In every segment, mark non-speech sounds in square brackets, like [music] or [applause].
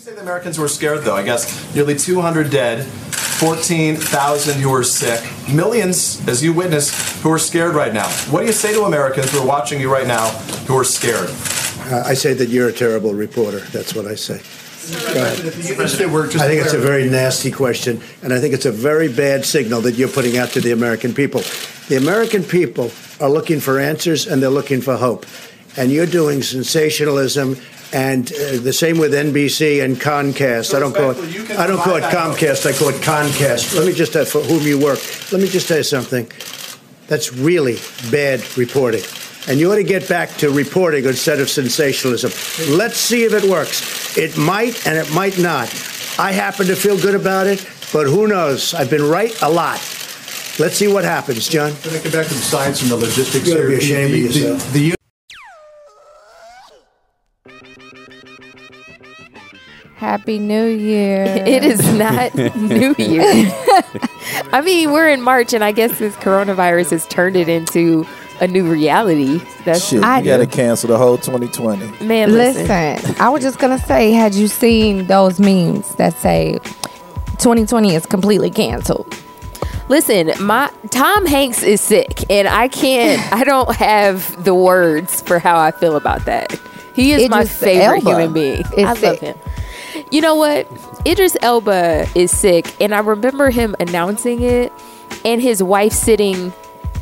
say the Americans were scared, though? I guess nearly 200 dead, 14,000 who are sick, millions, as you witness, who are scared right now. What do you say to Americans who are watching you right now who are scared? Uh, I say that you're a terrible reporter. That's what I say. I think it's a very nasty question, and I think it's a very bad signal that you're putting out to the American people. The American people are looking for answers and they're looking for hope. And you're doing sensationalism and uh, the same with NBC and Comcast. I don't call it. can I don't call it provide that. Comcast. I call it Concast. Let me just uh, for whom you work. Let me just tell you something. That's really bad reporting. And you ought to get back to reporting instead of sensationalism. Let's see if it works. It might and it might not. I happen to feel good about it, but who knows? I've been right a lot. Let's see what happens, John. Can I get back to the science and the logistics You gotta be ashamed The- of the- yourself. the- Happy New Year. [laughs] It is not [laughs] New Year. [laughs] I mean, we're in March, and I guess this coronavirus has turned it into a new reality. That's Shit, I- you got to cancel the whole 2020. man. Listen, Listen, I was just gonna say, had you seen those memes that say 2020 is completely canceled? listen. My Tom Hanks is sick, and I can't. I don't have the words for how I feel about that. He is my favorite Elba human being. I sick. love him. You know what? Idris Elba is sick, and I remember him announcing it, and his wife sitting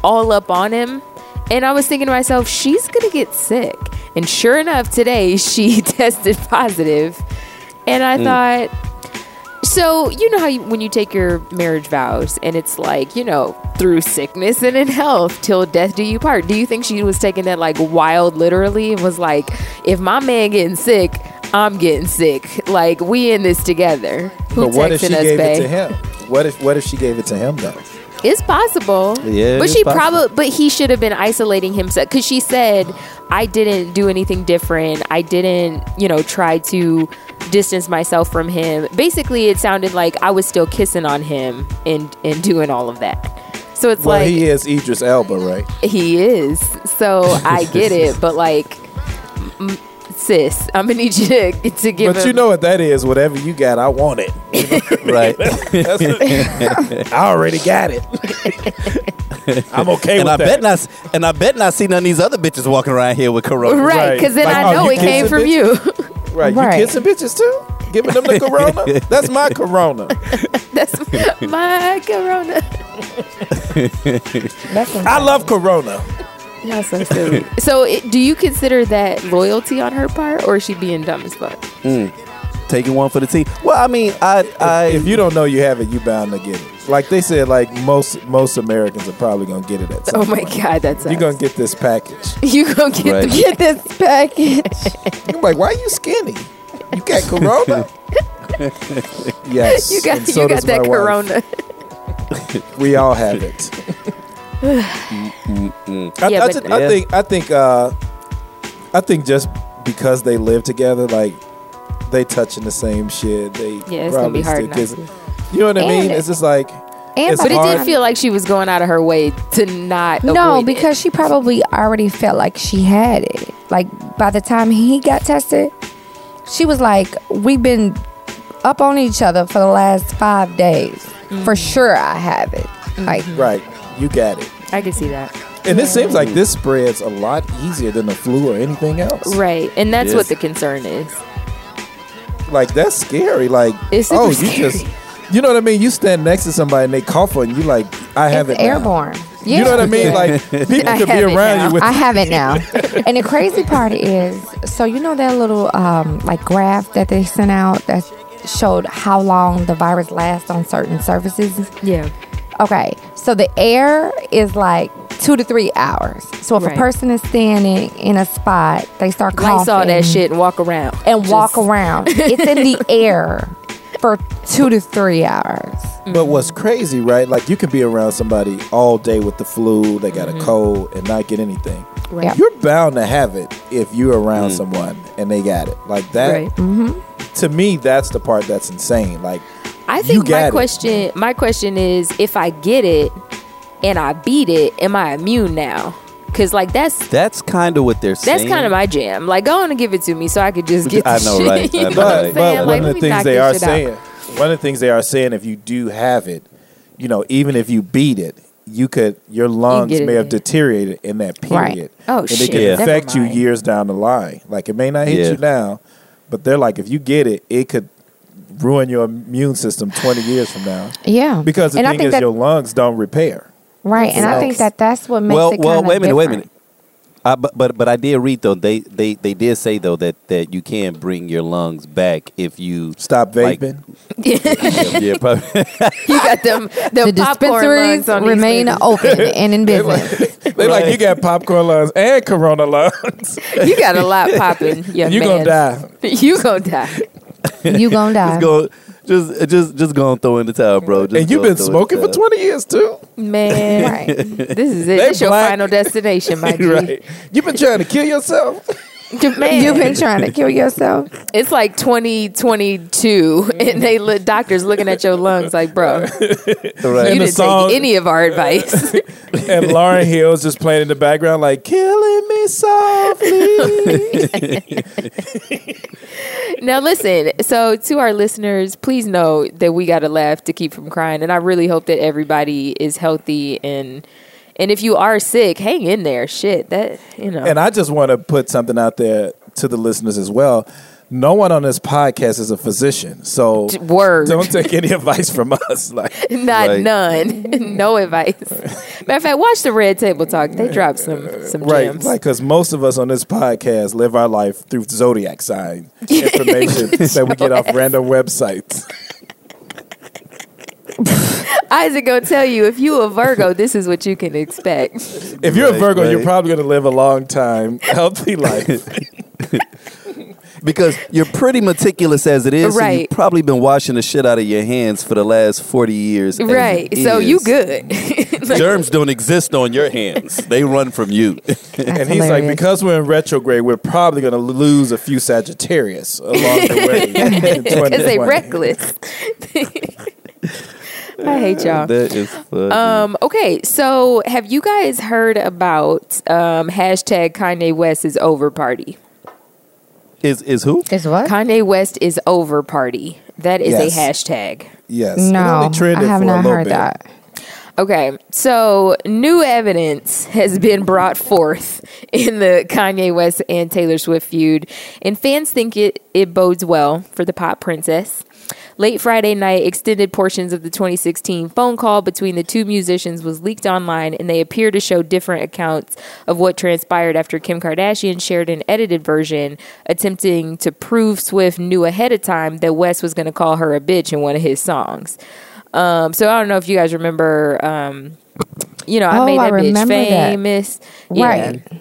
all up on him. And I was thinking to myself, she's gonna get sick. And sure enough, today [laughs] she [laughs] tested positive. And I mm. thought, so you know how you, when you take your marriage vows, and it's like you know through sickness and in health till death do you part. Do you think she was taking that like wild literally and was like, if my man getting sick, I'm getting sick. Like we in this together. Who But what if she gave bae? it to him? What if what if she gave it to him though? It's possible. Yeah, but she probably, but he should have been isolating himself because she said, "I didn't do anything different. I didn't, you know, try to distance myself from him." Basically, it sounded like I was still kissing on him and and doing all of that. So it's Well, like he is Idris Elba, right? he is. So I get it, [laughs] but like, mm, sis, I'm gonna need you to, to give. But him, you know what that is. Whatever you got, I want it. [laughs] right. That's- I already got it. I'm okay and with I that. bet not. And I bet not see none of these other bitches walking around here with corona. right? Because then Like, I oh, know you it came from bitches? you. Right, Right. you kissing bitches too? Giving them the [laughs] corona? That's my corona. [laughs] That's my corona. That's I love corona. That's so silly. so, it, do you consider that loyalty on her part, or is she being dumb as fuck? Mm. Taking one for the team. Well, I mean, I, I, If you don't know you have it, you bound to get it. Like they said, like most most Americans are probably gonna get it at some Oh my point. god, that's You're gonna get this package. [laughs] you gonna get Right. the Get this package. I'm [laughs] like, why are you skinny? You got corona? [laughs] yes. you got so you got that corona. We all have it. I, Yeah, I, but- just- I Yeah. think I think uh, I think just because they live together, like they touching the same shit. They Yeah, it's gonna be probably hard kissing. You know what I And mean? it- It's just like And But the it did feel like she was going out of her way to not. No, avoid it. because she probably already felt like she had it. Like by the time he got tested, she was like, "We've been up on each other for the last five days. For sure, I have it." Like, right, you got it. I can see that. And it seems like this spreads a lot easier than the flu or anything else. Right, and that's Yes. what the concern is. Like that's scary. Like It's super oh, you scary. just you know what I mean? You stand next to somebody and they cough on you like I have it's it now. airborne. You know what I mean? Like people [laughs] I could be around you with I have it now. [laughs] and the crazy part is, so you know that little um, like graph that they sent out that showed how long the virus lasts on certain surfaces. Yeah. Okay, so the air is like two to three hours. So if Right. a person is standing in a spot, they start coughing. Lights all that shit and walk around and walk around. [laughs] it's in the air for two to three hours. But what's crazy, right? Like you can be around somebody all day with the flu, they got a mm-hmm. cold, and not get anything. Right. Yeah. You're bound to have it if you're around mm. someone and they got it. Like that. Right. Mm-hmm. To me, that's the part that's insane. Like I You think got my it. question my question is if I get it and I beat it, am I immune now? because like that's That's kind of what they're saying. that's kind of my jam. Like, go on and give it to me so I could just [laughs] get. I know, shit, right? I [laughs] you know, what right. I'm But, but Like, one of the things they are shit out. saying, one of the things they are saying, if you do have it, you know, even if you beat it, you could your lungs get may have in. deteriorated in that Right. period. Oh, and shit. it can Yeah. affect you years down the line. Like it may not hit Yeah. you now, but they're like, if you get it, it could ruin your immune system twenty years from now. Yeah. Because the and thing is, that, your lungs don't repair. right, and I think that that's what makes well, it well, wait a minute, wait a minute. Uh, but but but I did read though they, they, they did say though that, that you can bring your lungs back if you Stop Like- vaping. yeah, [laughs] yeah probably. [laughs] You got them. them The popcorn dispensaries lungs on remain open [laughs] and in business. they like you got popcorn lungs and corona lungs. You got a lot popping, young you man. gonna die. you gonna die. You [laughs] gonna die. just go just just just go and throw in the towel, bro. Just and you've been throw in the smoking for twenty years too. Man, [laughs] Right. this is it. They This your final destination, my [laughs] G. right. You've been trying to kill yourself. Man, You've [laughs] been trying to kill yourself. it's like 2022, [laughs] and they look, doctors looking at your lungs like, bro, Right. you And didn't song- take any of our advice. [laughs] and Lauryn Hill's just playing in the background, like killing me softly. now, listen. So, to our listeners, please know that we got to laugh to keep from crying, and I really hope that everybody is healthy and. And if you are sick, hang in there. Shit, that you know. and I just want to put something out there to the listeners as well. No one on this podcast is a physician, so Word. don't take any [laughs] advice from us. [laughs] Like, [laughs] Not Right. none. no advice. Matter of fact, watch the Red Table Talk. They drop some some right? gems. Like, because most of us on this podcast live our life through zodiac sign information that we get off random websites. Isaac gonna tell you if you a Virgo, this is what you can expect. If you're a Virgo, you're probably going to live a long time, [laughs] healthy life. [laughs] because you're pretty meticulous as it is. so Right. you've probably been washing the shit out of your hands for the last 40 years. right. So is. you good. [laughs] Germs don't exist on your hands. They run from you. and he's like, because we're in retrograde, we're probably going to lose a few Sagittarius along the way. in Because they reckless. I hate y'all. that is funny. Um, okay, so have you guys heard about um, hashtag Kanye West is over party? is is who? Is what? Kanye West is over party. That is Yes. a hashtag. Yes. It No, only I have for a not little heard bit. that. Okay, so new evidence has been brought forth in the Kanye West and Taylor Swift feud, and fans think it, it bodes well for the pop princess. Late Friday night, extended portions of the 2016 phone call between the two musicians was leaked online, and they appear to show different accounts of what transpired after Kim Kardashian shared an edited version, attempting to prove Swift knew ahead of time that West was going to call her a bitch in one of his songs. Um, so I don't know if you guys remember. Um, you know, I Oh, made I that bitch remember that. famous. Right. Yeah.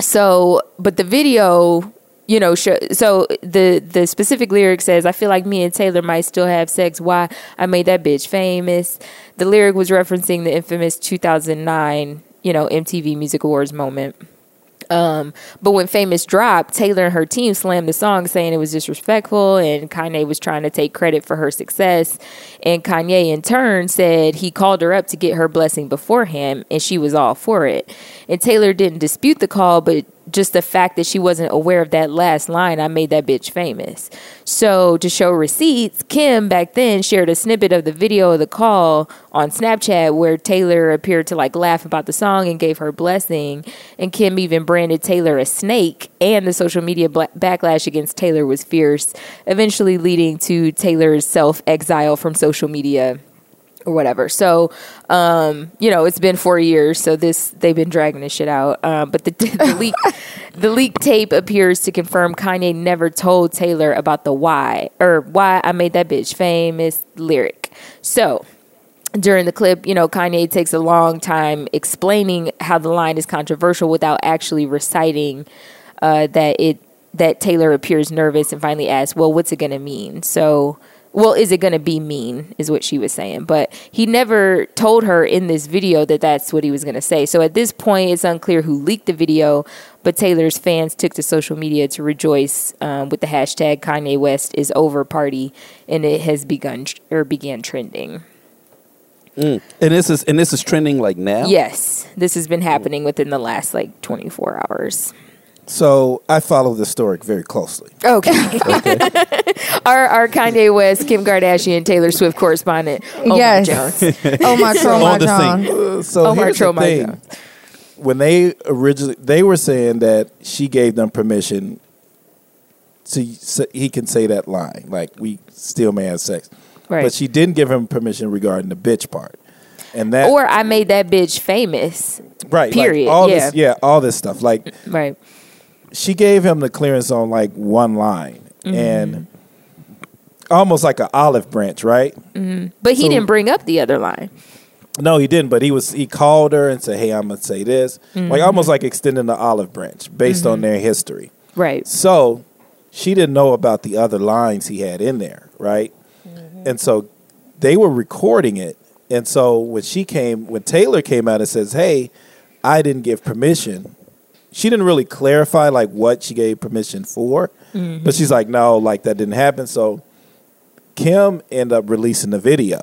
So, but the video, you know, show, so the the specific lyric says, "I feel like me and Taylor might still have sex. Why I made that bitch famous." The lyric was referencing the infamous 2009, you know, MTV Music Awards moment. Um, but when Famous dropped, Taylor and her team slammed the song, saying it was disrespectful, and Kanye was trying to take credit for her success. And Kanye, in turn, said he called her up to get her blessing beforehand, and she was all for it. And Taylor didn't dispute the call, but just the fact that she wasn't aware of that last line, I made that bitch famous. So to show receipts, Kim back then shared a snippet of the video of the call on Snapchat where Taylor appeared to like laugh about the song and gave her blessing. And Kim even branded Taylor a snake, and the social media backlash against Taylor was fierce, eventually leading to Taylor's self exile from social media or whatever. So, um, you know, it's been four years, so this they've been dragging this shit out. Um, but the, [laughs] the leak, the leak tape appears to confirm Kanye never told Taylor about the why or why I made that bitch famous lyric. So. During the clip, you know, Kanye takes a long time explaining how the line is controversial without actually reciting uh, that it that Taylor appears nervous and finally asks, "Well, what's it to mean?" So, well, is it going to be mean? Is what she was saying, but he never told her in this video that that's what he was going to say. So at this point, it's unclear who leaked the video, but Taylor's fans took to social media to rejoice um, with the hashtag Kanye West is over party, and it has begun or began trending. And this is and this is trending like now. Yes, this has been happening within the last like 24 hours. So I follow this story very closely. Okay. [laughs] our our Kanye West, Kim Kardashian, Taylor Swift correspondent, Omar Yes. Jones. Oh my Troll, my On the John. Uh, so Omar here's the my thing. God. When they originally, they were saying that she gave them permission to so he can say that line, like we still may have sex, Right. but she didn't give him permission regarding the bitch part, and that or I made that bitch famous. right, like, period, all yeah. this, yeah, all this stuff. Like Right. She gave him the clearance on like one line, Mm-hmm. and almost like an olive branch, right? But he So- didn't bring up the other line. No, he didn't. But he was he called her and said, "Hey, I'm gonna say this," Mm-hmm. like almost like extending the olive branch based on their history. Right. So she didn't know about the other lines he had in there, right? And so they were recording it. And so when she came, when Taylor came out and says, "Hey, I didn't give permission," she didn't really clarify like what she gave permission for, but she's like, "No, like that didn't happen." So Kim ended up releasing the video,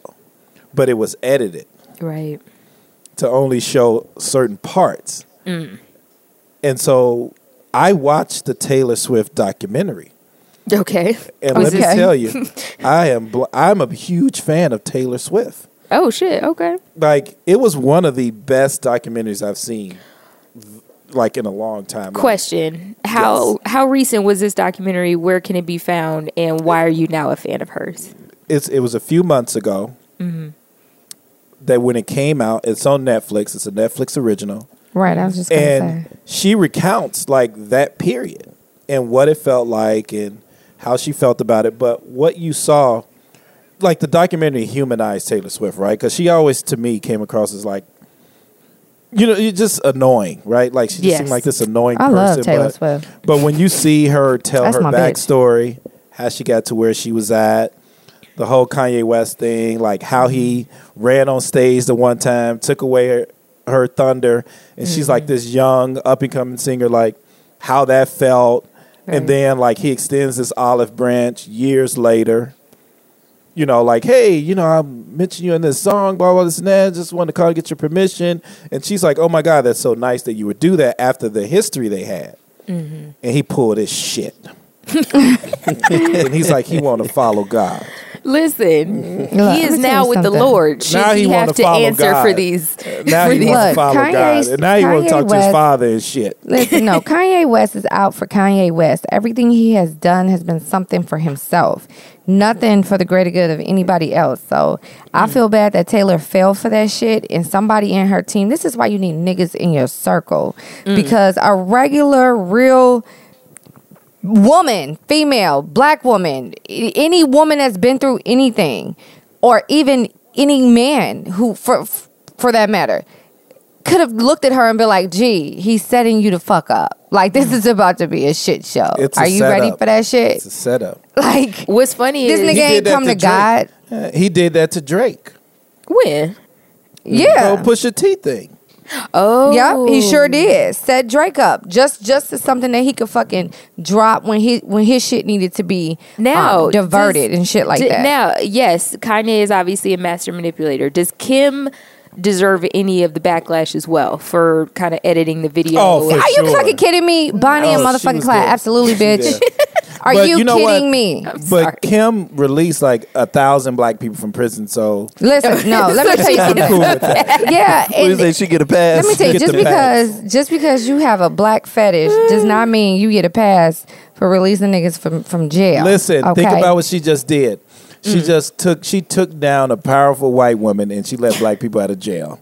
but it was edited Right. to only show certain parts. Mm. And so I watched the Taylor Swift documentary. Okay. And let me tell you, [laughs] I am bl- I'm a huge fan of Taylor Swift. Oh shit. Okay. Like it was one of the best documentaries I've seen like in a long time. Like, Question: How how recent was this documentary? Where can it be found? And why are you now a fan of hers? it's it was a few months ago Mm-hmm. that when it came out, it's on Netflix. It's a Netflix original. Right, I was just gonna and say. she recounts like that period and what it felt like and how she felt about it but what you saw like the documentary humanized taylor swift right because she always to me came across as like you know you're just annoying right like she just Yes. seemed like this annoying I person love Taylor but, Swift. but when you see her tell That's her my bitch. backstory how she got to where she was at the whole Kanye West thing, like how he ran on stage the one time, took away her, her thunder, and she's Mm-hmm. like this young up and coming singer, like how that felt, Right. and then like he extends this olive branch years later. You know, like, hey, you know, I mentioned you in this song, blah blah this and that. Just wanted to call to get your permission, and she's like, "Oh my god, that's so nice that you would do that after the history they had." Mm-hmm. And he pulled his shit, [laughs] and he's like, he want to follow God. Listen, Look, he is now you with the. Lord. Should Now he he, wanna have to answer God. for these? Now for he these wants to follow Kanye's- God, and now he want Kanye to talk to his father and shit. Listen, no, Kanye West is out for Kanye West. Everything he has done has been something for himself, nothing for the greater good of anybody else. So I mm. feel bad that Taylor fell for that shit and somebody in her team. This is why you need niggas in your circle mm. because a regular, real woman, female, black woman, any woman that's been through anything, or even any man who, for for that matter, could have looked at her and been like, "Gee, he's setting you to fuck up. Like this is about to be a shit show. It's Are you ready for that shit? It's a setup. like What's funny this is nigga He ain't did that come to, Drake. God. Uh, He did that to Drake. when. Yeah. Oh, Pusha T thing. Oh, Yep, he sure did. Set Drake up just just as something that he could fucking drop when he when his shit needed to be Now um, diverted does- and shit like d- that. Now, yes, Kanye is obviously a master manipulator. Does Kim deserve any of the backlash as well for kind of editing the video? Oh, for Are you sure. fucking kidding me? Bonnie and Oh, she motherfucking was Clyde. there. Absolutely, bitch. Was Are But you, you know kidding what? me? sorry. But Kim released like a thousand black people from prison, so Listen, [laughs] no, let me tell you something. cool. [laughs] Yeah, What you and- think she get a pass? let me tell you, just the pass. because just because you have a black fetish does not mean you get a pass for releasing niggas from from jail. Listen, think about what she just did. She Mm. just took she took down a powerful white woman and she let black people out of jail.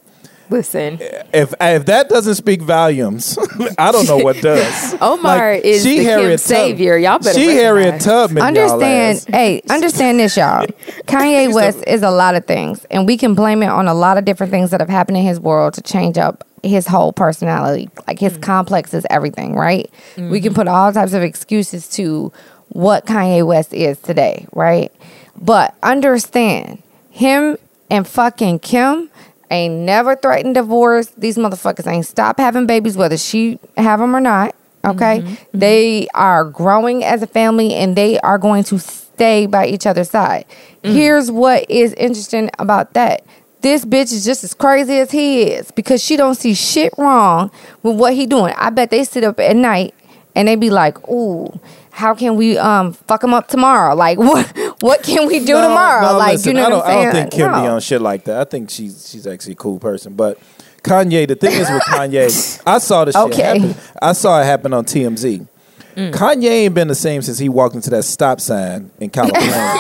Listen, If if that doesn't speak volumes, [laughs] I don't know what [laughs] does. Omar is the Kim Harriet savior. Y'all better She Harriet recognize. Tubman. y'all understand ass. hey understand this y'all [laughs] kanye west is a lot of things and we can blame it on a lot of different things that have happened in his world to change up his whole personality like his mm. complex is everything right we can mm-hmm. put all types of excuses to what kanye west is today right but understand him and fucking kim ain't never threatened divorce these motherfuckers ain't stop having babies whether she have them or not Okay. Mm-hmm. Mm-hmm. They are growing as a family and they are going to stay by each other's side. Mm. Here's what is interesting about that this bitch is just as crazy as he is because she don't see shit wrong with what he doing. I bet they sit up at night and they be like, "Ooh, how can we um fuck him up tomorrow? Like [laughs] what what can we do No, tomorrow? no, like listen, you know I don't, what I'm saying? I don't think Kim be on shit like that. I think she's she's actually a cool person. But Kanye, the thing is with Kanye, [laughs] I saw this shit Okay. happen. I saw it happen on TMZ. Mm. Kanye ain't been the same since he walked into that stop sign in California. [laughs]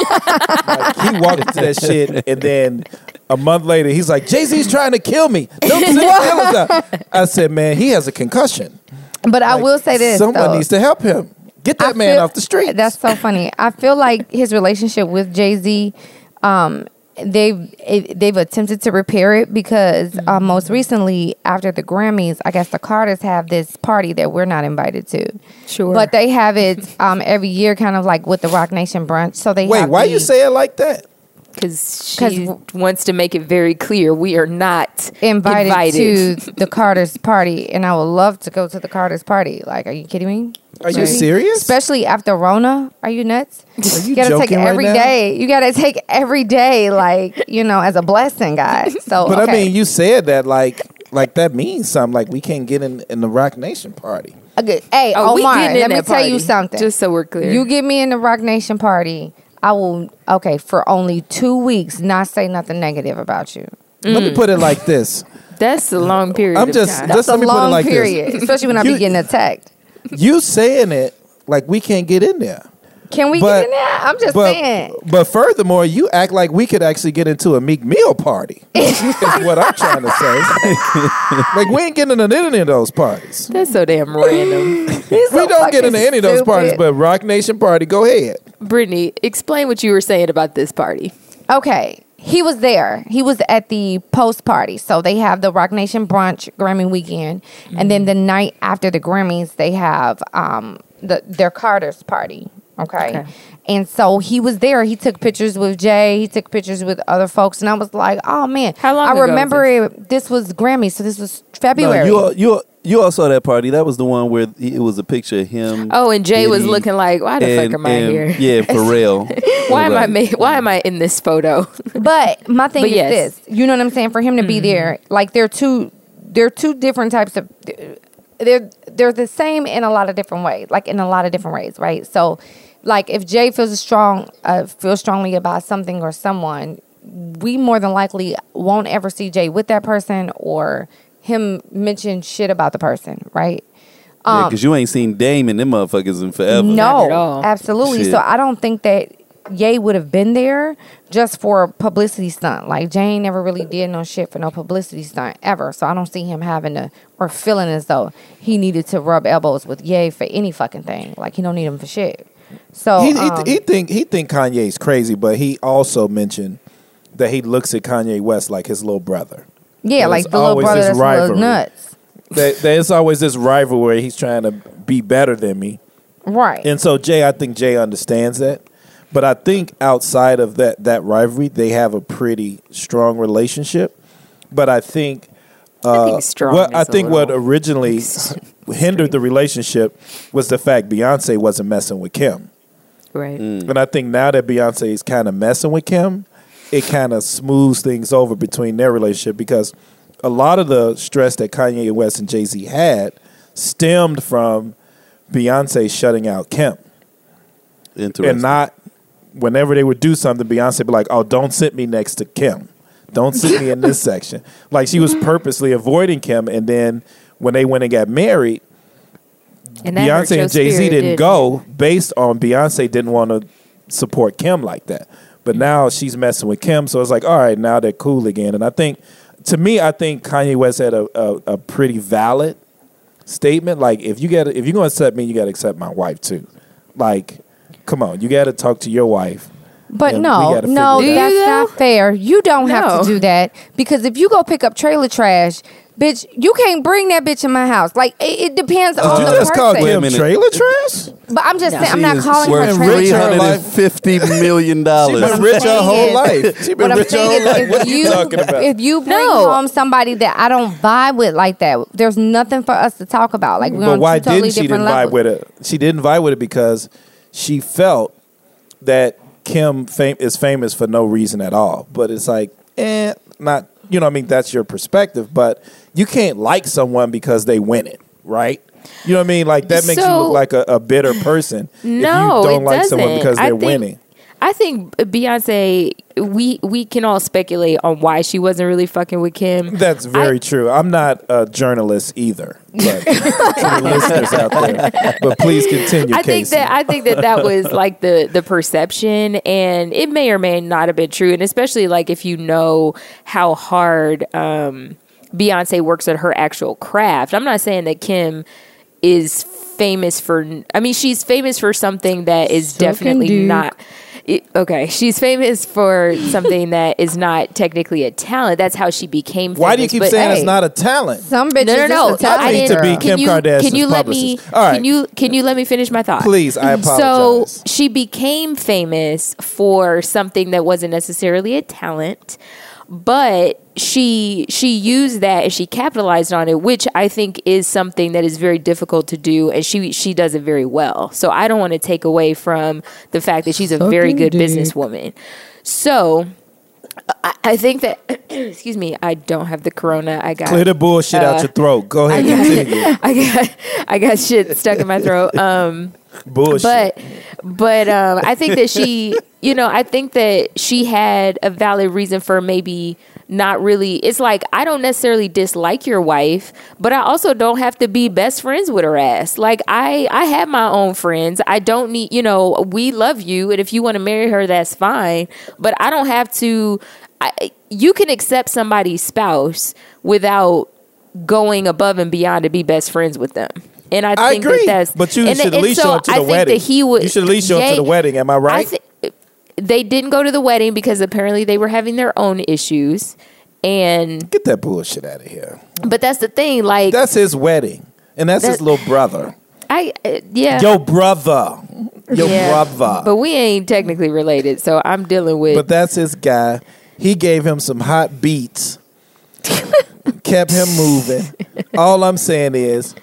like, he walked into that shit, and then a month later, he's like, "Jay Z's trying to kill me." Don't send out. I said, "Man, he has a concussion. But I will say this: someone though. needs to help him. Get that I man feel- off the street." That's so funny. I feel like his relationship with Jay Z, um, they've it, they've attempted to repair it because uh, most recently after the Grammys, I guess the Carters have this party that we're not invited to. Sure. But they have it um, every year, kind of like with the Roc Nation brunch. So they Wait, have why the- you say it like that? because she wants to make it very clear we are not invited, invited. to the Carters party, and I would love to go to the Carters party. Like, are you kidding me? Are you Really? serious? Especially after Rona. Are you nuts? Are you gotta take joking right every now? day. You gotta take every day, like you know, as a blessing, guys. [laughs] So, But okay. I mean, you said that like like that means something. Like we can't get in in the Roc Nation party. Okay, Hey, Oh, we Omar, let me that tell you something. just so we're clear. You get me in the Roc Nation party, I will. Okay, for only two weeks, not say nothing negative about you. Let Mm. me put it like this: [laughs] That's a long period. I'm of just- time. just- That's a let me put it long like this. period, especially when I You- be getting attacked. You saying it like we can't get in there. Can we But- get in there? I'm just But saying. but furthermore, you act like we could actually get into a Meek Mill party. [laughs] is what I'm trying to say. [laughs] like we ain't getting into any of those parties. That's so damn random. [laughs] He's so we don't get fucking into any of those parties, but Roc Nation party, go ahead. Brittany, explain what you were saying about this party. Okay. He was there. He was at the post party. So they have the Roc Nation brunch Grammy weekend, and then the night after the Grammys, they have um the their Carter's party. Okay? Okay. And so he was there. He took pictures with Jay. He took pictures with other folks, and I was like, "Oh man!" How long I ago was remember it. This was Grammy, so this was February. No, you all, you all, you all saw that party. That was the one where it was a picture of him. Oh, and Jay was looking like, "Why the and- fuck am I and- here? Yeah, Pharrell. [laughs] Why am I? Right. Ma- why am I in this photo?" [laughs] But my thing But is yes. this: you know what I'm saying? For him to be there, like they're two, they're two different types of. They're they're the same in a lot of different ways, like in a lot of different ways, right? So, like if Jay feels a strong, uh, feels strongly about something or someone, we more than likely won't ever see Jay with that person or him mention shit about the person, right? Because you ain't seen Dame and them motherfuckers in forever. No, absolutely. Shit. So I don't think that Ye would have been there just for a publicity stunt. Like Jay never really did no shit for no publicity stunt ever. So I don't see him having to or feeling as though he needed to rub elbows with Ye for any fucking thing. Like he don't need him for shit. So he, he, um, he think he think Kanye's crazy, but he also mentioned that he looks at Kanye West like his little brother. Yeah, there's like the little always brother this that's a little rivalry. nuts. That there's always this rivalry where he's trying to be better than me, Right. and so Jay, I think Jay understands that. But I think outside of that that rivalry, they have a pretty strong relationship. But I think I think uh, strong. what is I a think what little- originally [laughs] [laughs] hindered the relationship was the fact Beyonce wasn't messing with Kim. right. Mm. And I think now that Beyonce is kind of messing with Kim, it kind of smooths things over between their relationship because a lot of the stress that Kanye West and Jay Z had stemmed from Beyonce shutting out Kim Interesting. and not whenever they would do something, Beyonce would be like, "Oh, don't sit me next to Kim. Don't sit me in this [laughs] section." Like she was purposely avoiding Kim, and then when they went and got married, And that hurt Beyonce your and Jay Z didn't didn't go based on Beyonce didn't want to support Kim like that. But now she's messing with Kim, so it's like, all right, now they're cool again. And I think, to me, I think Kanye West had a, a, a pretty valid statement. Like, if you get if you're gonna accept me, you got to accept my wife too. Like, come on, you got to talk to your wife. But Yeah, no, no, figure it out. that's not fair. You don't have to do that because if you go pick up trailer trash, bitch, you can't bring that bitch in my house. Like it, it depends on you the just called person. Wait a Kim trailer trash? But I'm just No. saying, I'm not calling her trailer trash. three hundred and fifty million She's dollars. been I'm rich her whole life. She's been What rich her whole life. What if are you you talking about? if you bring No. home somebody that I don't vibe with like that, there's nothing for us to talk about. Like we're but on why two totally didn't she didn't vibe with it? She didn't vibe with it because she felt that Kim fam- is famous for no reason at all. But it's like, eh, not you know, what I mean, that's your perspective, but you can't like someone because they win it, right? You know what I mean? Like that makes you look like a, a bitter person. No, if you don't like doesn't. someone because I they're think- winning. I think Beyonce. We we can all speculate on why she wasn't really fucking with Kim. That's very I- true. I'm not a journalist either, but [laughs] to the listeners out there. But please continue, I think that I think that that was like the the perception, and it may or may not have been true. And especially like if you know how hard um, Beyonce works at her actual craft. I'm not saying that Kim is famous for. I mean, she's famous for something that is Sucking definitely not. It- okay, she's famous for something that is not technically a talent. That's how she became. famous. Why do you keep But, saying hey, it's not a talent? Some bitches. no, no, no. just a talent I need to didn't- be girl. Kim can you, Kardashian's Can you let me? All right. Can you can you let me finish my thought? Please, I apologize. So she became famous for something that wasn't necessarily a talent, but she she used that and she capitalized on it, which I think is something that is very difficult to do, and she she does it very well. So I don't want to take away from the fact that she's a very good dick. businesswoman. So. I, I think that, [clears throat] excuse me, I don't have the corona. I got Clear the bullshit out Uh, your throat. Go ahead, I got. [laughs] I got I got shit stuck in my throat. Um, Bullshit. but but um, I think that she, [laughs] you know, I think that she had a valid reason for maybe not really. It's like I don't necessarily dislike your wife, but I also don't have to be best friends with her ass. Like I I have my own friends. I don't need, you know, we love you, and if you want to marry her, that's fine. But I don't have to. I, you can accept somebody's spouse without going above and beyond to be best friends with them. And I I think agree, that that's but you and- should at least so show up to I the think wedding. That he would. You should at least show up to the wedding. Am I I right? they didn't go to the wedding because apparently they were having their own issues, and Get that bullshit out of here. but that's the thing. Like That's his wedding, and that's his little brother. I, uh, yeah, Your brother. Your yeah. brother. But we ain't technically related, so I'm dealing with. But that's his guy. He gave him some hot beats, [laughs] kept him moving. All I'm saying is,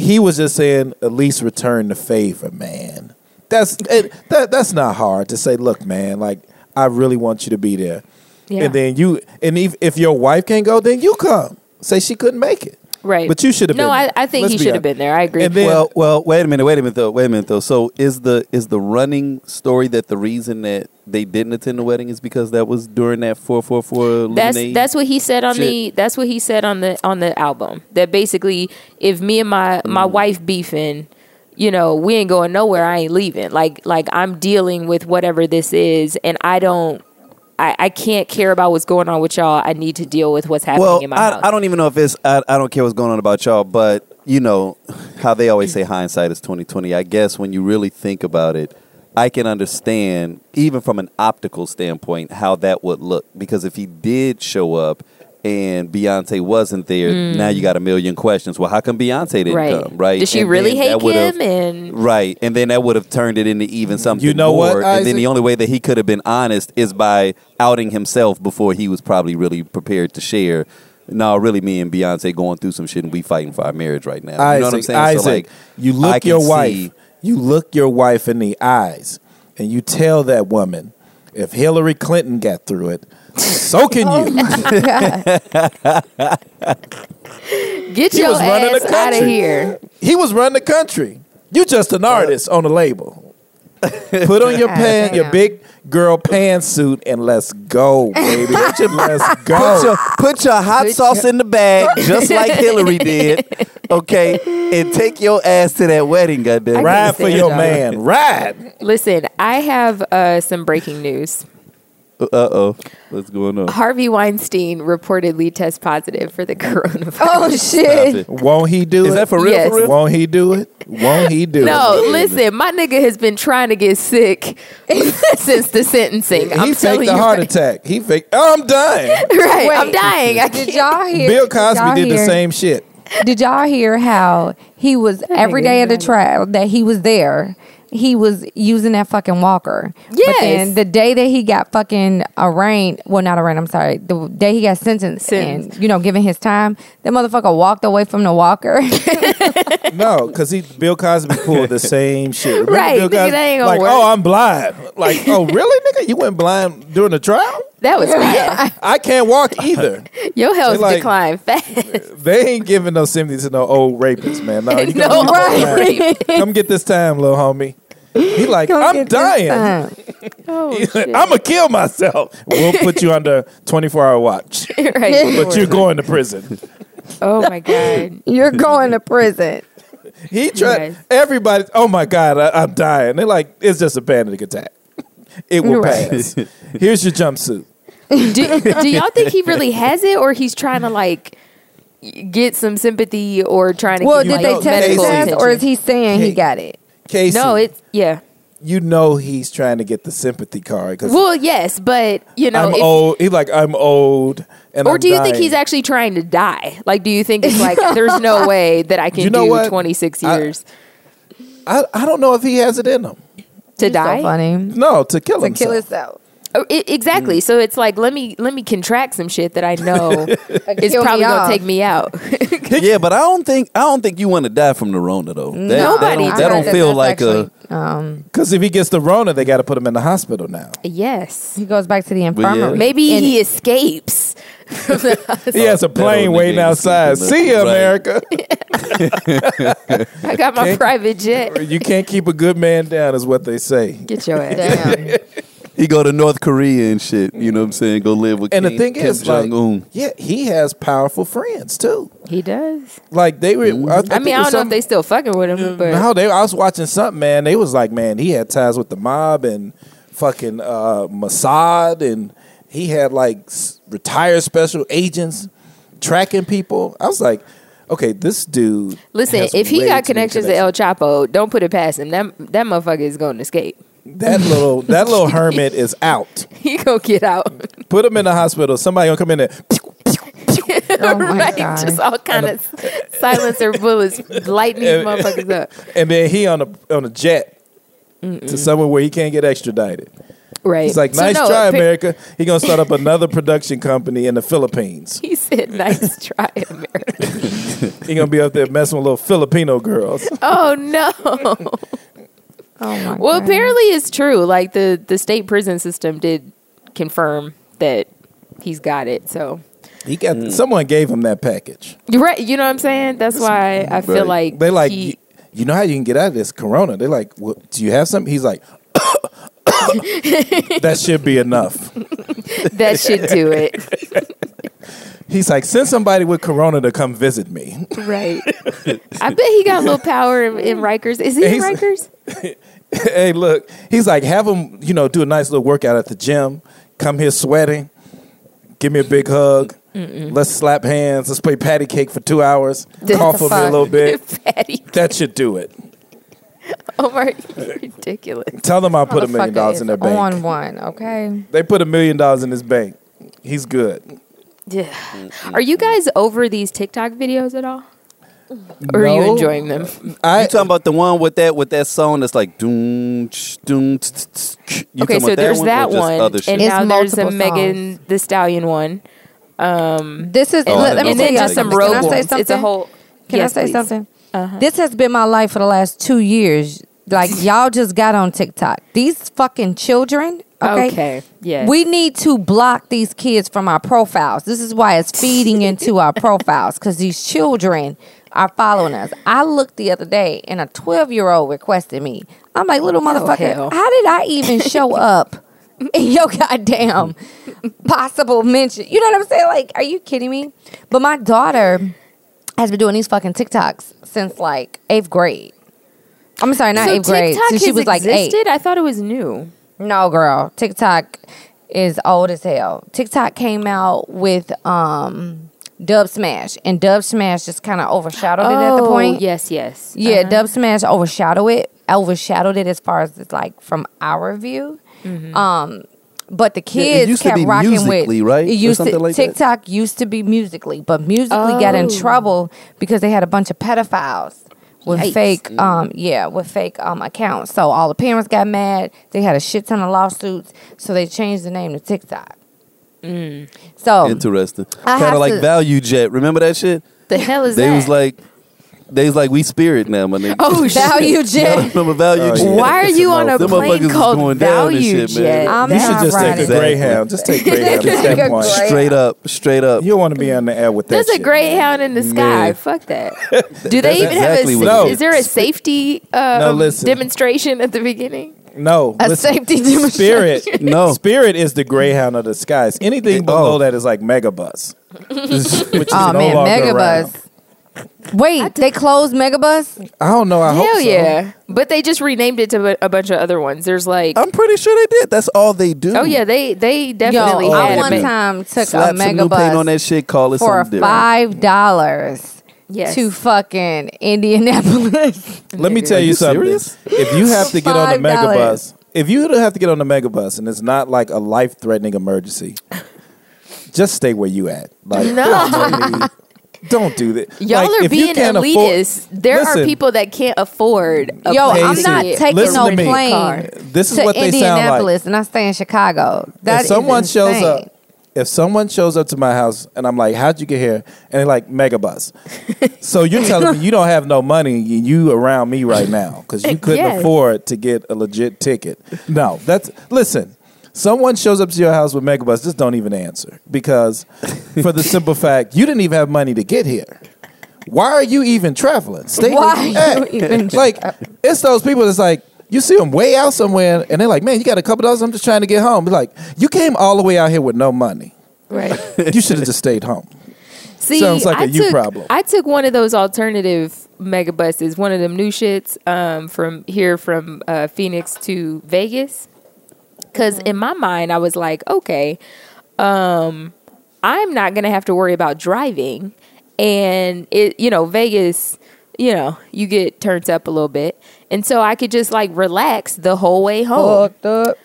he was just saying, at least return the favor, man. That's it, that. That's not hard to say. Look, man, like I really want you to be there, Yeah. and then you, and if, if your wife can't go, then you come. Say she couldn't make it, right. but you should have. No, been I, there. I think Let's he be should have honest. been there. I agree. And then- well, well, wait a minute, wait a minute though, wait a minute though. So is the is the running story that the reason that they didn't attend the wedding is because that was during that four four four that's that's what he said on shit. the that's what he said on the on the album that basically if me and my my Mm. wife beefing you know we ain't going nowhere i ain't leaving like like i'm dealing with whatever this is and i don't I, I can't care about what's going on with y'all. I need to deal with what's happening well, in my house. I, I don't even know if it's I, I don't care what's going on about y'all, but you know how they always say hindsight is twenty twenty. I guess when you really think about it, I can understand even from an optical standpoint how that would look because if he did show up and Beyonce wasn't there, now you got a million questions. Well, how come Beyonce didn't Mm. right. come? Right? Did she And really hate that him? And Right, and then that would have turned it into even something You know what, more. and then the only way that he could have been honest is by outing himself before he was probably really prepared to share. No, really, me and Beyonce going through some shit, and we fighting for our marriage right now. Isaac, you know what I'm saying? Isaac, so like, you look can your see- wife, you look your wife in the eyes, and you tell that woman, if Hillary Clinton got through it, so can Oh you. [laughs] get He your ass out of here. He was running the country. You just an artist on the label. Put on your [laughs] pan, your big girl pantsuit, and let's go, baby. let's [laughs] go. Put your, put your hot Put sauce in the bag, just like Hillary did, okay? And take your ass to that wedding, goddamn. Ride for your man. Ride. Listen, I have uh, some breaking news. Uh oh, what's going on? Harvey Weinstein reportedly test positive for the [laughs] coronavirus. Oh shit! Won't he do Is it? that for real? Yes. For real? Won't he do it? Won't he do No, it? No, listen, my nigga has been trying to get sick [laughs] since the sentencing. I'm he telling faked a you, heart attack. He faked. Oh, I'm dying. [laughs] Right, Wait, I'm dying. I Did y'all hear? Bill Cosby did the same shit. Did y'all hear how he was every day nigga day of the trial that he was there? He was using that fucking walker. But Yes. then the day that he got fucking arraigned, well, not arraigned. I'm sorry. The day he got sentenced, Sentenced. and you know, given his time, that motherfucker walked away from the walker. [laughs] No, because he Bill Cosby pulled the same shit. Remember Right, Bill nigga, that ain't gonna like, work. oh, I'm blind. Like, oh, really, nigga? You went blind during the trial? That was bad. I [laughs] can't walk either. Your health They like- declined fast. they ain't giving no sympathy to no old rapist, man. No, [laughs] you No, come, get right. come get this time, little homie. He like, Come I'm dying. time. [laughs] Oh, I'm shit. gonna kill myself. We'll put you under 24 hour watch, right. but you're going to prison. Oh my god. You're going to prison. He tried. Yes. Everybody. Oh my god, I, I'm dying. They're like, it's just a panic attack. It will Right. pass. Here's your jumpsuit. Do, do y'all think he really has it, or he's trying to like get some sympathy, or trying to? Well, get, did they like, test his medical ass, or is he saying he Hey. got it? Casey, No, it's yeah. you know he's trying to get the sympathy card because Well, yes, but you know, I'm if- old. He's like, I'm old, and or I'm do you think dying." he's actually trying to die? Like, do you think it's like [laughs] there's no way that I can You know do what? 26 I- years I, I don't know if he has it in him. to So die? funny. No, to kill To himself. kill himself. Oh, i- exactly. Mm. So it's like let me let me contract some shit that I [laughs] know is probably gonna take me out. [laughs] yeah, but I don't think I don't think you want to die from the Rona though. That, Nobody That don't, that don't That- feel that's like a. actually, um, Because if he gets the Rona, they got to put him in the hospital now. yes. he goes back to the yeah. infirmary. Maybe And- he escapes. [laughs] He has a plane waiting outside. See you, America. I got my Can't- private jet. you can't keep a good man down, is what they say. Get your ass. Damn. He go to North Korea and shit. You know what I'm saying? Go live with And the Kim, thing Kim is, Jong-un. yeah, he has powerful friends too. He does. Like they were. I, I mean, I don't know if they still fucking with him, but No, they. I was watching something, man. They was like, man, he had ties with the mob and fucking uh, Mossad, and he had like s- retired special agents tracking people. I was like, okay, this dude. listen, has if he got too connections to El Chapo, don't put it past him. That that motherfucker is going to escape. That little that little hermit is out. [laughs] He gonna get out. Put him in the hospital. Somebody gonna come in there. [laughs] Oh my right? God. Just all kind of silencer bullets lighting these And- motherfuckers up. [laughs] and then he on a on a jet to somewhere where he can't get extradited. Right. He's like, So nice no, try, appa- America. He gonna start up another production company in the Philippines. He said, "Nice try, America." He gonna be up there messing with little Filipino girls. oh no. Oh my Well, God. apparently it's true. Like the the state prison system did confirm that he's got it. So He got someone gave him that package. you're right. You know what I'm saying? That's why I feel Right. like They like, he- you, you know how you can get out of this Corona? They're like, well, do you have something? He's like, [coughs] [coughs] [laughs] that should be enough. that should do it. [laughs] He's like, send somebody with Corona to come visit me. Right. I bet he got a little power in, in Rikers. Is he in Rikers? [laughs] hey, look, he's like, have him, you know, do a nice little workout at the gym. Come here sweating. Give me a big hug. Let's slap hands. Let's play patty cake for two hours. Cough for me a little bit. Fatty. That should do it. [laughs] Omar, you're ridiculous. Tell them I'll put a million dollars in their bank. On one, okay. They put a million dollars in his bank. He's good. Yeah. Are you guys over these TikTok videos at all? Or are you No. enjoying them? I You talking about the one with that with that song that's like doom ch, doom. You okay, talking so about there's or that just one, other shit? and It's now there's a multiple Megan Thee Stallion one. Um, This is Oh, let, let me and tell y'all just some something. rogue Can I say ones. something? It's a whole. Can Yes, I say please. something? Uh-huh. This has been my life for the last two years. Like [laughs] y'all just got on TikTok. These fucking children. Okay. Okay, yes. We need to block these kids from our profiles. This is why it's feeding into our [laughs] profiles because these children are following us. I looked the other day and a 12 year old requested me. I'm like, little oh, motherfucker, hell. how did I even show [laughs] up in your goddamn possible mention? You know what I'm saying? Like, are you kidding me? But my daughter has been doing these fucking TikToks since like eighth grade. I'm sorry, not so eighth grade. TikTok Since she was like eight. existed? I thought it was new. No, girl. TikTok is old as hell. TikTok came out with um Dubsmash, and Dubsmash just kind of overshadowed it at the point. Oh, yes, yes. Yeah, Uh-huh. Dubsmash overshadowed it. Overshadowed it as far as it's like from our view. Mm-hmm. Um, but the kids kept rocking with right? It used to like that? TikTok used to be Musical.ly, but Musical.ly got in Oh. trouble because they had a bunch of pedophiles with Yikes. fake um yeah with fake um accounts. So all the parents got mad. They had a shit ton of lawsuits, so they changed the name to TikTok. So Interesting. Kind of like to- ValuJet. Remember that shit? The hell is that? they that? was like, They's like we spirit now, my nigga. Oh. [laughs] ValuJet. From a value Oh, jet. Why are you on a Them plane motherfuckers is called going down and Value shit, man. Jet? I'm You should not just take a Greyhound. Just take Greyhound at Take that a point. Greyhound. Straight up, straight up. You don't want to be on the air with that. There's a shit. Greyhound in the sky. Man. Fuck that. [laughs] Do they even exactly have a? what it Is is. there a safety uh, No, listen. demonstration at the beginning? No, A listen. safety demonstration. Spirit. [laughs] No. Spirit is the Greyhound of the skies. Anything below oh. that is like Megabus, which is Oh no man, longer around. Megabus. Wait, they closed Megabus? I don't know. I hope Hell so. yeah! But they just renamed it to a- a bunch of other ones. There's like, I'm pretty sure they did. That's all they do. oh yeah, they they definitely Yo, had I a one me- time took Slap a some new paint on Megabus that shit. Call it for something different. five dollars Yes. to fucking Indianapolis. Let me tell you, you something. serious? If you have to get on the $5. megabus, if you have to get on the megabus and it's not like a life threatening emergency, just stay where you at. Like, No. Don't do that. Y'all Like, are if you being can't afford- elitist. there are people that can't afford. A Yo, plane I'm not taking listen no to me. plane This is to what they sound like. Indianapolis, and I stay in Chicago. That if is someone shows insane. up, if someone shows up to my house and I'm like, "How'd you get here?" and they're like, "Megabus." [laughs] so you're telling me you don't have no money, and you around me right now because you couldn't Yes. afford to get a legit ticket. No, that's listen. Someone shows up to your house with Megabus, just don't even answer because, for the simple [laughs] fact, you didn't even have money to get here. Why are you even traveling? Stay Why where you are at. you [laughs] even [laughs] like it's those people that's like you see them way out somewhere and they're like, man, you got a couple dollars. I'm just trying to get home. Be like, you came all the way out here with no money. Right. You should have just stayed home. See, Sounds like I a you problem. I took one of those alternative megabuses, one of them new shits, um, from here from uh, Phoenix to Vegas. Because in my mind, I was like, okay, um, I'm not gonna have to worry about driving, and it, you know, Vegas, you know, you get turned up a little bit, and so I could just like relax the whole way home. Fucked up.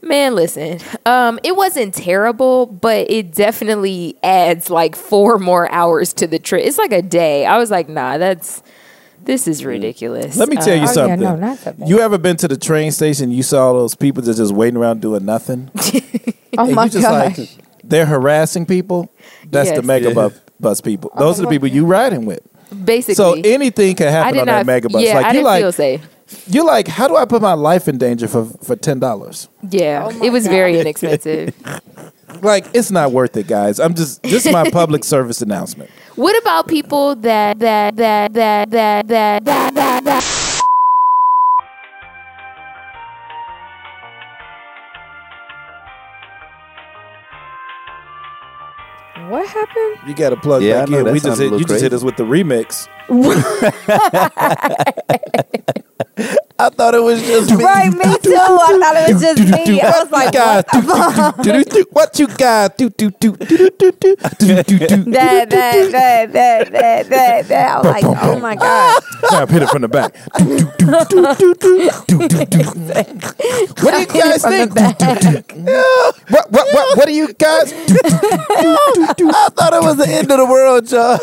Man, listen. Um, it wasn't terrible, but it definitely adds like four more hours to the trip. It's like a day. I was like, nah, that's this is ridiculous. Let me tell you Uh, yeah, something. no, not so bad. you ever been to the train station? You saw those people that just waiting around doing nothing. [laughs] Oh and my you just gosh. like they're harassing people. That's the Yes. mega Yeah. bus, bus people. Those are the people you riding with. basically. So anything can I happen did on not. that mega bus. Yeah, like I you didn't like feel safe. you're like, how do I put my life in danger for for ten dollars? Yeah, it was very inexpensive. [laughs] Like it's not worth it, guys. I'm just this is my public [laughs] service announcement. what about people that that that that that that that that that? What happened? You got to plug Yeah, back in. We just hit, you little just hit us with the remix. I thought it was just me. Right, me too. I thought it was just me. I was like, what What you got? That, that, that, that, that, that. I was like, oh my God. Snap, hit it from the back. What do you guys think? What, what, what, what do you guys? I thought it was the end of the world, y'all.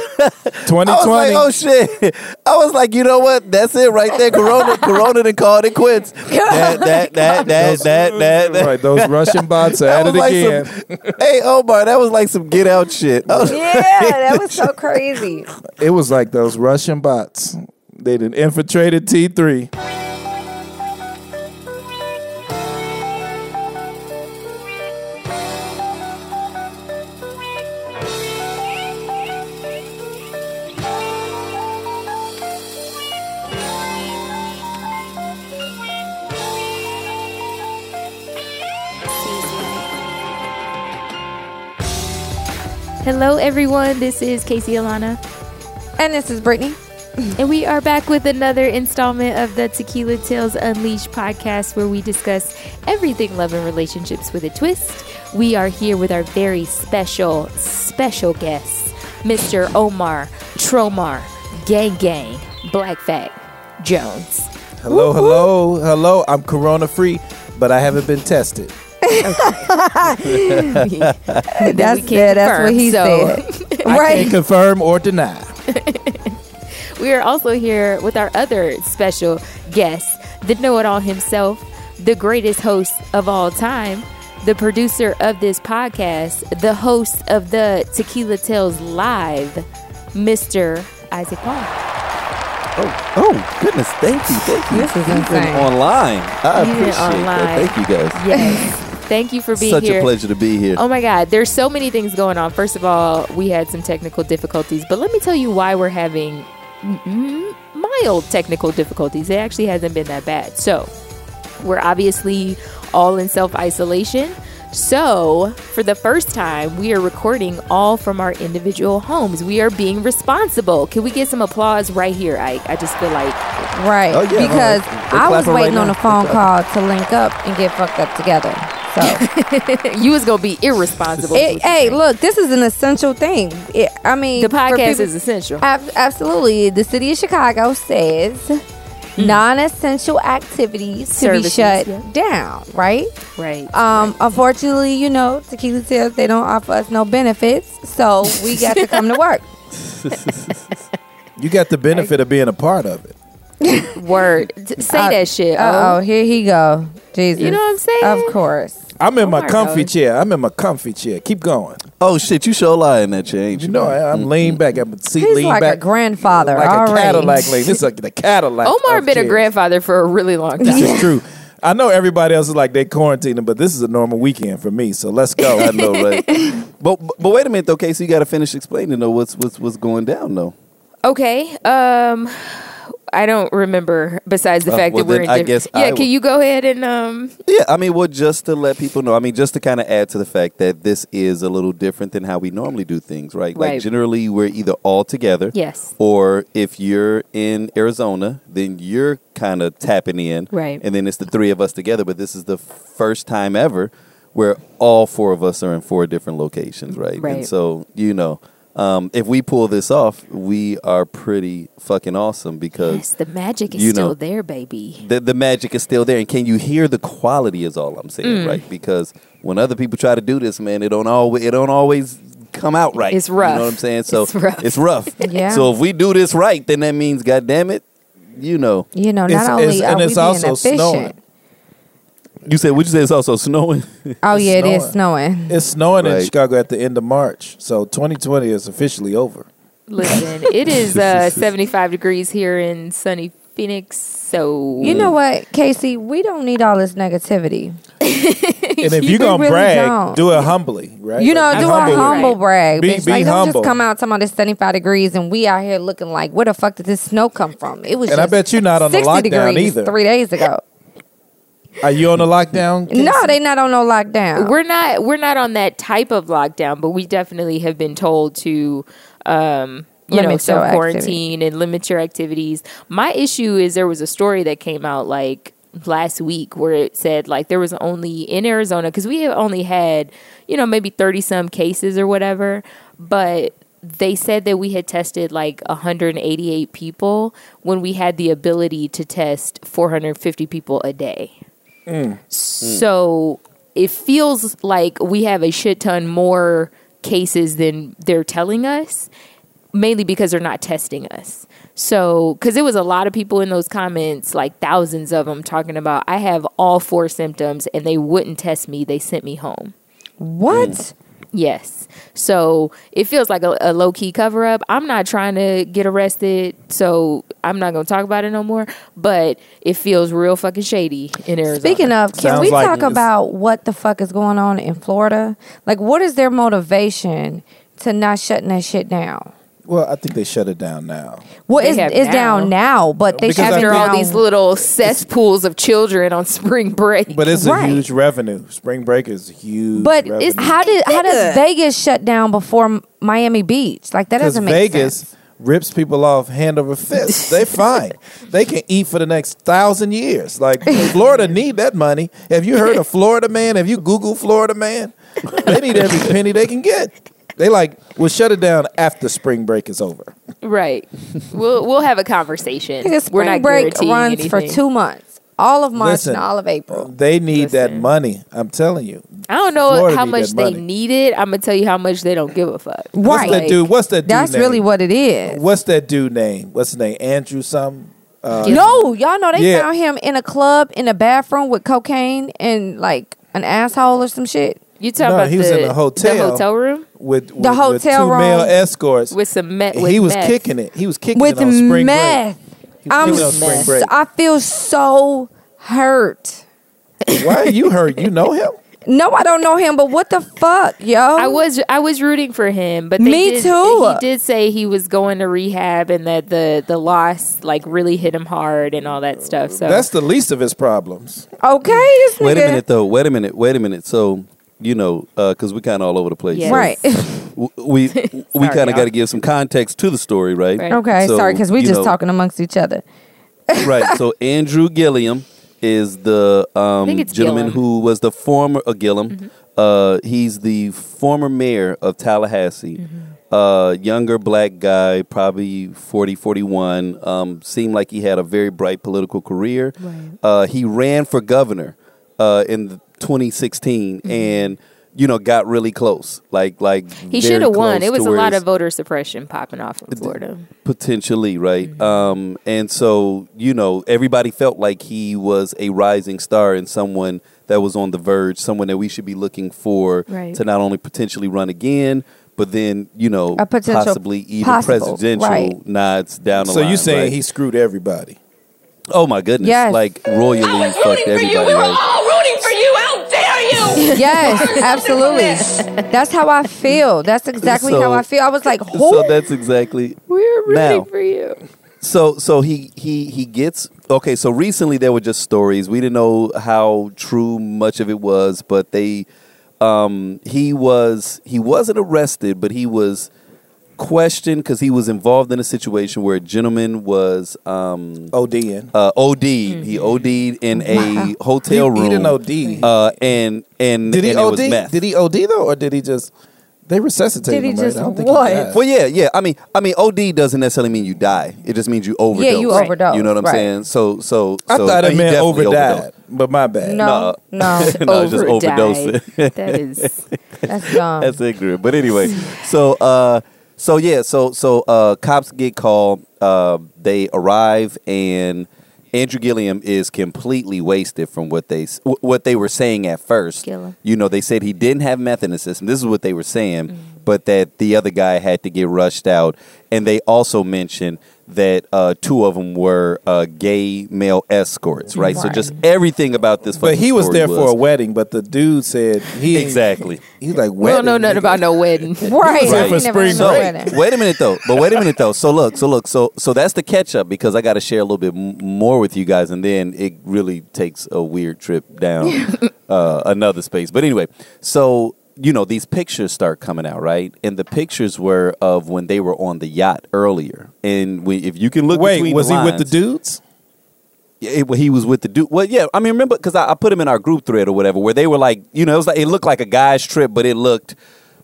2020. I was like, oh shit. [laughs] I was like, you know what? That's it right there. Corona, Corona done called it quits. [laughs] That, that, [laughs] that, that, that, that, that. Right, those Russian bots are That at it was like again. some, hey Omar, that was like some get out shit. I was- Yeah, that was so crazy. It was like those Russian bots. They done infiltrated T3. Hello, everyone. This is Casey Alana. And this is Brittany. And we are back with another installment of the Tequila Tales Unleashed podcast where we discuss everything love and relationships with a twist. We are here with our very special, special guest, Mr. Omar Tromar Gang Gang Black Fat Jones. Hello, hello, hello. I'm corona free, but I haven't been tested. That [laughs] That's, we can't yeah, that's what he so- said. [laughs] I right. can't confirm or deny. [laughs] We are also here with our other special guest, the know it all himself, the greatest host of all time, the producer of this podcast, the host of the Tequila Tales Live, Mr. Isaac Paul. Oh, oh, goodness! Thank you, thank you. This is Even insane. online. I Even appreciate that. online. Thank you, guys. Yes. Thank you for being Such here. Such a pleasure to be here. Oh my God, there's so many things going on. First of all, we had some technical difficulties, but let me tell you why we're having mild technical difficulties. It actually hasn't been that bad. So, we're obviously all in self isolation. So, for the first time, we are recording all from our individual homes. We are being responsible. Can we get some applause right here, Ike? I just feel like Right. Oh, yeah, because no, they're I was clapping right waiting on a phone call to link up and get fucked up together. So, [laughs] you was gonna be irresponsible. it, hey, look, this is an essential thing. It, I mean, the podcast people- is essential. Ab- absolutely. The city of Chicago says non-essential activities to be shut yeah. down. Right. right. Um, unfortunately, you know, Tequila Tales they don't offer us no benefits, so we got to come to work. [laughs] You got the benefit of being a part of it. [laughs] Word. Say Uh, that shit. Uh Oh. here he go. Jesus. You know what I'm saying? Of course. I'm in my Omar comfy knows. chair. I'm in my comfy chair. Keep going. Oh shit, you sure lying that you ain't You know, I, I'm lean back. I'm seat He's lean like back. a grandfather like already. a Cadillac [laughs] lane. This is like the Cadillac. Omar of been a chairs. grandfather for a really long time. This is true. [laughs] I know everybody else is like they quarantining, but this is a normal weekend for me. So let's go. I know, right? but but wait a minute, though, Casey. You got to finish explaining though what's what's what's going down though. Okay. Um, I don't remember. Besides the Uh, fact well, that we're in I diff- guess Yeah. I can will- you go ahead and um? Yeah, I mean, well, just to let people know, I mean, just to kind of add to the fact that this is a little different than how we normally do things, right? Like Right. generally, we're either all together, Yes. or if you're in Arizona, then you're kind of tapping in, Right. And then it's the three of us together. But this is the first time ever where all four of us are in four different locations, right? Right. And so you know. Um, if we pull this off, we are pretty fucking awesome because Yes, the magic is you still there, baby. the, the magic is still there and can you hear the quality is all i'm saying Mm. right because when other people try to do this man it don't always it don't always come out right It's rough. you know what i'm saying so It's rough. it's rough [laughs] Yeah. so if we do this right then that means god damn it you know You know, not It's- only it's- are and we it's being also efficient. snowing. You said would you say it's also snowing Oh It's yeah, it is snowing. snowing. It's snowing in Right. Chicago at the end of March, so 2020 is officially over. Listen, it is uh [laughs] 75 degrees here in sunny Phoenix. So You know what, Casey? We don't need all this negativity. [laughs] And if You you're gonna really brag, don't. do it humbly, right? You know, Like, do humble a with humble Right. brag. Be- bitch. be like, don't humble. just come out talking about it's 75 degrees and we out here looking like, where the fuck did this snow come from? It was And I just bet you're not on the 60 lockdown degrees either. three days ago. Are you on the lockdown? No, Casey? they not on no lockdown. we're not we're not on that type of lockdown, but we definitely have been told to um you Limit know, self quarantine and limit your activities. My issue is there was a story that came out like last week where it said like there was only in Arizona because we have only had you know maybe thirty some cases or whatever, but they said that we had tested like 188 people when we had the ability to test 450 people a day. Mm. So it feels like we have a shit ton more cases than they're telling us, mainly because they're not testing us. So, because it was a lot of people in those comments, like thousands of them, talking about I have all four symptoms and they wouldn't test me. They sent me home. what? Mm. Yes. So it feels like a, a low key cover up. I'm not trying to get arrested, so I'm not going to talk about it no more. But it feels real fucking shady in Arizona. Speaking of, can Sounds we like talk it's- about what the fuck is going on in Florida? Like, what is their motivation to not shutting that shit down? Well, I think they shut it down now. Well, They it's, it's now. down now, but they Because I shut it after all these little cesspools of children on [laughs] spring break. But it's Right. a huge revenue. Spring break is huge. But it's how did how does Vegas shut down before Miami Beach? Like that doesn't make sense. Vegas sense. rips people off hand over fist. They're [laughs] fine. They can eat for the next thousand years. Like Florida need that money. Have you heard of Florida man? Have you Googled Florida man? They need every penny they can get. They like we'll shut it down after spring break is over. right. [laughs] We'll we'll have a conversation. Because We're spring not break guaranteeing runs for two months, all of March Listen, and all of April. They need that money. I'm telling you. I don't know Florida how much they need it. I'm gonna tell you how much they don't give a fuck. What's Right. that dude? What's that dude That's name? really what it is. What's that dude name? What's his name? Andrew something. Uh, No, y'all know they Yeah. found him in a club in a bathroom with cocaine and like an asshole or some shit. You talking No, about he the, was in a hotel. the hotel room with, with hotel with two male escorts. with some met. he was meth. kicking it. He was kicking With it on spring meth. break. I'm He was on spring break. I feel so hurt. Why are you hurt? You know him? [laughs] No, I don't know him, but what the fuck, yo? I was I was rooting for him, but they Me did, too. He did say he was going to rehab and that the the loss like really hit him hard and all that stuff. So That's the least of his problems. okay. This Wait a minute, though. Wait a minute. Wait a minute. So, you know, because we're kind of all over the place. Yes. Right. [laughs] W- We [laughs] we kind of got to give some context to the story, right? Right. Okay, So, sorry, because we're just know- talking amongst each other. [laughs] right. So Andrew Gilliam is the um, gentleman Gillum. who was the former uh, Gillum. Uh, he's the former mayor of Tallahassee. Uh, younger black guy, probably 40, 41. Um, seemed like he had a very bright political career. Right. Uh, he ran for governor uh, in the 2016 and you know got really close. Like like he should have won. It was a lot of voter suppression popping off in Florida. potentially right Mm-hmm. um and so you know everybody felt like he was a rising star and someone that was on the verge someone that we should be looking for Right. to not only potentially run again but then you know A potential possibly even possible, presidential right. nods down the So line you saying right? he screwed everybody? oh my goodness Yes. like royally fucked everybody right [laughs] Yes, absolutely. [laughs] That's how I feel. That's exactly So- how I feel. I was like, who? so that's exactly We're rooting Now- for you. So so he he he gets okay. So recently there were just stories. We didn't know how true much of it was, but they um he was he wasn't arrested, but he was questioned because he was involved in a situation where a gentleman was um ODing. uh OD'd. He OD'd in a hotel He- room. he didn't OD. Uh and and Did he and it OD? was meth. Did he OD though, or did he just? They resuscitated Did he him, just? I don't think what? He died. Well, yeah, yeah. I mean, I mean, OD doesn't necessarily mean you die. It just means you overdose. you overdose, You know what I'm right. saying? So, so, I so thought it he meant definitely overdied, overdosed. but my bad. no, no, [laughs] no, it's just Overdied. overdosing. That is that's [laughs] dumb. That's ignorant. But anyway, so, uh, so yeah, so, so, uh, cops get called. Uh, they arrive, and Andrew Gilliam is completely wasted from what they what they were saying at first. Gilliam. You know, they said he didn't have meth in the system. This is what they were saying, but that the other guy had to get rushed out. And they also mentioned that uh, two of them were uh, gay male escorts, right? So just everything about this. But he was story there for a wedding. But the dude said he exactly. He's like, we don't know nothing about no wedding. [laughs] right. was there I for spring So break. wedding. wait a minute though, but wait a minute though. So look, so look, so so that's the catch up because I got to share a little bit m- more with you guys, and then it really takes a weird trip down [laughs] uh, another space. But anyway, so you know these pictures start coming out, right? And the pictures were of when they were on the yacht earlier, and we, if you can look, Wait, between was the he with the dudes? Yeah, it- well, he was with the dude. Well, yeah, I mean, remember because I, I put him in our group thread or whatever, where they were like, you know, it was like it looked like a guy's trip, but it looked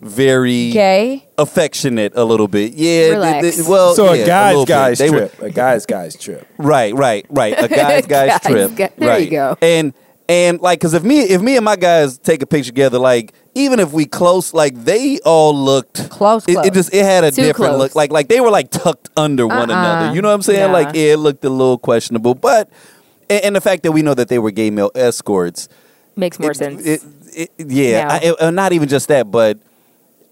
very Gay. affectionate a little bit. Yeah. th- Relax. th- well, So yeah, a guy's little bit. guy's They were- trip. a guy's guy's trip. [laughs] right, right, right. [laughs] A guy's guy's Guy's trip. guy- there right. you go. And and like, cause if me if me and my guys take a picture together, like even if we close, like they all looked Close, It, close. it just it had a Too different close. look. Like like they were like tucked under one Uh-uh. another. You know what I'm saying? Nah. Like yeah, it looked a little questionable, but. And, and the fact that we know that they were gay male escorts, Makes more it- sense. it- yeah, Now. I, uh, not even just that, but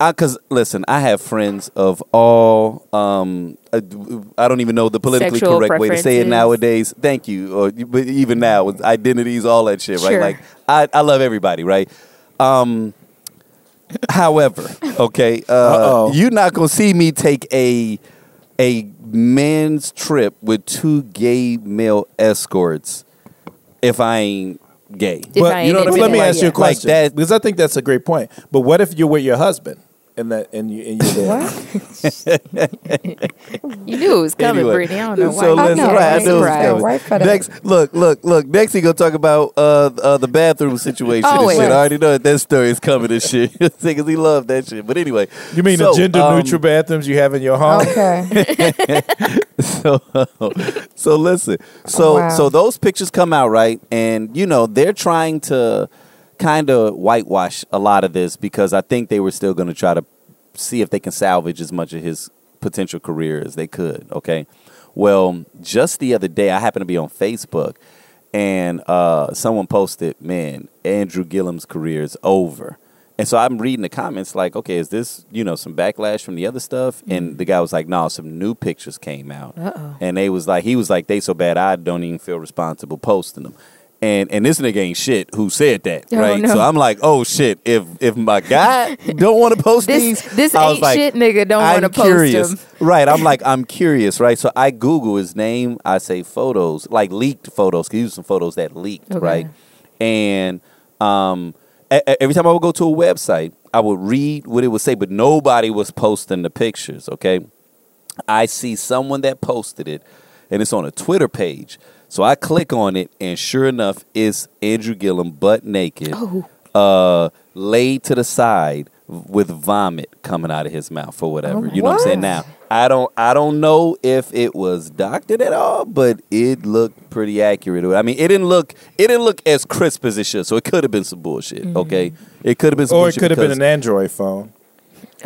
I because listen, I have friends of all. Um, uh, I don't even know the politically Sexual correct way to say it nowadays. Thank you. Or but even now with identities, all that shit, right? Sure. Like I, I love everybody, right? Um, however, [laughs] okay, uh, you're not gonna see me take a a men's trip with two gay male escorts if I ain't gay. If but I you ain't know, into let me ask you a yeah. Like question that- because I think that's a great point. But what if you're with your husband and that and you and you're there? [laughs] You knew it was coming, Anyway, Brittany. I don't know why. So you listen, know, right, I right? knew it was coming. Right for that. Next, look, look, look. Next, he gonna talk about uh, uh the bathroom situation and Always. shit. I already know that, that story is coming and shit [laughs] because he loved that shit. But anyway, You mean so, the gender um, neutral bathrooms you have in your home? Okay. [laughs] so so listen so Wow. so those pictures come out right and you know they're trying to kind of whitewash a lot of this because i think they were still going to try to see if they can salvage as much of his potential career as they could okay well just the other day i happened to be on facebook and uh, someone posted man andrew gillum's career is over And so I'm reading the comments like, okay, is this you know some backlash from the other stuff? And the guy was like, no, some new pictures came out, Uh-oh. and they was like, he was like, they so bad, I don't even feel responsible posting them. And and this nigga ain't shit who said that, Oh, right? no. So I'm like, oh shit, if if my guy don't want to post This- these, this I ain't like, shit nigga don't wanna post curious. them. [laughs] Right. I'm [laughs] like, I'm curious, right? So I Google his name. I say photos, like leaked photos, because some photos that leaked, Okay. right? And um, every time I would go to a website, I would read what it would say, but nobody was posting the pictures, okay? I see someone that posted it, and it's on a Twitter page. So I click on it, and sure enough, it's Andrew Gillum butt naked, uh, laid to the side with vomit coming out of his mouth or whatever. you know what I'm saying? Now, I don't, I don't know if it was doctored at all, but it looked pretty accurate. I mean, it didn't look, it didn't look as crisp as it should. So it could have been some bullshit. Okay, it could have been some Or it could have been an Android phone.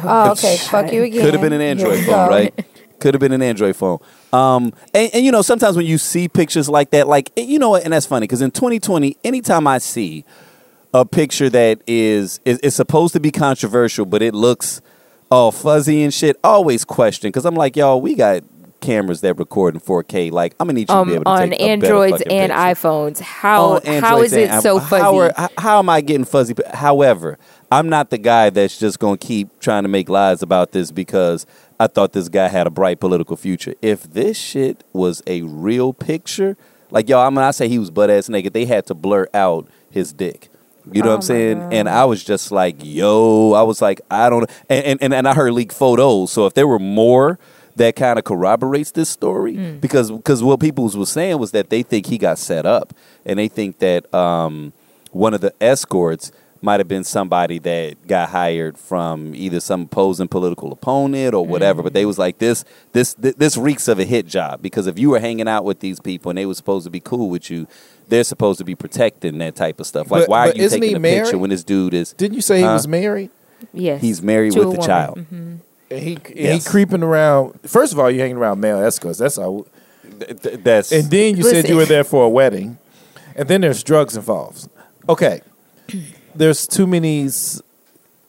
Oh, okay. Fuck [laughs] you again. could have been an Android phone, right? [laughs] Could have been an Android phone. Um, and, and you know, sometimes when you see pictures like that, like you know what, and that's funny because in 2020, anytime I see a picture that is is, is supposed to be controversial, but it looks all fuzzy and shit, always question because I'm like, y'all, we got cameras that record in 4K. Like, I'm gonna need you to be Um, able to on take Androids and picture. iPhones, how how is it and so fuzzy? How, are- how- how am I getting fuzzy? However, I'm not the guy that's just going to keep trying to make lies about this because I thought this guy had a bright political future. If this shit was a real picture, like y'all, I mean, I say he was butt ass naked. They had to blur out his dick. You know what I'm saying? And I was just like, yo, I was like, I don't, and and, and, and I heard leaked photos. So if there were more that kind of corroborates this story, because because what people was saying was that they think he got set up, and they think that um, one of the escorts might have been somebody that got hired from either some opposing political opponent or whatever. But they was like this this th- this reeks of a hit job because if you were hanging out with these people and they were supposed to be cool with you, they're supposed to be protecting that type of stuff. Like, But- why but are you isn't taking he a picture when this dude is? Didn't you say he was married? yes, He's married to with a the woman. child. Mhm. And he Yes. he creeping around. First of all, you hanging around male escorts. That's all. Th- th- that's And then you said you were there for a wedding, and then there's drugs involved. Okay, there's too many s-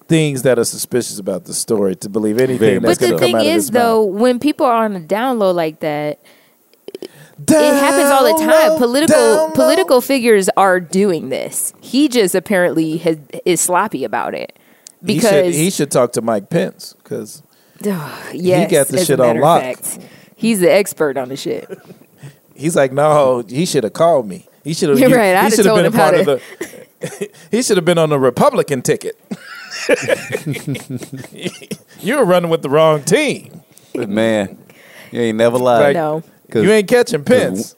things that are suspicious about the story to believe anything that's But the come thing out is, though, mouth. when people are on a down low like that, it happens all the time. Political political figures are doing this. He just apparently has, is sloppy about it He should, because he should talk to Mike Pence because yes, got the shit on lock. fact, He's the expert on the shit. he's like, no, he should have called me. He should [laughs] have. You're right. I'd He should have been a him how part of the. [laughs] he should have been on the Republican ticket. [laughs] you were running with the wrong team. man. You ain't never lied. Right. No, 'Cause- You ain't catching Pence.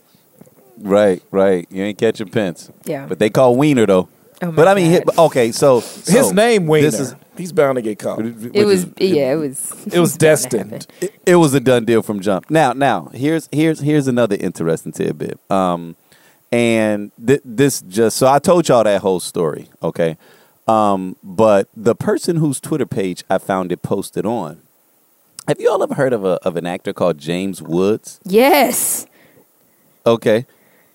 Right, right. You ain't catching Pence. Yeah. But they call Weiner though. Oh my but I mean, God. okay, so, so His name Weiner. This is He's bound to get caught. it was yeah, [laughs] it was It was bound to happen. destined. it, it was a done deal from jump. Now, now here's here's here's another interesting tidbit. Um, and th- this just so I told y'all that whole story, okay? Um, but the person whose Twitter page I found it posted on. Have you all ever heard of a of an actor called James Woods? Yes. Okay.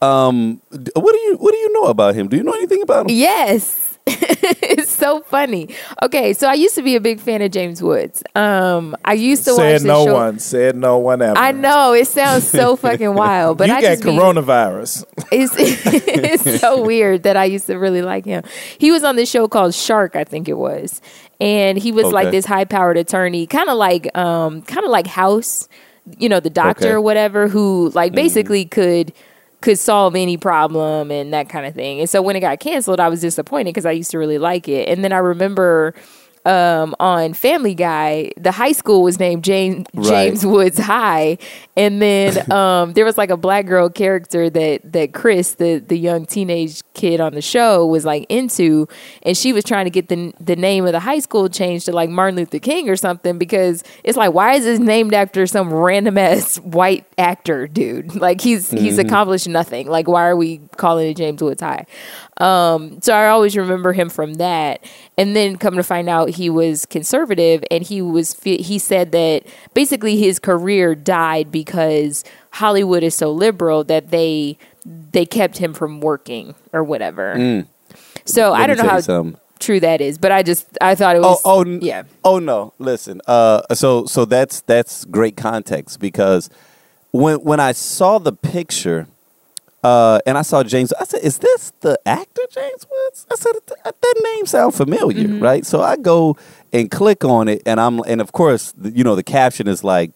Um, what do you what do you know about him? Do you know anything about him? Yes. [laughs] it's so funny. Okay, so I used to be a big fan of James Woods. Um, I used to watch Said the no show. one. Said no one ever. I know it sounds so fucking wild, but you I got be- coronavirus. [laughs] it's it's so weird that I used to really like him. He was on this show called Shark, I think it was, and he was like this high powered attorney, kind of like um, kind of like House, you know, the doctor Okay. or whatever, who like basically could could solve any problem and that kind of thing. And so when it got canceled, I was disappointed because I used to really like it. And then I remember um, on Family Guy, the high school was named James Right. James Woods High, and then [laughs] um, there was like a black girl character that that Chris, the the young teenage kid on the show, was like into, and she was trying to get the the name of the high school changed to like Martin Luther King or something because it's like why is this named after some random ass white actor dude? [laughs] Like he's he's accomplished nothing. Like why are we calling it James Woods High? Um, so I always remember him from that. And then come to find out he was conservative and he was he said that basically his career died because Hollywood is so liberal that they they kept him from working or whatever. So Mm. Let I don't know how something. true that is, but I just I thought it Oh, was. oh, n- yeah. Oh no! Listen, uh, so so that's that's great context because when when I saw the picture, uh, and I saw James, I said, "Is this the actor James Woods?" I said, "That that name sound familiar, Mm-hmm. right?" So I go and click on it, and I'm and of course, you know, the caption is like,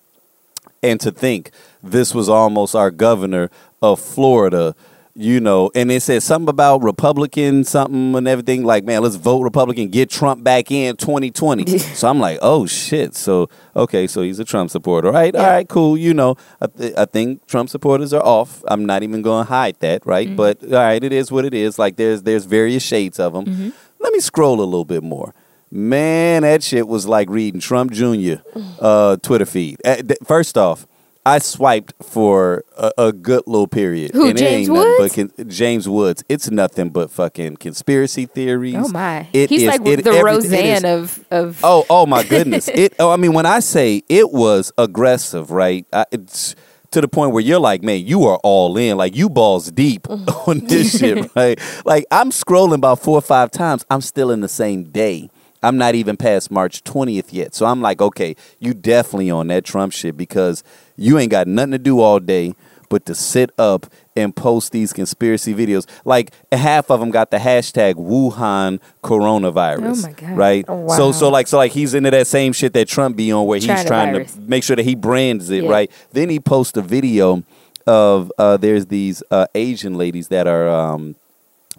"And to think this was almost our governor of Florida." You know, and it said something about Republican something and everything. Like, man, let's vote Republican, get Trump back in 2020. [laughs] so I'm like, oh shit. So okay, so he's a Trump supporter, right? All right, cool. You know, I, th- I think Trump supporters are off. I'm not even going to hide that, right? But all right, it is what it is. Like, there's there's various shades of them. Let me scroll a little bit more. Man, that shit was like reading Trump Jr. [sighs] Uh, Twitter feed. Uh, th- First off, I swiped for a, a good little period. Who, and it James ain't nothing Woods? But con- James Woods. It's nothing but fucking conspiracy theories. Oh my, It he's is- like it- the every- Roseanne of of. Oh, oh my [laughs] goodness! It. Oh, I mean, when I say it was aggressive, right? I, it's to the point where you're like, man, you are all in, like you balls deep mm. [laughs] on this shit, [laughs] right? Like I'm scrolling about four or five times. I'm still in the same day. I'm not even past March 20th yet. So I'm like, okay, you definitely on that Trump shit because you ain't got nothing to do all day but to sit up and post these conspiracy videos. Like half of them got the hashtag Wuhan coronavirus. Oh my God. Right? Oh, So wow. so like so like he's into that same shit that Trump be on where he's China trying virus. to make sure that he brands it Yeah. right. Then he posts a video of uh, there's these uh, Asian ladies that are um,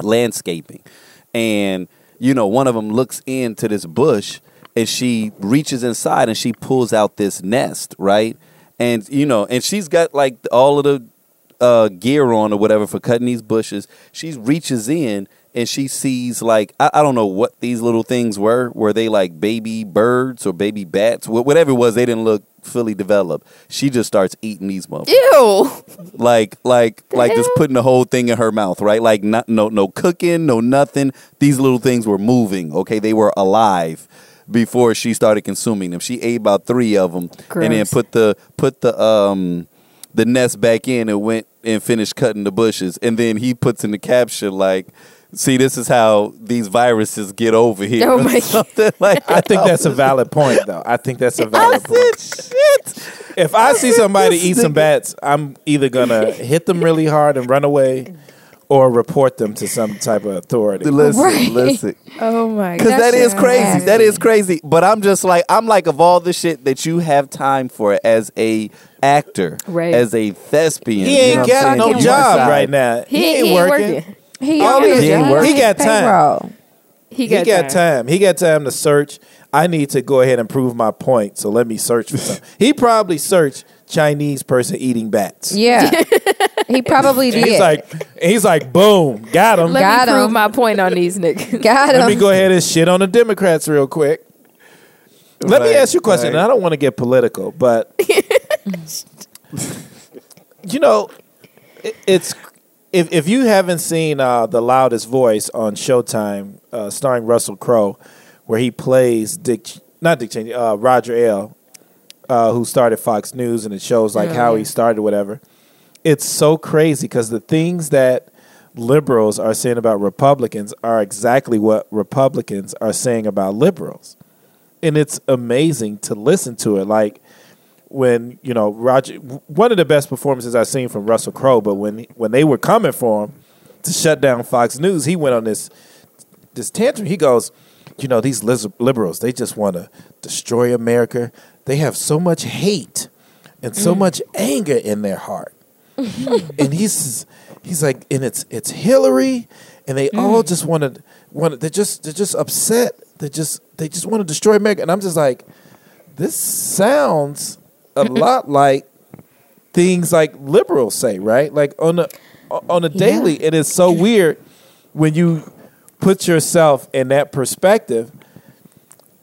landscaping, and you know one of them looks into this bush and she reaches inside and she pulls out this nest right, and you know and she's got like all of the uh, gear on or whatever for cutting these bushes. She reaches in and she sees like I, I don't know what these little things were. Were they like baby birds or baby bats? Wh- Whatever it was, they didn't look fully developed. She just starts eating these motherfuckers Ew. like like like just putting the whole thing in her mouth, right? Like not no no cooking, no nothing. These little things were moving. Okay, they were alive before she started consuming them. She ate about three of them, and then put the put the um the nest back in and went and finished cutting the bushes. And then he puts in the caption like. See, this is how these viruses get over here. Oh my or [laughs] something like I think that's a valid point, though. I think that's a valid point. shit. If I see somebody eat some bats, I'm either gonna hit them really hard and run away, or report them to some type of authority. Listen, Right. listen. [laughs] Oh my. Because God. that is crazy. nasty. That is crazy. But I'm just like I'm like of all the shit that you have time for as a actor, Right. as a thespian. He you know ain't got no job right now. He, he ain't working. He All his- his he ain't job, working. He got time. payroll. He He got, got time. He got time to search. I need to go ahead and prove my point. So let me search for something. He probably searched Chinese person eating bats. Yeah, [laughs] he probably did. he's like, he's like, boom, got him. Let Got me prove him. my point on these niggas. [laughs] got him. Let me go ahead and shit on the Democrats real quick. Let me ask you a question. right. and I don't want to get political, but [laughs] you know, it, it's if if you haven't seen uh, the loudest voice on Showtime, uh, starring Russell Crowe, where he plays Dick, not Dick Cheney, uh, Roger Ailes, uh, who started Fox News, and it shows like Oh, how he started, whatever. It's so crazy because the things that liberals are saying about Republicans are exactly what Republicans are saying about liberals. And it's amazing to listen to it. Like when, you know, Roger, one of the best performances I've seen from Russell Crowe, but when, when they were coming for him to shut down Fox News, he went on this, this tantrum. He goes, you know, these liberals, they just want to destroy America. They have so much hate and so mm. much anger in their heart [laughs] and he's he's like, and it's it's Hillary, and they mm. all just want to want they're just they're just upset. They just they just want to destroy America, and I'm just like, this sounds a [laughs] lot like things like liberals say, right? Like on a on a daily, and it's so weird when you put yourself in that perspective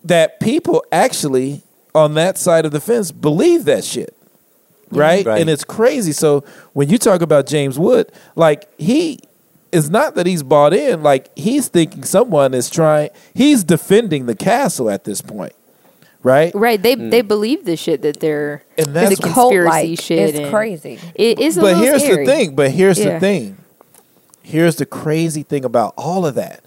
that people actually on that side of the fence believe that shit right? Right. And it's crazy. So when you talk about James Wood, like he is not that he's bought in, like he's thinking someone is trying he's defending the castle at this point. Right? Right. They mm. they believe the shit that they're And that's the conspiracy shit. It's and crazy. It is a But little here's scary. the thing, but here's Yeah. the thing. Here's the crazy thing about all of that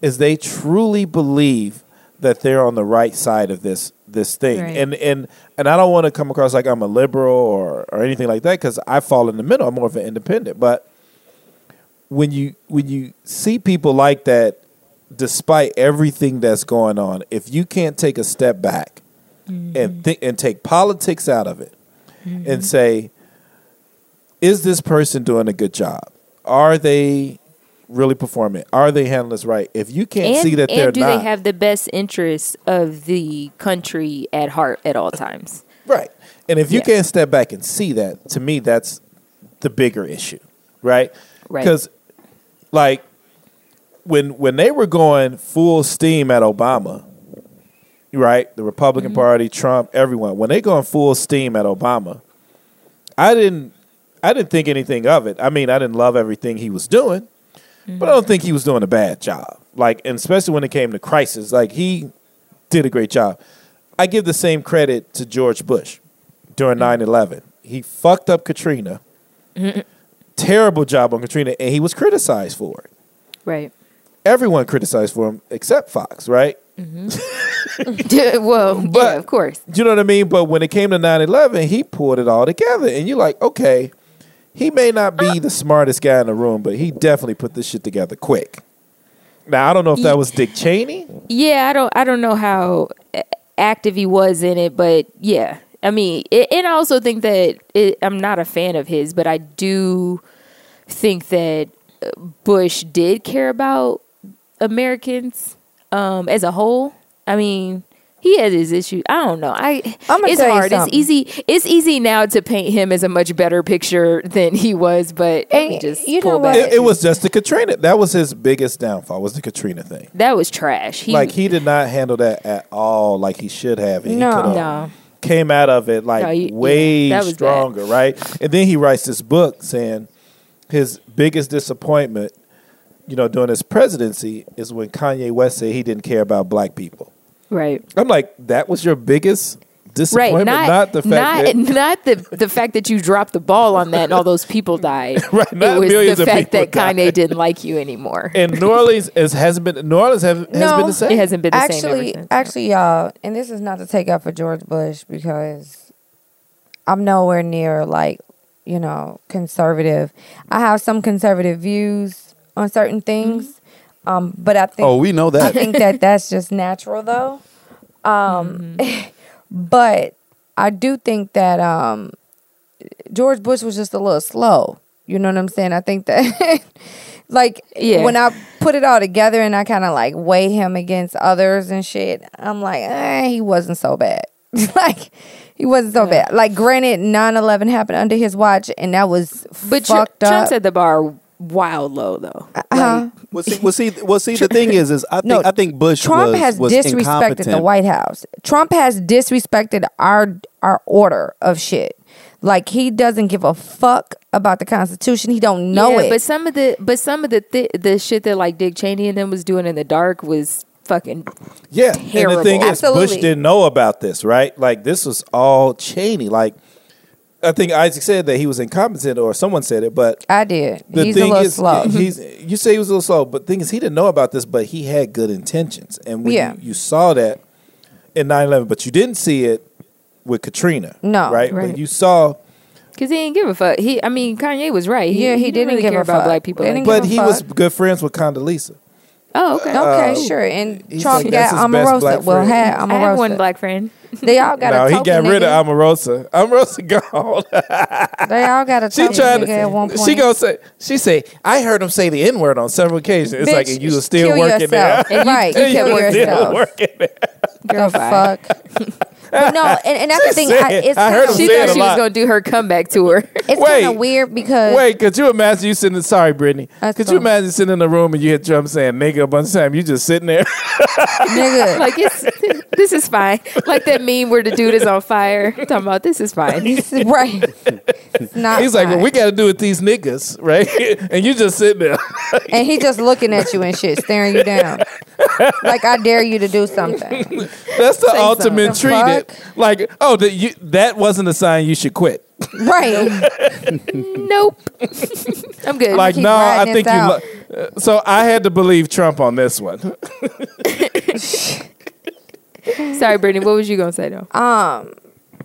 is they truly believe that they're on the right side of this this thing. Right. And and and I don't want to come across like I'm a liberal or or anything like that because I fall in the middle. I'm more of an independent. But when you when you see people like that, despite everything that's going on, if you can't take a step back and think and take politics out of it and say, is this person doing a good job? Are they really performing? Are they handling this right? If you can't and, see that and they're do not they have the best interests of the country at heart at all times? right, and if you Yeah. can't step back and see that, to me, that's the bigger issue, right? Right. Because, like, when when they were going full steam at Obama, right? The Republican Mm-hmm. Party, Trump, everyone. When they going full steam at Obama, I didn't I didn't think anything of it. I mean, I didn't love everything he was doing, but I don't think he was doing a bad job. Like, and especially when it came to crisis, like he did a great job. I give the same credit to George Bush during 9-11. He fucked up Katrina. Terrible job on Katrina, and he was criticized for it. Right. Everyone criticized for him except Fox, right? Mm-hmm. [laughs] well, But- yeah, of course. You know what I mean? But when it came to 9-11, he pulled it all together. And you're like, okay, he may not be the smartest guy in the room, but he definitely put this shit together quick. Now, I don't know if that was Dick Cheney. Yeah, I don't I don't know how active he was in it, but yeah. I mean, it, and I also think that it, I'm not a fan of his, but I do think that Bush did care about Americans um, as a whole. I mean, he has his issues. I don't know. I I'ma it's tell you hard. It's easy. It's easy now to paint him as a much better picture than he was, but And just you know what? It, it was just the Katrina. That was his biggest downfall. Was the Katrina thing? that was trash. He, like he did not handle that at all, like he should have. And No. coulda no. came out of it like No, you- way yeah, that was bad. stronger, right? And then he writes this book saying his biggest disappointment, you know, during his presidency is when Kanye West said he didn't care about black people. Right. I'm like, that was your biggest Right, disappointment, not, not, the fact not, that [laughs] not the the fact that you dropped the ball on that and all those people died. [laughs] Right, not it was millions the fact people that Kanye didn't like you anymore. [laughs] and New Orleans is, hasn't been New Orleans has, has No, been the same. It hasn't been the same actually, ever actually, y'all, and this is not to take up for George Bush because I'm nowhere near like you know conservative. I have some conservative views on certain things, um, but I think Oh, we know that. I that. think that that's just natural though. Um, [laughs] but I do think that um, George Bush was just a little slow. You know what I'm saying? I think that [laughs] like Yeah. when I put it all together and I kind of like weigh him against others and shit, I'm like, eh, he wasn't so bad. [laughs] like he wasn't so bad. Like granted 9/11 happened under his watch and that was But Tr- fucked Trump up. set the bar wild low though. uh-huh. [laughs] Well, see, well, see, well, see. The thing is, is I think No, I think Bush Trump was, has was disrespected incompetent. the White House. Trump has disrespected our our order of shit. Like he doesn't give a fuck about the Constitution. He don't know yeah, it. But some of the but some of the th- the shit that like Dick Cheney and them was doing in the dark was fucking Yeah, and the terrible. thing is, Bush didn't know about this, right? Like this was all Cheney. Like I think Isaac said that he was incompetent, or someone said it, but I did. the He's a thing little is, slow. he's you say he was a little slow, but the thing is, he didn't know about this, but he had good intentions, and when Yeah. you, you saw that in 9-11, but you didn't see it with Katrina, No, right? right. But you saw, because he didn't give a fuck. He, I mean, Kanye was right. Yeah, he didn't really give care a about fuck. black people. Like but give a he was good friends with Condoleezza. Oh, uh, okay. Okay, oh. sure. And he's Trump like, that's got his best black Omarosa. Well, friend. had I Omarosa. have one black friend. [laughs] They all got no, a he token got rid of nigga. Omarosa. [laughs] Omarosa gone. They all got a She token tried nigga at one to. point. She gonna say. She say. I heard him say the n word on several occasions. It's Bitch, like you was still kill working yourself. there. right, you [laughs] You kill was still yourself. working there. The bye. fuck. [laughs] but no, and, and that's the thing. I, it's I heard him She say it thought a she was gonna do her comeback tour. [laughs] it's Wait. kind of weird because Wait, could you imagine you sitting? Sorry, Brittany. That's could you imagine sitting in the room and you hear Trump saying "nigga" a bunch of times? You just sitting there. nigga, [laughs] like it's this is fine. Like that meme where the dude is on fire. Talking about this is fine. this is right. It's not. He's like, "Well, we got to do with these niggas, right?" [laughs] and you just sitting there. and he just looking at you and shit, staring you down. like I dare you to do something. That's the Say ultimate something. treat. It like, oh, that you that wasn't a sign you should quit. Right. Nope. I'm good. Like, keep no, I think you. Lo- uh, so I had to believe Trump on this one. [laughs] [laughs] Sorry, Brittany. What was you gonna say though? Um,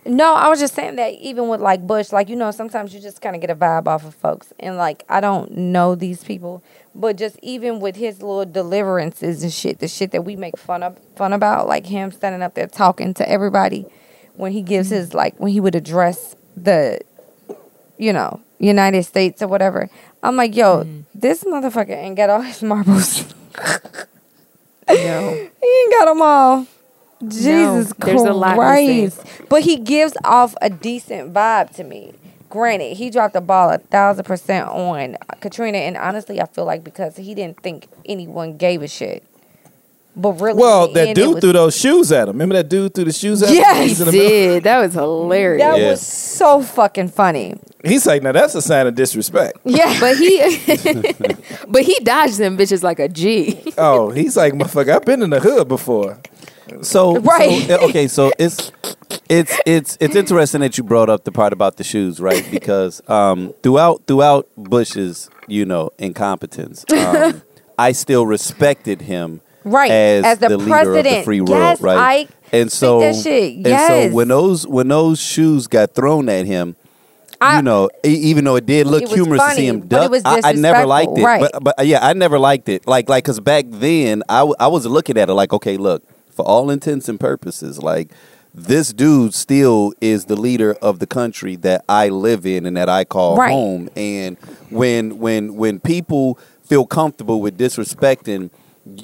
no, I was just saying that even with like Bush, like you know, sometimes you just kind of get a vibe off of folks, and like I don't know these people, but just even with his little deliverances and shit, the shit that we make fun of fun about, like him standing up there talking to everybody when he gives his like when he would address the, you know, United States or whatever. I'm like, yo, this motherfucker ain't got all his marbles. [laughs] No. He ain't got them all. Jesus there's Christ. a lot missing. But he gives off a decent vibe to me. Granted, he dropped the ball a thousand percent on Katrina, and honestly, I feel like because he didn't think anyone gave a shit. But really, Well, that end, dude was- threw those shoes at him. Remember that dude threw the shoes at him? Yes. He's He middle- did. That was hilarious. That Yeah. was so fucking funny. He's like, now that's a sign of disrespect. Yeah, [laughs] But he, [laughs] but he dodged them bitches like a G. Oh, he's like, motherfucker, I've been in the hood before. So, Right. so, okay, so it's it's it's it's interesting that you brought up the part about the shoes, right? Because um, throughout throughout Bush's you know incompetence, um, [laughs] I still respected him Right, as, as the leader of the free world, Yes, right? Ike. and so shit. and Yes. so when those when those shoes got thrown at him. I- you know, even though it did look It humorous to see him duck, I, I never liked it. right. But but yeah, I never liked it. Like like because back then I, w- I was looking at it like, okay, look, for all intents and purposes, like this dude still is the leader of the country that I live in and that I call Right. home. And when when when people feel comfortable with disrespecting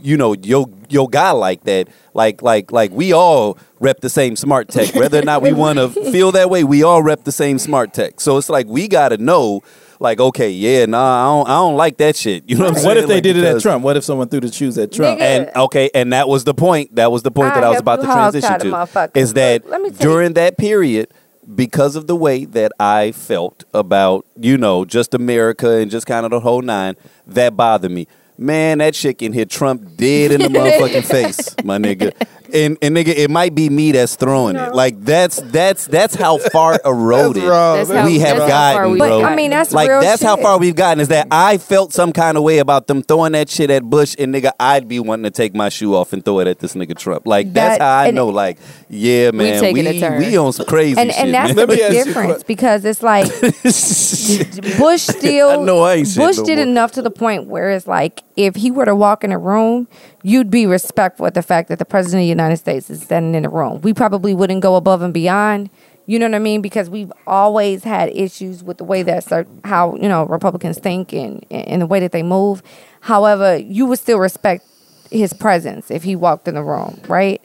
you know your your guy like that like like like we all rep the same smart tech whether or not we want to [laughs] feel that way we all rep the same smart tech so it's like we got to know like okay yeah nah I don't, I don't like that shit [laughs] you know what I'm saying What if they Like, did it at because- Trump? What if someone threw the shoes at Trump? Nigga. and okay, and that was the point. That was the point that I I was help about you to hog transition tie the to. motherfucker. Is that Let me tell you- during that period, because of the way that I felt about you know just America and just kind of the whole nine, that bothered me. Man, that shit can hit Trump dead in the [laughs] motherfucking face, my nigga. And and nigga, it might be me that's throwing it. Like that's that's that's how far [laughs] eroded wrong. That's how, we have that's how far gotten, we've But. I mean, that's like real that's how far we've gotten. Is that I felt some kind of way about them throwing that shit at Bush, and nigga, I'd be wanting to take my shoe off and throw it at this nigga Trump. Like that's how I know. Like yeah, man, taking we a we on some crazy and shit. and that's man. the big ask you a difference because it's like [laughs] Bush still I know I ain't Bush no did more. enough to the point where it's like if he were to walk in a room, you'd be respectful at the fact that the president of the United States is standing in the room. We probably wouldn't go above and beyond. You know what I mean? Because we've always had issues with the way that cer- how you know Republicans think and and the way that they move. However, you would still respect his presence if he walked in the room, right?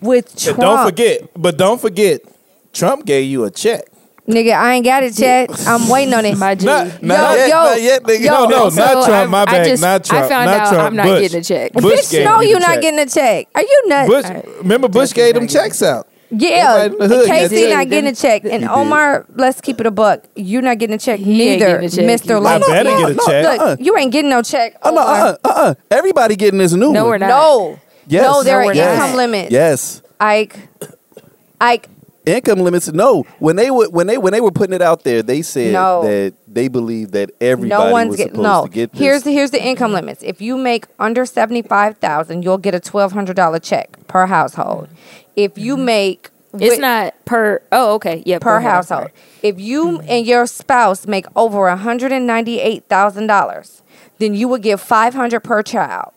With But Trump, don't forget, but don't forget, Trump gave you a check. Nigga, I ain't got it yet. I'm waiting on it. My G. Not, Yo, yet, yo, not yet, nigga. yo, no, no, so not Trump. I'm- my bad. just- not Trump. I found not out Trump. I'm not Bush. getting a check. Bush Bitch, no, you're not check. getting a check. Are you nuts? Bush, remember Bush gave them checks out. Yeah, Everybody in the hood gets Casey not getting a check, and Omar, let's keep it a buck. You're not getting a check He neither, a check. Mister. You Like, better no, get a no, check. Look, Uh-uh. you ain't getting no check. Oh, Omar. uh, uh, uh. Everybody getting this new No, one. we're not. No, Yes. no, there No, are we're income limits. Yes. Ike, Ike, Income limits. No, when they were when they when they were putting it out there, they said No. that they believe that everybody no one's was getting supposed no. to get this. Here's the here's the income limits. If you make under seventy five thousand, you'll get a twelve hundred dollar check per household. If you make Mm-hmm. It's wi- not per. Oh, okay. Yeah, per head, I'm household. sorry. If you and your spouse make over hundred and ninety eight thousand dollars, then you would give five hundred per child.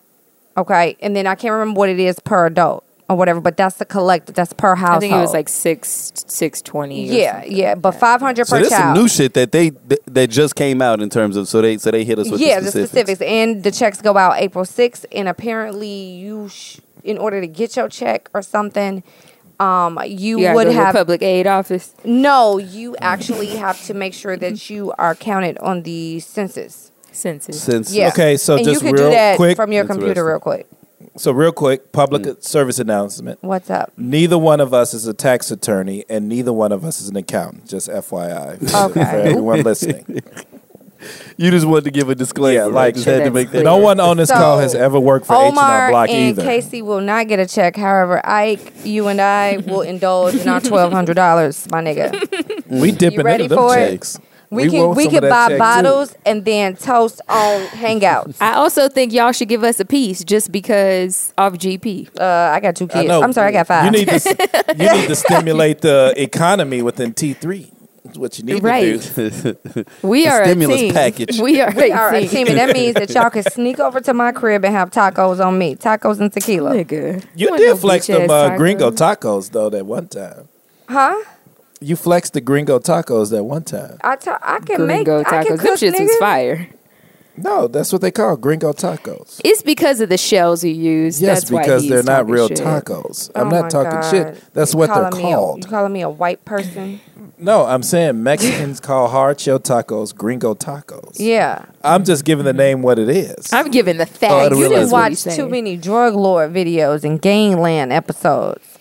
Okay, and then I can't remember what it is per adult or whatever, but that's the collective. That's per household. I think it was like six six twenty. yeah, yeah, but five hundred so per this some child. new shit that they that, that just came out in terms of so they so they hit us with yeah, the the specifics, and the checks go out April sixth, and apparently you, sh- in order to get your check or something. Um, you, You gotta would go to the have public aid office. no. You actually have to make sure that you are counted on the census. Census. Since Yeah. Okay, so and just you can real do that quick- from your computer real quick. So real quick, public Mm. service announcement. What's up? Neither one of us is a tax attorney, and neither one of us is an accountant. Just FYI, [laughs] Okay. for everyone listening. [laughs] You just wanted to give a disclaimer. Yeah, like just had to make that. No one on this So, call has ever worked for H&R Omar Block and either. Casey will not get a check. However, Ike, you and I will indulge in our twelve hundred dollars, my nigga. we dipping ready into them for it? Checks. We, We can we some can buy check, too. bottles and then toast on hangouts. I also think y'all should give us a piece just because of GP. Uh, I got two I kids. I'm sorry, I got five. You need to you need to [laughs] stimulate the economy within T three. That's what you need Right. to do. [laughs] We are stimulus a team. package. We are we a are a team. team, and that means that y'all can [laughs] sneak over to my crib and have tacos on me, tacos and tequila. Nigga. You want did no flex bitch-ass them uh, gringo tacos though that one time. Huh? You flexed the gringo tacos that one time. I ta- I can make Gringo I can tacos. Them cook, shits was nigga. fire. No, that's what they call gringo tacos. It's because of the shells you use. Yes, That's why because he's they're not talking real shit. tacos. I'm Oh not talking God. shit. That's You what they're calling me a- called. you calling me a white person? No, I'm saying Mexicans call hard shell tacos gringo tacos. Yeah. I'm just giving the name what it is. I'm giving the I facts. didn't You realize didn't what watch too many drug lord videos and gangland episodes.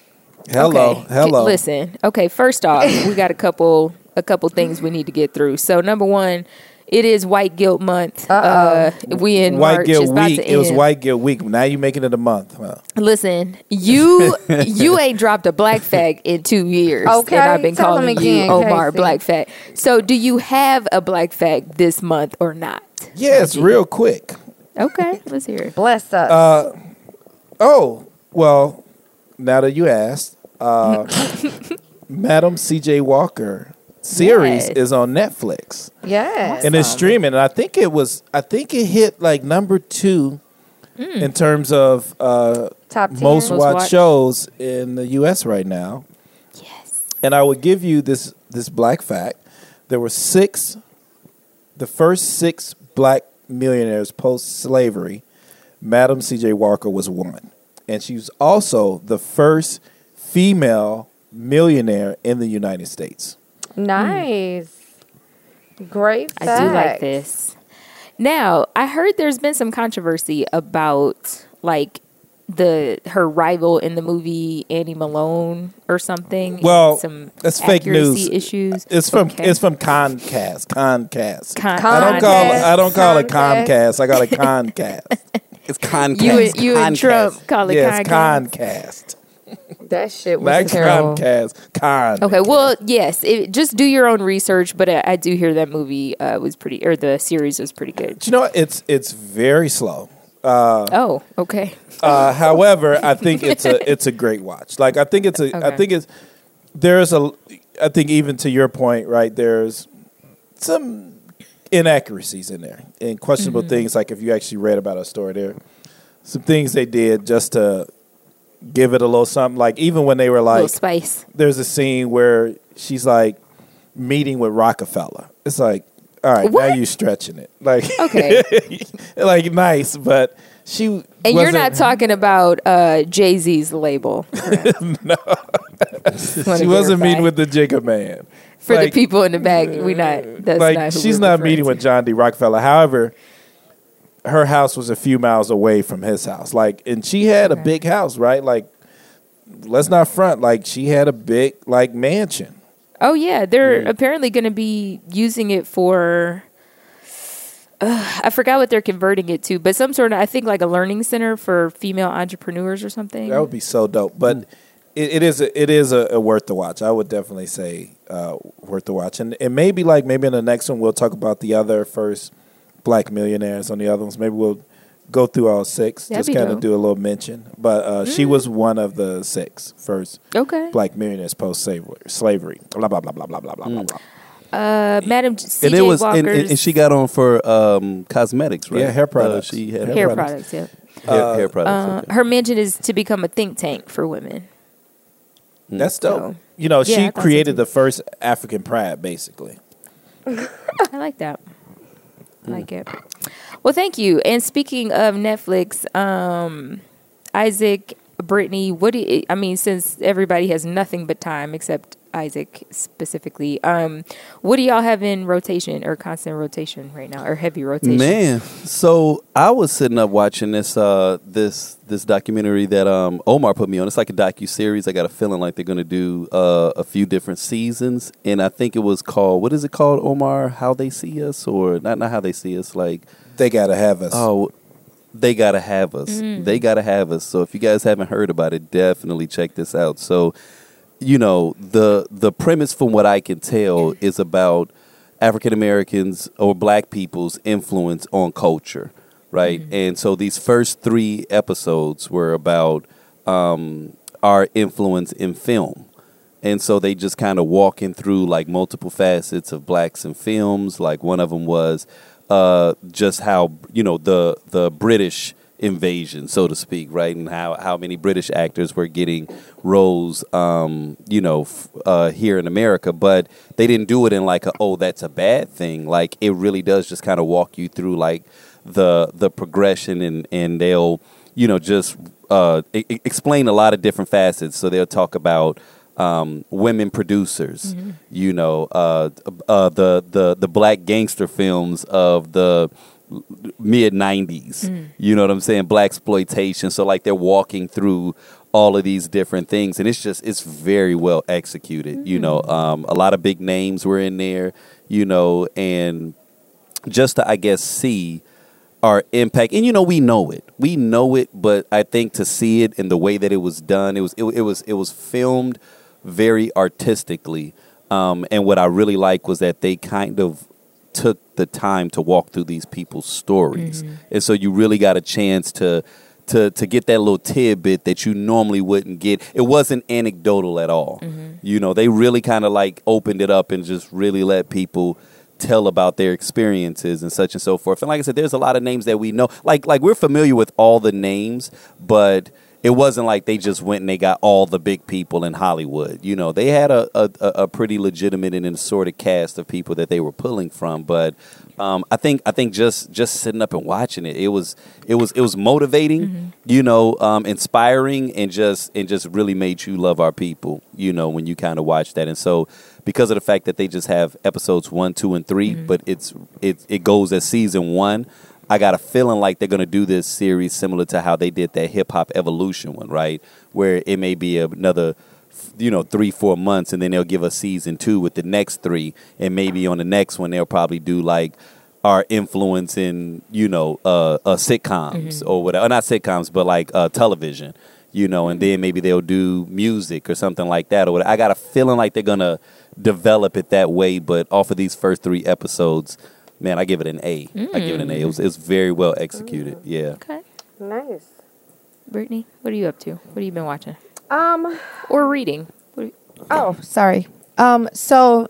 Hello, Okay. hello. Listen, okay. First off, [laughs] we got a couple a couple things we need to get through. So number one, it is White Guilt Month. Uh, we in White March. Guilt Week. It was. White Guilt Week. Now you making it a month. Huh? Listen, you [laughs] you ain't dropped a black fact in two years. Okay, and I've been tell calling again, you Omar Casey. Black Fact. So, do you have a black fact this month or not? Yes, real quick. Okay, let's hear it. Bless [laughs] us. Uh, oh, well, now that you asked, uh, [laughs] Madam C.J. Walker series Yes. is on Netflix yes. and it's streaming. And I think it was, I think it hit like number two in terms of uh, Top 10. most Most watched watched. shows in the U.S. right now. Yes. And I would give you this this black fact: there were six, the first six black millionaires post slavery. Madam C.J. Walker was one, and she was also the first female millionaire in the United States. Nice. Great I do like this. Now, I heard there's been some controversy about like the her rival in the movie Annie Malone or something. Well, some that's fake news. issues. It's from Okay. it's from Comcast. Comcast. Con- I don't call it, I don't call it Comcast. Comcast. I call it Comcast. [laughs] It's Concast. you and, you and Concast. Trump call it yes, Concast. Comcast. That shit was Not terrible. Comcast. Con. Okay, well, yes, it, just do your own research. But I, I do hear that movie uh, was pretty, or the series was pretty good. Do you know what? It's it's very slow. Oh, okay. Uh, however, I think it's a it's a great watch. Like I think it's a I Okay. think it's there's a I think even to your point, right? There's some inaccuracies in there and questionable Mm-hmm. things. Like if you actually read about a story, there some things they did just to give it a little something. Like even when they were like, spice. there's a scene where she's like meeting with Rockefeller. It's like, all right, What? now you're stretching it. Like [laughs] Okay. like nice, but she And you're wasn't- talking about uh, Jay Z's label. [laughs] no. She wasn't meeting with the Jigga man. For like- the people in the back, we not. That's like not who she's not meeting to. with John D. Rockefeller. However, her house was a few miles away from his house. Like, and she had a big house, right? Like, let's not front. Like, she had a big like mansion. Oh yeah, they're Mm. apparently going to be using it for. Uh, I forgot what they're converting it to, but some sort of I think like a learning center for female entrepreneurs or something. That would be so dope. But it, it is a, it is a, a worth the watch. I would definitely say uh, worth the watch. And and maybe like maybe in the next one we'll talk about the other first black millionaires on the other ones. Maybe we'll go through all six. That'd just kind of do a little mention. But uh, she was one of the six first okay. black millionaires post slavery. Slavery. Blah blah blah blah blah blah blah blah. blah. Uh, Madam C.J. And it was, and, and, and she got on for um, cosmetics, right? Yeah, hair products. Uh, she had hair products. products. Yeah. hair, hair products. Uh, okay. her mention is to become a think tank for women. That's dope. So, you know, yeah, she created the first African pride, basically. [laughs] I like that. I like it. Well, thank you. And speaking of Netflix, um, Isaac, Brittany, what do you, I mean? Since everybody has nothing but time except Isaac specifically. Um, what do y'all have in rotation or constant rotation right now, or heavy rotation? Man, so I was sitting up watching this uh this this documentary that um Omar put me on. It's like a docu series. I got a feeling like they're gonna do uh, a few different seasons, and I think it was called what is it called, Omar? How they see us, or not? Not how they see us. Like They gotta have us. oh, they gotta have us. They gotta have us. So if you guys haven't heard about it, definitely check this out. So you know the the premise from what I can tell is about African Americans or Black people's influence on culture, right? And so these first three episodes were about um, our influence in film. And so they just kind of walking through like multiple facets of blacks in films. Like one of them was uh, just how you know the the British invasion, so to speak, right? And how how many British actors were getting roles, um, you know, f- uh, here in America, but they didn't do it in like a oh that's a bad thing. Like it really does just kind of walk you through like the the progression and and they'll you know just uh, e- explain a lot of different facets. So they'll talk about um, women producers, you know, uh, uh, the the the black gangster films of the mid '90s. You know what I'm saying? Blaxploitation. So like they're walking through all of these different things, and it's just it's very well executed. You know, um, a lot of big names were in there. You know, and just to I guess see our impact and you know we know it we know it but i think to see it in the way that it was done it was it, it was it was filmed very artistically um, and what i really like was that they kind of took the time to walk through these people's stories. Mm-hmm. And so you really got a chance to to to get that little tidbit that you normally wouldn't get. It wasn't anecdotal at all. Mm-hmm. You know they really kind of like opened it up and just really let people tell about their experiences and such and so forth. And like I said, there's a lot of names that we know. Like like we're familiar with all the names, but it wasn't like they just went and they got all the big people in Hollywood. You know, they had a a, a pretty legitimate and assorted cast of people that they were pulling from. But um, I think I think just just sitting up and watching it, it was it was it was motivating, you know, um, inspiring, and just and just really made you love our people. You know, when you kind of watch that, and so because of the fact that they just have episodes one, two, and 3 but it's it it goes as season one. I got a feeling like they're gonna do this series similar to how they did that hip hop evolution one, right? Where it may be another, you know, three four months, and then they'll give us season two with the next three, and maybe on the next one they'll probably do like our influence in you know uh, uh sitcoms or whatever, not sitcoms, but like uh, television, you know, and then maybe they'll do music or something like that. Or whatever. I got a feeling like they're gonna develop it that way, but off of these first three episodes, man, I give it an A. I give it an A. It was, it was very well executed. Yeah. Okay. Nice. Brittany, what are you up to? What have you been watching Um. or reading? What you- Oh, sorry. Um. So,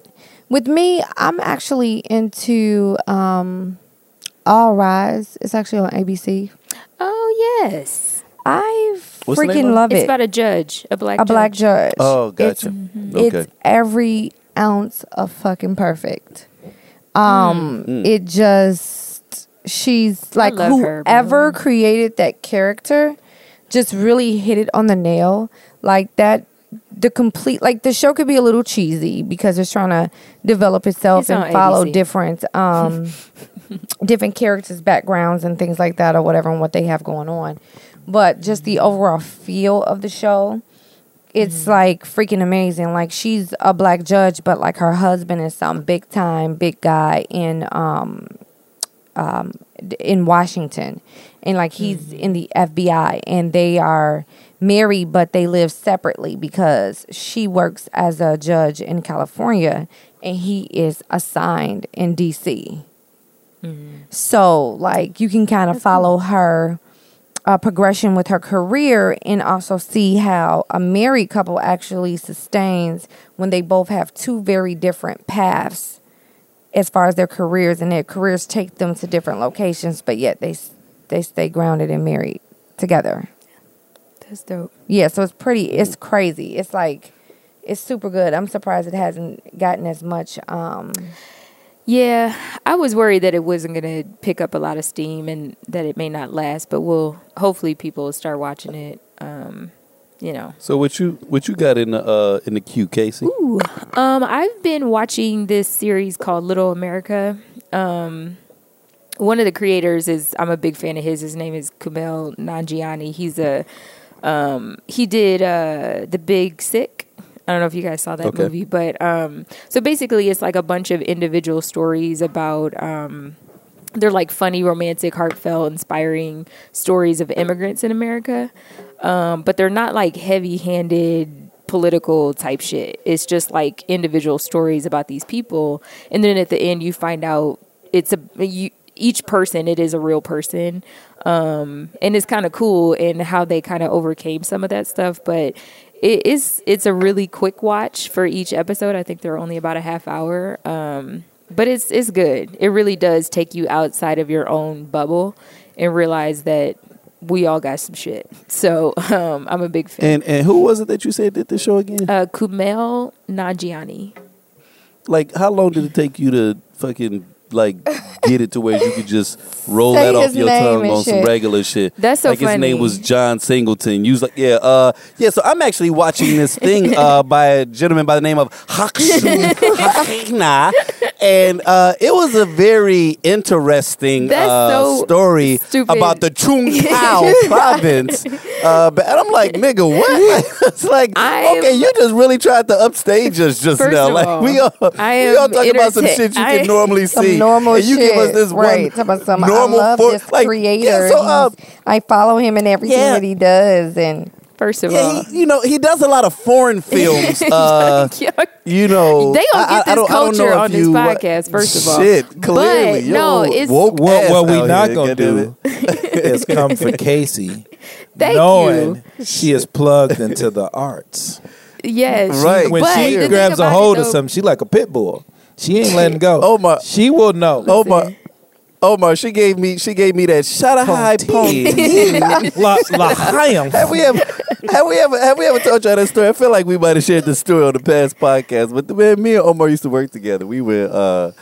with me, I'm actually into um, All Rise. It's actually on ABC. oh yes, I What's freaking love it? it's about a judge, a black a black judge. Oh, It's- gotcha. It's, Okay. every ounce of fucking perfect. Um, Mm. it just she's like love her, whoever created that character just really hit it on the nail. Like that the complete like the show could be a little cheesy because it's trying to develop itself It's and follow ABC. different um [laughs] different characters backgrounds and things like that or whatever and what they have going on but just the overall feel of the show it's like freaking amazing. Like she's a black judge but like her husband is some big time big guy in um um in Washington. And like he's in the FBI and they are married but they live separately because she works as a judge in California and he is assigned in DC. So like you can kind of follow her uh, progression with her career and also see how a married couple actually sustains when they both have two very different paths as far as their careers and their careers take them to different locations but yet they they stay grounded and married together. That's dope. yeah so it's pretty it's crazy. It's like it's super good. I'm surprised it hasn't gotten as much um Yeah, I was worried that it wasn't going to pick up a lot of steam and that it may not last, but we'll hopefully people will start watching it. Um, you know. So what you what you got in the uh, in the queue, Casey? Ooh. Um, I've been watching this series called Little America. Um, one of the creators is I'm a big fan of his. His name is Kumail Nanjiani. He's a um, he did uh, the Big Sick. I don't know if you guys saw that Okay. movie, but um, so basically, it's like a bunch of individual stories about. Um, they're like funny, romantic, heartfelt, inspiring stories of immigrants in America. Um, but they're not like heavy handed political type shit. It's just like individual stories about these people. And then at the end, you find out it's a, you, each person, it is a real person. Um, and it's kind of cool in how they kind of overcame some of that stuff. But it is, it's a really quick watch for each episode. I think they're only about a half hour. Um, but it's it's good. It really does take you outside of your own bubble and realize that we all got some shit. [laughs] So um, I'm a big fan. And and who was it that you said did the show again? uh, Kumail Nanjiani. Like, how long did it take you to fucking like get it to where you could just roll Say that off your tongue on some regular shit? That's so like his name was John Singleton. You was like, yeah, uh, yeah. So I'm actually watching this thing [laughs] uh, by a gentleman by the name of Hakshu [laughs] Hakina, and uh, it was a very interesting uh, so story stupid. about the Chung [laughs] province. Uh, but and I'm like, nigga, what? [laughs] [laughs] it's like, I'm- okay, you just really tried to upstage us just now. Like all, we all, I we all talking about some shit you I- can normally Some see. normal and you shit. give us this right. one Talk about some, normal I love for- this like, creator. Yeah, so, uh, I follow him in everything Yeah. that he does. And First of yeah, all, he, you know, he does a lot of foreign [laughs] films. Uh, [laughs] you know, They gonna I- get I- I this don't- I don't know culture on this you- podcast, first of all. Shit, clearly, But, no, it's- woke What, what we not here, gonna do [laughs] is come for Casey, Thank knowing you. she is plugged into the arts. Yes, Right. When But she grabs a about it, hold of though- something, she like a pit bull. She ain't letting go. Oh, my- She will know. Omar, Omar, she gave me, she gave me that shot a high punk. [laughs] La, la [laughs] Hayam. Have we ever, have we ever, have we ever told y'all that story? I feel like we might have shared this story on the past podcast. But the man, me and Omar used to work together. We were uh,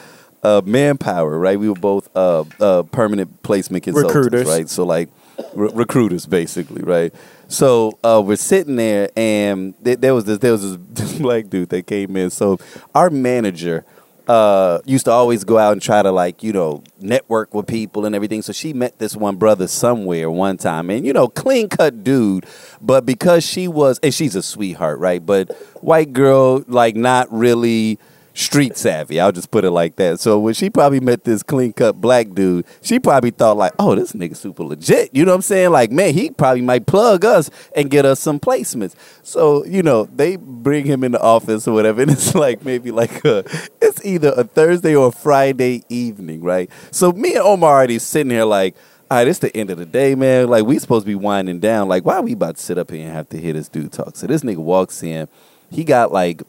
uh, manpower, right? We were both uh, uh, permanent placement consultants, Recruiters. right? So like re- recruiters, basically, right? So uh, we're sitting there, and th- there was this, there was this, this [laughs] black dude that came in. So our manager uh, used to always go out and try to like you know network with people and everything. So she met this one brother somewhere one time, and you know clean cut dude, but because she was and she's a sweetheart, right? But white girl, like not really street savvy. I'll just put it like that. So when she probably met this clean cut black dude, she probably thought like, oh, this nigga super legit. You know what I'm saying? Like, man, he probably might plug us and get us some placements. So, you know, they bring him in the office or whatever, [laughs] and it's like maybe like a, it's either a Thursday or a Friday evening, right? So me and Omar already sitting here like, all right, it's the end of the day, man. Like, we supposed to be winding down. Like, why are we about to sit up here and have to hear this dude talk? So this nigga walks in. He got like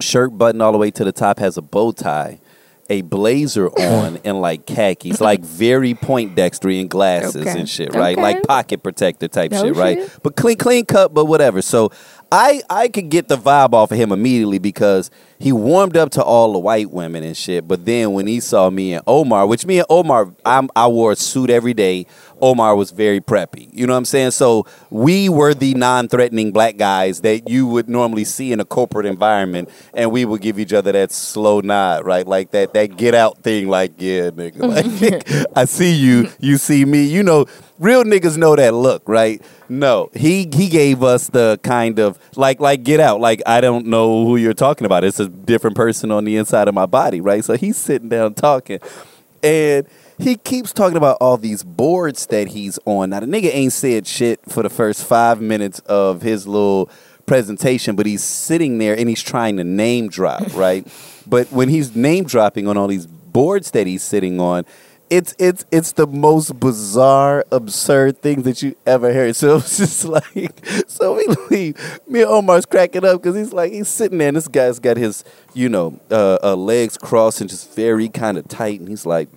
shirt button all the way to the top, has a bow tie, a blazer [laughs] on, and like khakis, like very point dextery and glasses Okay. and shit, right? Okay. Like pocket protector type No shit, right? shit. But clean, clean cut, but whatever. So I I could get the vibe off of him immediately because he warmed up to all the white women and shit. But then when he saw me and Omar, which me and Omar, I'm, I wore a suit every day. Omar was very preppy. You know what I'm saying? So we were the non-threatening black guys that you would normally see in a corporate environment, and we would give each other that slow nod, right? Like that that get out thing. Like yeah, nigga, like, [laughs] [laughs] I see you, you see me. You know, real niggas know that look, right? No, he he gave us the kind of like like get out. Like I don't know who you're talking about. It's a different person on the inside of my body, right? So he's sitting down talking, and he keeps talking about all these boards that he's on. Now the nigga ain't said shit for the first five minutes of his little presentation, but he's sitting there and he's trying to name drop, [laughs] right? but when he's name dropping on all these boards that he's sitting on, it's it's it's the most bizarre, absurd thing that you ever heard. [laughs] So it's just like, so we leave. Me and Omar's cracking up because he's like, he's sitting there, and this guy's got his, you know, uh, uh, legs crossed and just very kind of tight, and he's like.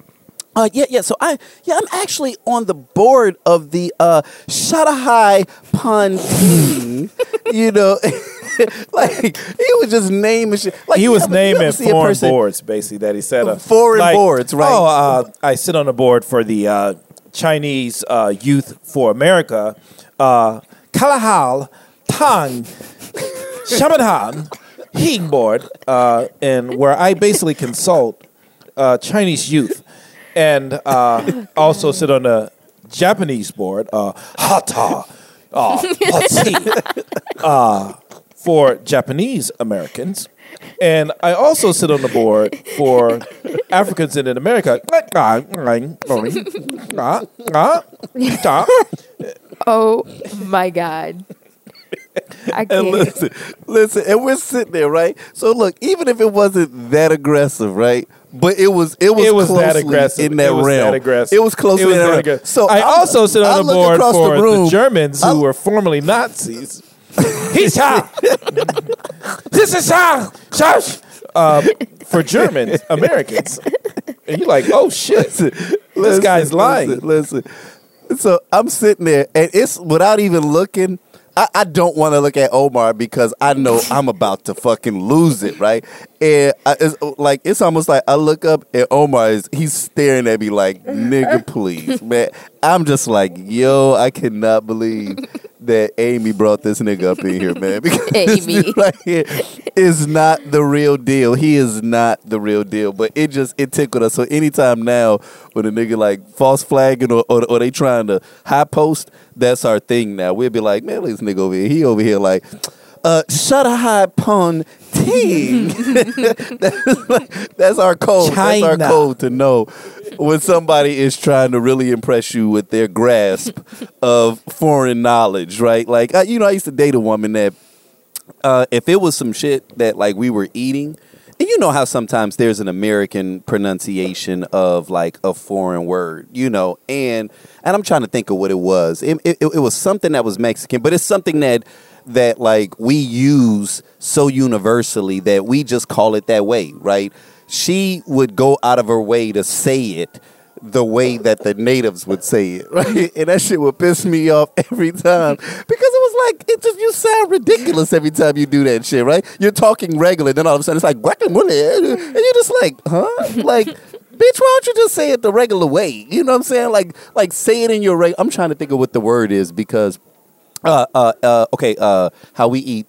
Uh, yeah, yeah. So I, yeah, I'm actually on the board of the uh, Shanghai Pun [laughs] team. you know, [laughs] like he was just naming shit. Like he was ever- naming foreign person- boards, basically, that he said. Uh, Foreign boards, right. Oh, uh, I sit on the board for the uh, Chinese uh, Youth for America, uh, Kalahal Tang [laughs] Shamanhan Heating Board, uh, and where I basically consult uh, Chinese youth, and uh, [laughs] also sit on the Japanese board, uh, Hata, uh, [laughs] Hatsi, uh, for Japanese Americans. And I also sit on the board for Africans in America. [laughs] Oh my god. I And can't. listen, listen, and we're sitting there, right? So look, even if it wasn't that aggressive, right? But it was it was It was that aggressive. in that it was realm. That aggressive. It was closely It was that aggressive. So I I'm- also sit I on the board for the room. Germans who I- were formerly Nazis. [laughs] He's shy. This is how uh, for Germans, [laughs] Americans. And you're like, oh shit, this guy's lying. Listen, listen. So I'm sitting there, and it's without even looking. I, I don't want to look at Omar because I know I'm about to fucking lose it, right? And I, it's like it's almost like I look up and Omar is he's staring at me like, "Nigga, [laughs] please, man." I'm just like, "Yo, I cannot believe that Amy brought this nigga up in here, man." [laughs] Because Amy. dude right here is not the real deal. He is not the real deal. But it just it tickled us. So anytime now when a nigga like false flagging or, or, or they trying to high post, that's our thing now. We'll be like, man, this nigga over here. He over here like, uh, shut a high pun [laughs] that's, like- that's our code. That's our code to know when somebody is trying to really impress you with their grasp [laughs] of foreign knowledge, right? Like, I, you know, I used to date a woman that uh, if it was some shit that like we were eating, and you know how sometimes there's an American pronunciation of like a foreign word, you know, and and I'm trying to think of what it was. It, it, it was something that was Mexican, but it's something that that like we use so universally that we just call it that way, right? She would go out of her way to say it the way that the natives would say it, [laughs] right? And that shit would piss me off every time because it was like it just you sound ridiculous every time you do that shit, right? You're talking regular, then all of a sudden it's like and you're just like, huh? Like, [laughs] bitch, why don't you just say it the regular way? You know what I'm saying? Like, like say it in your regular. I'm trying to think of what the word is because, uh, uh, uh, okay, uh, how we eat.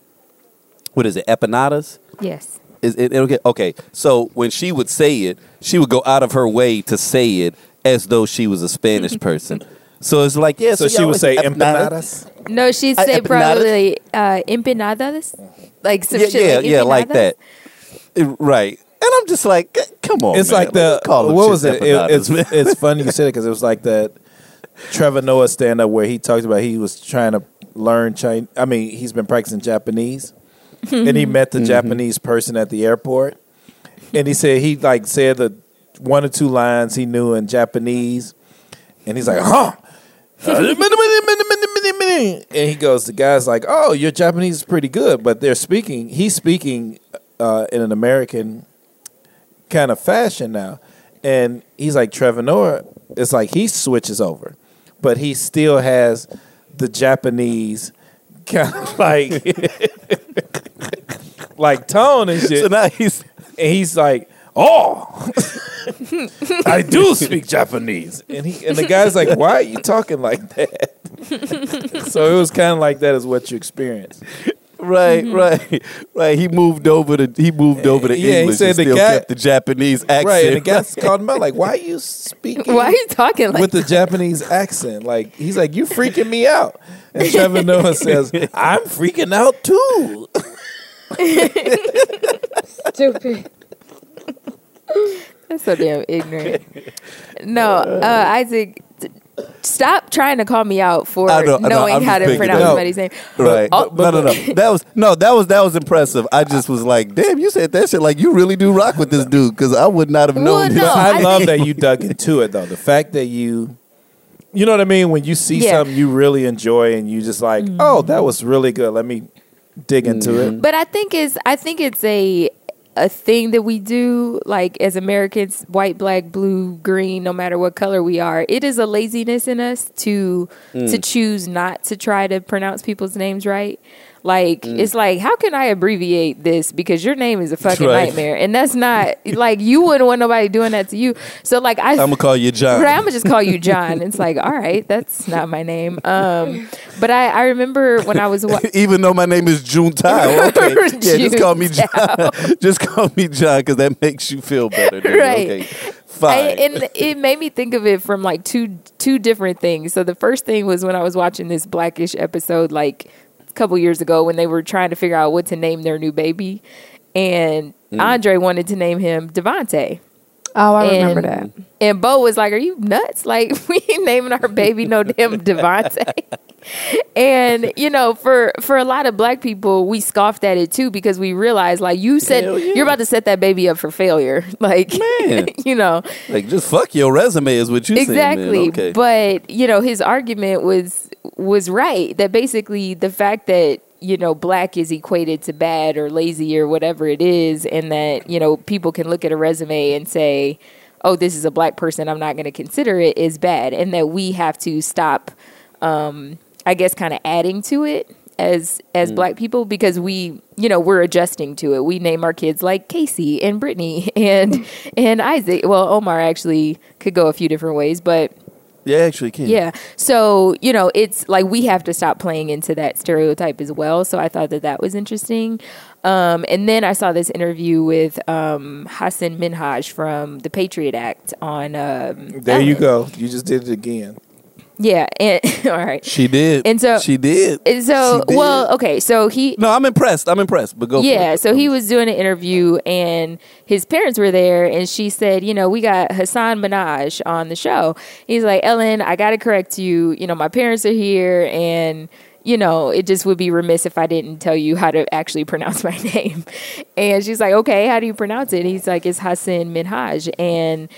What is it? Empanadas. Yes. Is it okay? Okay, so when she would say it, she would go out of her way to say it as though she was a Spanish [laughs] person. So it's like, yeah. So she would say empanadas? empanadas. No, she'd Uh, say empanadas? probably uh, empanadas, like some Yeah, shit yeah, like yeah, like that. Uh, Right. And I'm just like, come on. It's man. like the call what was it? It- it's it's funny you said it because it was like that Trevor Noah stand up where he talked about he was trying to learn Chinese. I mean, he's been practicing Japanese, [laughs] and he met the Mm-hmm. Japanese person at the airport, and he said he like said the one or two lines he knew in Japanese, and he's like, huh. [laughs] and he goes, the guy's like, "Oh, your Japanese is pretty good," but they're speaking. He's speaking uh, in an American kind of fashion now, and he's like Trevor Noah. It's like he switches over, but he still has the Japanese kind of [laughs] like like tone and shit. so now he's and he's like, "Oh, I do speak Japanese." And he and the guy's like, "Why are you talking like that?" [laughs] so it was kind of like that is what you experienced. Right, right, right. He moved over to he moved over to Yeah, he said and the still guy- kept the Japanese accent. Right, and the guys [laughs] called him out like, "Why are you speaking?" Why are you talking like with the Japanese accent. Like he's like, "You freaking me out." And Trevor Noah [laughs] says, "I'm freaking out too." [laughs] Stupid. That's so damn ignorant. No, uh, Isaac, t- stop trying to call me out for know, I know, knowing how to pronounce it somebody's name. Right. Oh, no, no, no. That was no, that was that was impressive. I just was like, damn, you said that shit like you really do rock with this dude because I would not have known. Well, no, I I love that you dug into it though. The fact that you, you know what I mean, when you see Yeah. something you really enjoy and you just like, mm. oh, that was really good. Let me dig into it. Mm-hmm. But I think it's I think it's a a thing that we do like as Americans, white, black, blue, green, no matter what color we are. It is a laziness in us to to mm. choose not to try to pronounce people's names right. Like Mm. it's like how can I abbreviate this because your name is a fucking Right. nightmare, and that's not like you wouldn't want nobody doing that to you. So like I I'm gonna call you John. Right, I'm gonna just call you John. It's like, all right, that's not my name. Um, but I, I remember when I was wa- [laughs] Even though my name is June Tao, [laughs] okay, yeah, just call me John. [laughs] just call me John because that makes you feel better. Dude. Right. Okay, I, and it made me think of it from like two two different things. So the first thing was when I was watching this Blackish episode, like couple years ago, when they were trying to figure out what to name their new baby, and Mm. Andre wanted to name him Devante. Oh, I and, remember that. And Bow was like, "Are you nuts? [laughs] Like we ain't naming our baby no damn [laughs] Devante." and you know, for for a lot of black people, we scoffed at it too because we realized, like you said, yeah. you're about to set that baby up for failure. [laughs] Like, Man. you know, like just fuck your resume is what you saying, man. exactly. Okay. But you know, his argument was was right that basically the fact that you know black is equated to bad or lazy or whatever it is, and that you know people can look at a resume and say, "Oh, this is a black person. I'm not going to consider it, is bad, and that we have to stop. Um, I guess kind of adding to it as as black people because we you know we're adjusting to it we name our kids like casey and brittany [laughs] and and isaac well omar actually could go a few different ways but yeah, actually can. yeah so you know it's like we have to stop playing into that stereotype as well so i thought that that was interesting um, and then i saw this interview with um, hasan minhaj from the patriot act on um, There you go. You just did it again. Yeah [laughs] and all right She did. And so- she did. and so did. well okay so he No, I'm impressed. I'm impressed. But go. for yeah so he was doing an interview and his parents were there and she said you know we got hasan minaj on the show he's like ellen i gotta correct you you know my parents are here and you know it just would be remiss if i didn't tell you how to actually pronounce my [laughs] name and she's like okay how do you pronounce it and he's like it's hasan minhaj and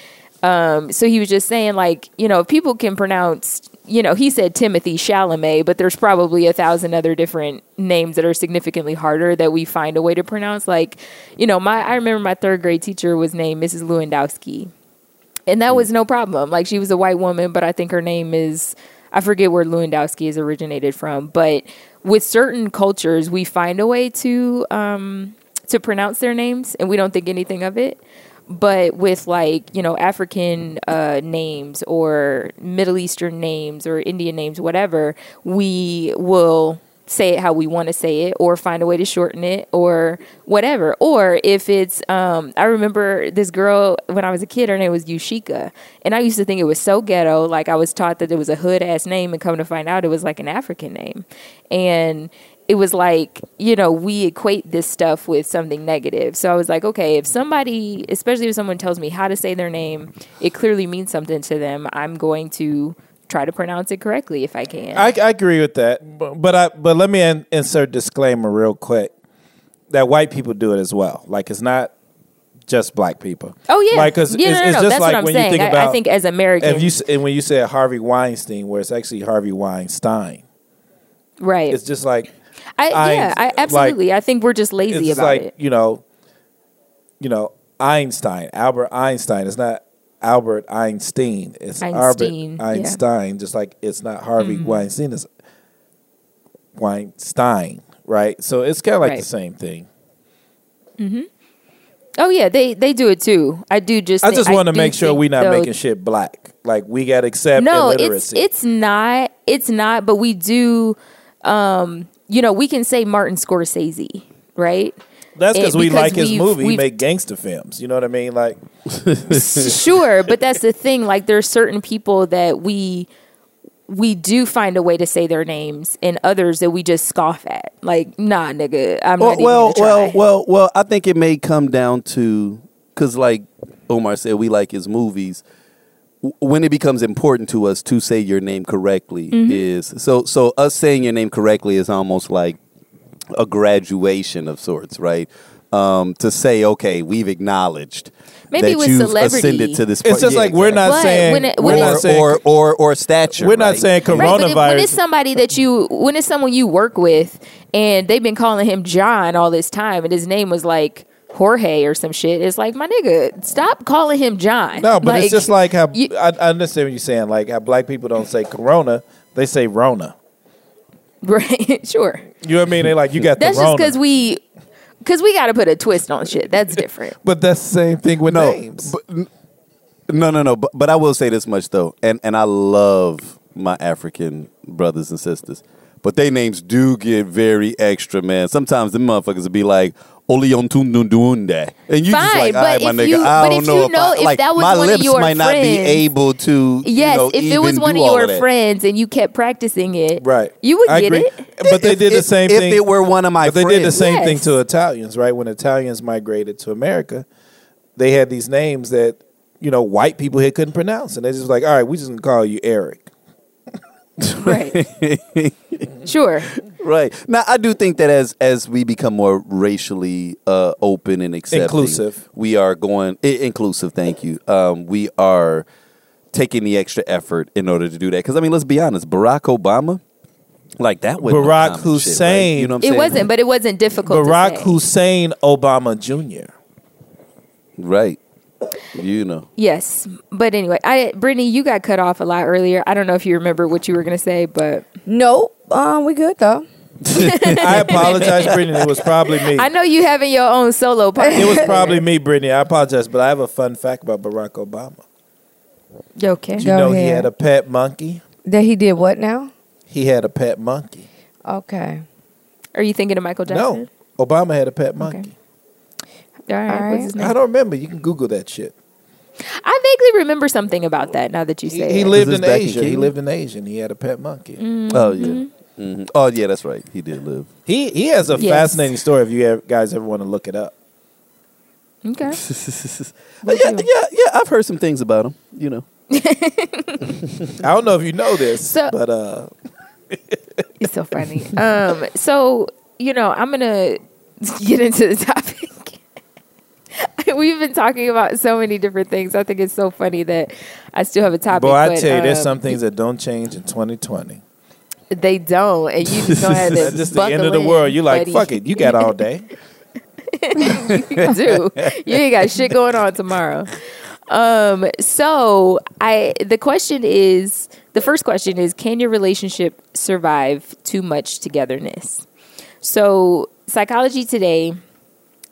um, so he was just saying, like, you know, if people can pronounce, you know, he said Timothy Chalamet, but there's probably a thousand other different names that are significantly harder that we find a way to pronounce. Like, you know, my I remember my third grade teacher was named Mrs. Lewandowski, and that was no problem. Like, she was a white woman, but I think her name is I forget where Lewandowski is originated from, but with certain cultures, we find a way to um, to pronounce their names, and we don't think anything of it but with like you know african uh, names or middle eastern names or indian names whatever we will say it how we want to say it or find a way to shorten it or whatever. Or if it's um i remember this girl when i was a kid her name was yushika. And i used to think it was so ghetto like i was taught that it was a hood ass name and come to find out it was like an african name. And it was like you know we equate this stuff with something negative so i was like okay if somebody especially if someone tells me how to say their name it clearly means something to them i'm going to try to pronounce it correctly if i can I, I agree with that, but, but I but let me in, insert disclaimer real quick that white people do it as well. Like it's not just black people. oh yeah like 'cause yeah, it's, no, no, it's no. just that's like i'm when saying you think I, about I think as americans if you and when you said Harvey Weinstein, where it's actually Harvey Weinstein. right It's just like I, I- yeah I, like, absolutely i think we're just lazy it's about like it you know, you know Einstein, Albert Einstein. It's not Albert Einstein. It's Einstein, Albert yeah. Einstein. Just like it's not Harvey Weinstein. It's Weinstein, right? So it's kind of like Right. the same thing. oh yeah they they do it too i do just I just want to make sure we're not though, making shit black. Like we got to accept no it's it's not it's not but we do um you know we can say martin scorsese right That's because we like his movie. He we've- make gangster films. You know what I mean? Like [laughs] sure but that's the thing like there's certain people that we we do find a way to say their names and others that we just scoff at like nah nigga i'm Well, not even well, gonna well, well, well. I think it may come down to because, like Omar said, we like his movies. W- When it becomes important to us to say your name correctly Mm-hmm. is so. So us saying your name correctly is almost like a graduation of sorts, right? Um, to say, okay, we've acknowledged Maybe that with you've celebrity. ascended to this. it's just Yeah, like we're not But saying when it- we're when not or, saying or or or stature. we're not right? saying Right, but coronavirus. when it's somebody that you, when it's someone you work with, and they've been calling him John all this time, and his name was like Jorge or some shit, it's like my nigga, stop calling him John. no, but it's just like how you- I, I understand what you're saying. Like how black people don't say corona, they say Rona. [laughs] right, sure. You know what I mean? They like you got That's the just because we, because we got to put a twist on shit. That's [laughs] different. But that's the same thing with No, names. but, no, no, no. But, but I will say this much though, and and I love my African brothers and sisters, but their names do get very extra, man. Sometimes the motherfuckers will be like. Oleontunundunde. And you just like, all but right, my nigga, you- I don't know you if, know I, if like, that was my one of lips your might not be able to. you Yes, know, if it was one of your that. friends and you kept practicing it, Right. You would I get agree. it. But they If- did the same if thing. If it were one of my But they did the friends. same thing to Italians, right? When Italians migrated to America, they had these names that you know white people here couldn't pronounce, and they just like, all right, we just gonna call you Eric. Right. [laughs] sure. Right. Now I do think that as as we become more racially uh, open and accepting, Inclusive. we are going i- inclusive. Thank you. Um, we are taking the extra effort in order to do that. Because I mean, let's be honest, Barack Obama, like that was Barack Hussein. You know what I'm It saying? wasn't, but it wasn't difficult. to Barack say. Hussein Obama Jr. right. You know. Yes, but anyway, I Brittany, you got cut off a lot earlier. I don't know if you remember what you were going to say, but no, Um, we good though. [laughs] I apologize, Brittany. It was probably me. I know you having your own solo part. It was probably me, Brittany. I apologize, but I have a fun fact about Barack Obama. okay. Did you Go know he had a pet monkey? That he did what now? He had a pet monkey. Okay. Are you thinking of Michael Jackson? No, Obama had a pet monkey. All right. All right. What's his name? I don't remember. You can Google that shit. I vaguely remember something about that. Now that you He, say he it. lived Was in this back in Asia. He Kenya? lived in Asia. and He had a pet monkey. Oh yeah. hmm Oh yeah, that's right. He did live. He he has a Yes. fascinating story. If you ever, guys ever want to look it up, Okay. [laughs] But yeah, yeah, yeah. I've heard some things about him. You know. [laughs] I don't know if you know this, So- but uh, It's so funny. Um, so you know, I'm gonna [laughs] get into the topic. [laughs] We've been talking about so many different things. I think it's so funny that I still have a topic. boy, I but, tell you, there's um, some things that don't change in 2020. they don't, and you just don't have to. That's just the end of the world. in, You like, buddy. fuck it, you got all day. [laughs] you do. You ain't got shit going on tomorrow. Um, so I the question is the first question is can your relationship survive too much togetherness? So Psychology Today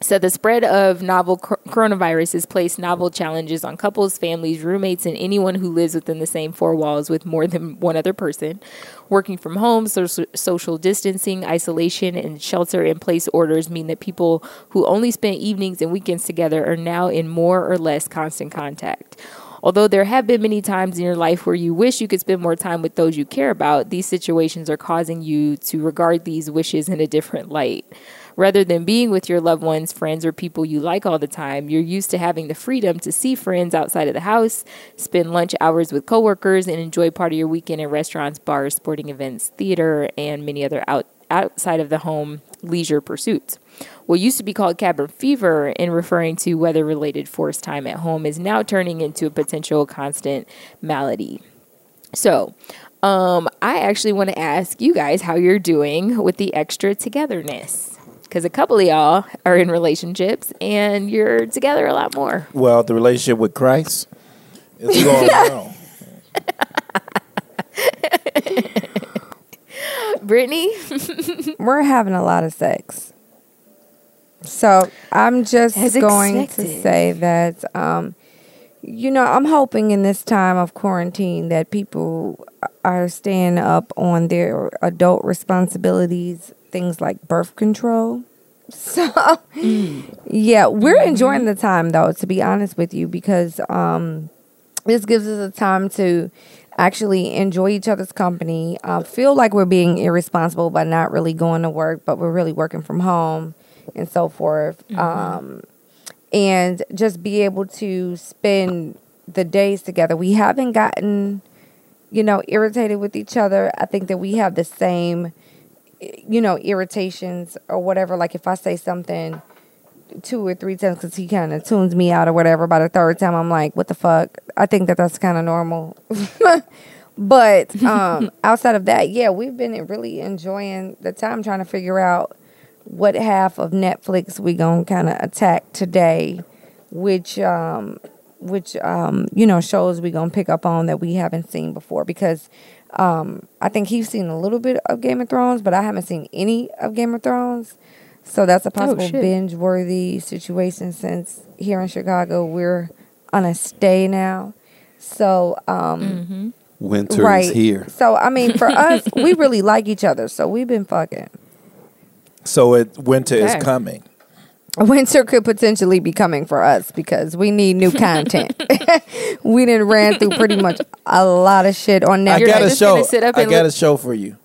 said the spread of novel cor- coronavirus has placed novel challenges on couples, families, roommates, and anyone who lives within the same four walls with more than [laughs] one other person. Working from home, social, social distancing, isolation, and shelter in place orders mean that people who only spend evenings and weekends together are now in more or less constant contact. Although there have been many times in your life where you wish you could spend more time with those you care about, these situations are causing you to regard these wishes in a different light. Rather than being with your loved ones, friends, or people you like all the time, you're used to having the freedom to see friends outside of the house, spend lunch hours with coworkers, and enjoy part of your weekend in restaurants, bars, sporting events, theater, and many other out, outside of the home leisure pursuits. What used to be called cabin fever in referring to weather related forced time at home is now turning into a potential constant malady. So, um, I actually want to ask you guys how you're doing with the extra togetherness. Because a couple of y'all are in relationships and you're together a lot more. Well, the relationship with Christ is [laughs] going well. [laughs] Brittany? [laughs] We're having a lot of sex. So I'm just As going expected. to say that, um, you know, I'm hoping in this time of quarantine that people are staying up on their adult responsibilities, things like birth control. [laughs] So, yeah, we're enjoying the time though, to be honest with you, because um, this gives us a time to actually enjoy each other's company, uh, feel like we're being irresponsible by not really going to work, but we're really working from home and so forth. Um, and just be able to spend the days together. We haven't gotten, you know, irritated with each other. I think that we have the same, you know, irritations or whatever. Like if I say something two or three times because he kind of tunes me out or whatever. By the third time, I'm like, what the fuck? I think that that's kind of normal. [laughs] but um, [laughs] outside of that, yeah, we've been really enjoying the time trying to figure out what half of Netflix we gonna kind of attack today, which um, which um, you know shows we gonna pick up on that we haven't seen before because Um, I think he's seen a little bit of Game of Thrones, but I haven't seen any of Game of Thrones. So that's a possible shit. binge worthy situation since here in Chicago we're on a stay now. So um Winter right. is here. So I mean for [laughs] us we really like each other. So we've been fucking. So it winter Okay. is coming. [laughs] Winter could potentially be coming for us because we need new content. [laughs] we didn't ran through pretty much a lot of shit on I got a show. I got a show for you.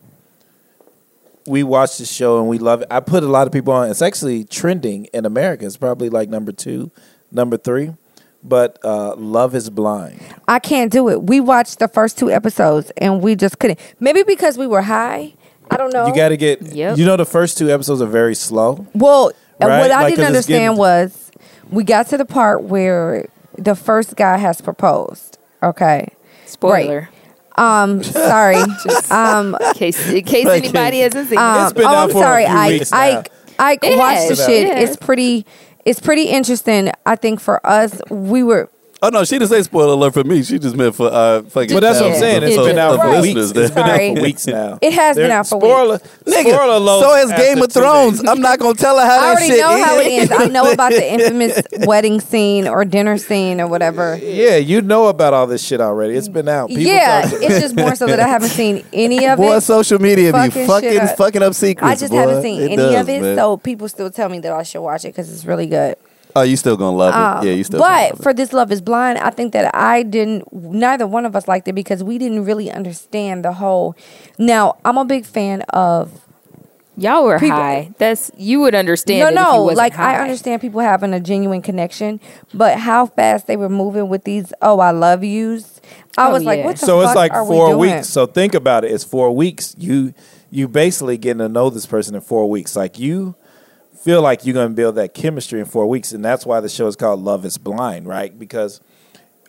We watched the show and we love it. I put a lot of people on. It's actually trending in America. It's probably like number two, number three. But uh, Love is Blind. I can't do it. We watched the first two episodes and we just couldn't. Maybe because we were high. I don't know. You got to get. Yep. You know, the first two episodes are very slow. Well, uh, Right? what I Like, 'cause didn't it's getting- understand was we got to the part where the first guy has proposed. Okay. Spoiler. Um, [laughs] sorry. um, In case, in case anybody hasn't seen um, It's been oh, I'm sorry. few I. I, I watched the shit. Yeah. It's pretty. It's pretty interesting. I think for us, we were. Oh no, she didn't say spoiler alert for me. She just meant for uh fucking. But that's what I'm saying. It's been out for weeks. It's been Sorry. out for weeks now. It has been out for spoiler, Nigga, Spoiler alert so has Game of Thrones. I'm not gonna tell her how I that shit ends. I already know how it ends. ends. I know about the [laughs] infamous wedding scene or dinner scene or whatever. Yeah, you know about all this shit already. It's been out. People yeah, it's just more so that I haven't seen any of Boy, it. social media be Fucking shit fucking up. fucking up secrets. I just boy. haven't seen any does, of it, man. so people still tell me that I should watch it because it's really good. Oh, you still gonna love it? Um, yeah, you still. But love it. for this Love Is Blind, I think that I didn't. Neither one of us liked it because we didn't really understand the whole. Now I'm a big fan of. Y'all were People- high. That's you would understand. No, it if no, wasn't like high. I understand people having a genuine connection, but how fast they were moving with these "Oh, I love yous." I Oh, was like, "What the so fuck it's like are we four doing? weeks. So think about it. It's four weeks. You you basically getting to know this person in four weeks. Like you feel like you're going to build that chemistry in four weeks, and that's why the show is called Love Is Blind, right? Because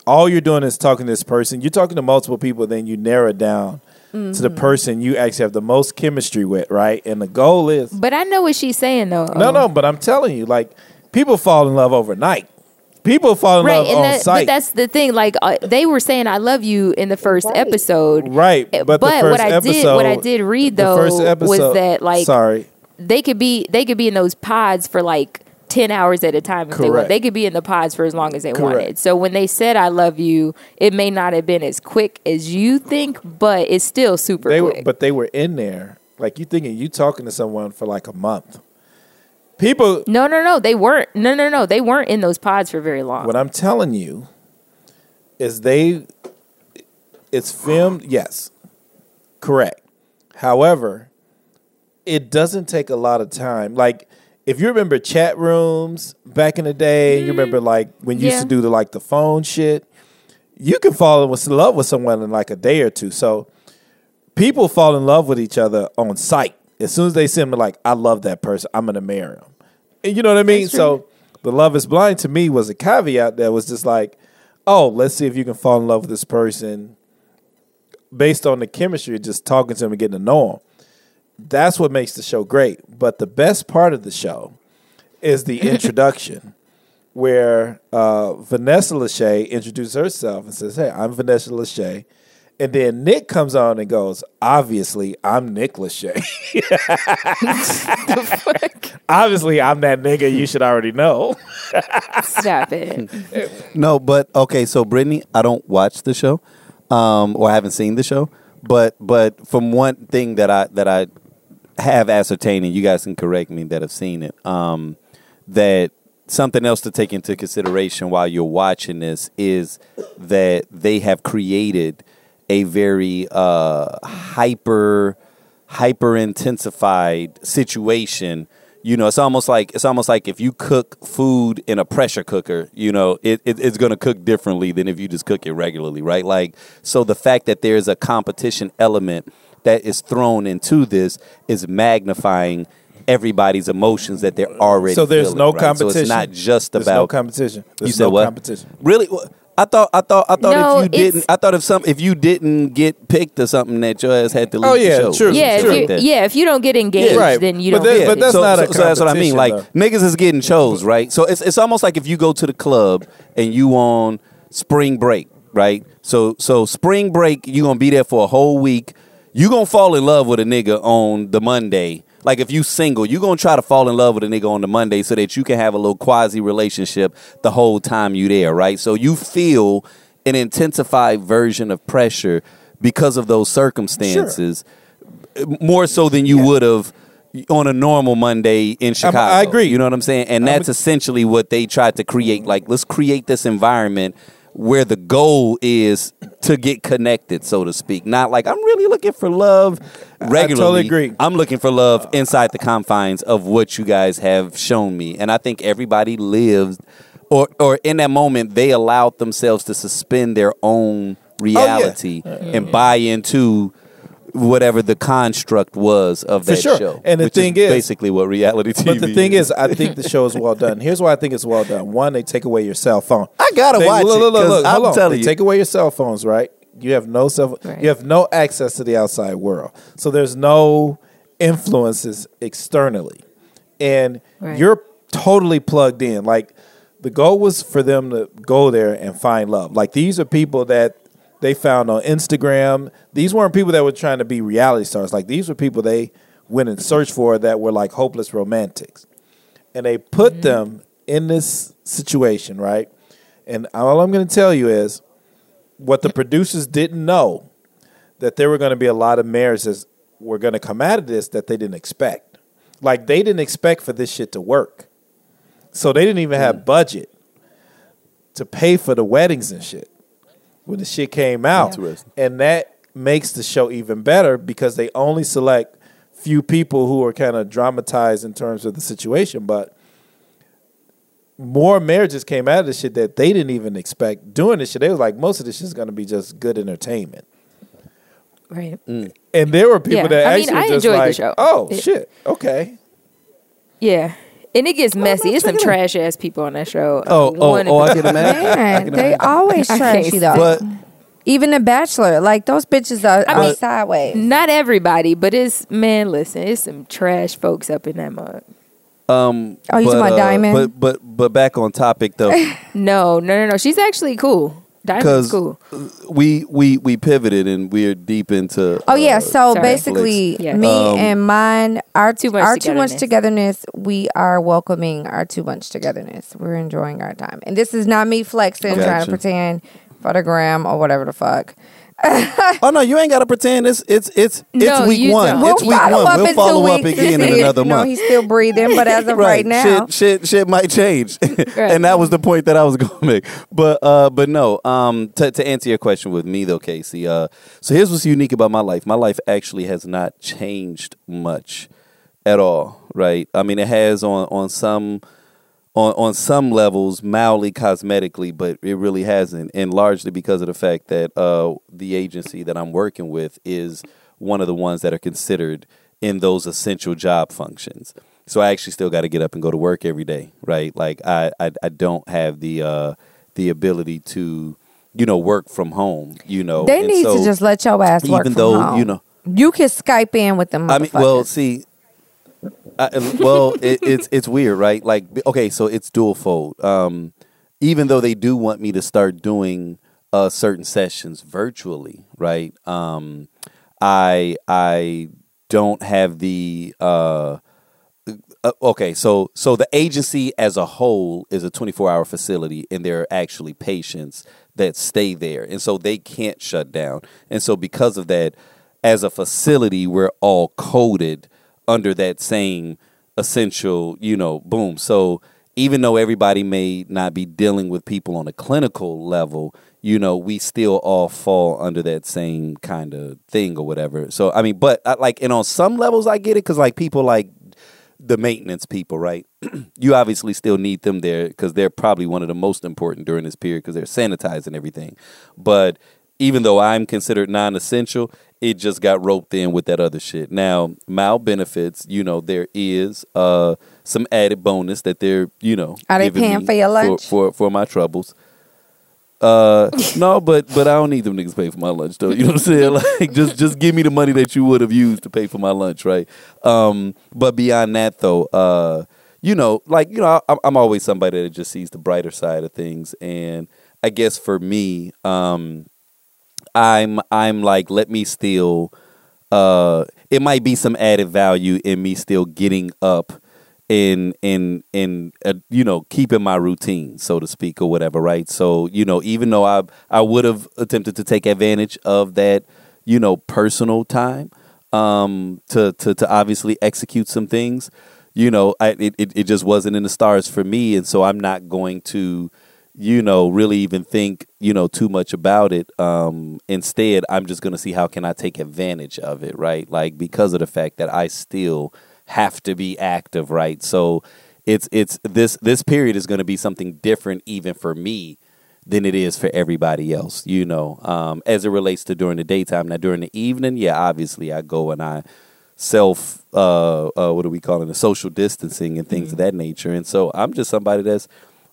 all you're doing is talking to this person. You're talking to multiple people, then you narrow it down to Mm-hmm. the person you actually have the most chemistry with, right? And the goal is But I know what she's saying though. no, no. But I'm telling you, like people fall in love overnight. People fall in Right, love and on that, sight. but that's the thing. Like uh, they were saying, "I love you" in the first episode, Right, Uh, but, the what first I episode, did, what I did read the though, first episode, was that like sorry, they could be they could be in those pods for like 10 hours at a time if they want. Correct. They could be in the pods for as long as they Correct. wanted. So when they said I love you, it may not have been as quick as you think, but it's still super they were, quick. but they were in there. Like you thinking you talking to someone for like a month. People, no, no, no, they weren't. No, no, no, they weren't in those pods for very long. what I'm telling you is they, it's filmed. Yes, correct. However, it doesn't take a lot of time. Like if you remember chat rooms back in the day, you mm-hmm. remember like when you used to do the like the phone shit. You can fall in love with someone in like a day or two. So people fall in love with each other on sight. As soon as they see them, like, I love that person. I'm gonna marry him. And you know what I mean? So the love is blind to me was a caveat that was just like, oh, let's see if you can fall in love with this person based on the chemistry, just talking to him and getting to know him. That's what makes the show great. But the best part of the show is the [laughs] introduction, where uh, Vanessa Lachey introduces herself and says, "Hey, I'm Vanessa Lachey," and then Nick comes on and goes, "Obviously, I'm Nick Lachey. [laughs] Obviously, I'm that nigga you should already know." Stop it. [laughs] No, but okay. So Brittany, I don't watch the show, um, or I haven't seen the show. But but from one thing that I that I have ascertained, and you guys can correct me that have seen it, um, that something else to take into consideration while you're watching this is that they have created a very uh, hyper hyper intensified situation. You know it's almost like it's almost like if you cook food in a pressure cooker you know it, it it's going to cook differently than if you just cook it regularly right? Like so the fact that there's a competition element that is thrown into this is magnifying everybody's emotions that they're already So there's feeling, no right? competition. so it's not just There's about no competition. There's you said no what competition. really I thought I thought I thought No, if you didn't I thought if some if you didn't get picked or something that your ass had to oh, leave Oh, the yeah, show. true, Yeah, true. if like you, yeah, if you don't get engaged, Right. then you But don't that- get but it. that's so, not a so, so that's what I mean. Like competition, niggas is getting chose, right? So it's it's almost like if you go to the club and you on spring break, right? So so spring break, you're gonna be there for a whole week. You gonna fall in love with a nigga on the Monday. Like if you single, you gonna try to fall in love with a nigga on the Monday so that you can have a little quasi relationship the whole time you there, right? So you feel an intensified version of pressure because of those circumstances more so than you would have on a normal Monday in Chicago. I agree. You know what I'm saying? And I'm that's essentially what they tried to create. Like, let's create this environment where the goal is to get connected, so to speak. Not like I'm really looking for love regularly. totally agree. I'm looking for love inside the confines of what you guys have shown me. And I think everybody lives or or in that moment they allowed themselves to suspend their own oh, reality uh, and buy into whatever the construct was of For that sure. show. And the which thing is, is- basically what reality TV But the thing is, I think the show is well done. [laughs] Here's why I think it's well done. One, they take away your cell phone. I gotta They- watch look, it, Look, look, 'cause look, I'm on. telling they you. take away your cell phones, right? You have no cell. Right. You have no access to the outside world. So there's no influences externally, and Right. you're totally plugged in. Like the goal was for them to go there and find love. Like these are people that they found on Instagram. These weren't people that were trying to be reality stars. Like these were people they went and searched for that were like hopeless romantics and they put mm-hmm. them in this situation, right? And all I'm going to tell you is what the producers didn't know that there were going to be a lot of marriages were going to come out of this that they didn't expect. Like they didn't expect for this shit to work. So they didn't even have mm. budget to pay for the weddings and shit when the shit came out. Interesting. And that makes the show even better because they only select few people who are kind of dramatized in terms of the situation, but more marriages came out of this shit that they didn't even expect doing this shit. They was like, most of this shit is going to be just good entertainment. Right. Mm. And there were people Yeah. that I mean, actually I were just enjoyed the like, show. oh It- shit, okay. Yeah. And it gets messy. It's some check it out. trash ass people on that show. Oh, Oh, oh, one in oh, I particular- can imagine. I Man, can they imagine. always I trashy though. But Even the Bachelor, like those bitches are, I are mean- sideways. Not everybody, but it's man. Listen, it's some trash folks up in that mug. um Oh, you but, talking about uh, Diamond? But but but back on topic though. [laughs] [laughs] No, no, no, no. She's actually cool. Diamond's because we we we pivoted and we're deep into. Oh yeah, uh, so Sorry. basically, Yeah. me Um, and mine, our two much our too much togetherness. togetherness. We are welcoming our two much togetherness. We're enjoying our time, and this is not me flexing, trying to pretend for the gram or whatever the fuck. [laughs] Oh no, you ain't gotta pretend. It's it's it's it's No, week one. don't. It's week one. We'll follow up weeks again in [laughs] another month. he's still breathing, but as of [laughs] right, now, Shit, shit, shit might change, and that was the point that I was going to make. But, uh, but no. Um, to, to answer your question with me though, Casey. Uh, so here's what's unique about my life. My life actually has not changed much at all. Right? I mean, it has on on some. On, on some levels, mildly cosmetically, but it really hasn't, and largely because of the fact that uh, the agency that I'm working with is one of the ones that are considered in those essential job functions. So I actually still got to get up and go to work every day, right? Like I, I, I don't have the uh, the ability to, you know, work from home. You know, they And need to just let your ass work even from though home. you know, you can Skype in with them. I mean, well, see, I, well, it, it's it's weird, right? Like, okay, so it's dual fold. Um, even though they do want me to start doing uh, certain sessions virtually, right? Um, I I don't have the uh, uh, okay, so so the agency as a whole is a 24-hour facility and there are actually patients that stay there. And so they can't shut down. And so because of that as a facility we're all coded under that same essential, you know, boom. So even though everybody may not be dealing with people on a clinical level, you know, we still all fall under that same kind of thing or whatever. So I mean, but I, like, and on some levels, I get it because like people like the maintenance people, right? [clears throat] you obviously still need them there because they're probably one of the most important during this period because they're sanitizing everything. But even though I'm considered non-essential, it just got roped in with that other shit. Now, mal benefits, you know, there is uh, some added bonus that they're, you know, Are they paying for your lunch? for for my troubles. Uh, no, [laughs] but but I don't need them niggas to pay for my lunch though. You know what I'm saying? [laughs] Like just just give me the money that you would have used to pay for my lunch, right? Um, but beyond that though, uh, you know, like you know, I'm, I'm always somebody that just sees the brighter side of things, and I guess for me, um, I'm I'm like, let me still. Uh, it might be some added value in me still getting up in in in uh, you know keeping my routine so to speak or whatever right so you know even though i i would have attempted to take advantage of that you know personal time um to to to obviously execute some things you know I, it, it it just wasn't in the stars for me and so i'm not going to you know really even think you know too much about it um instead i'm just going to see how can i take advantage of it right? Like because of the fact that i still have to be active right? So it's it's this this period is going to be something different even for me than it is for everybody else you know? Um as it relates to during the daytime. Now during the evening yeah obviously i go and i self uh, uh what do we call it the social distancing and things of that nature. And so i'm just somebody that's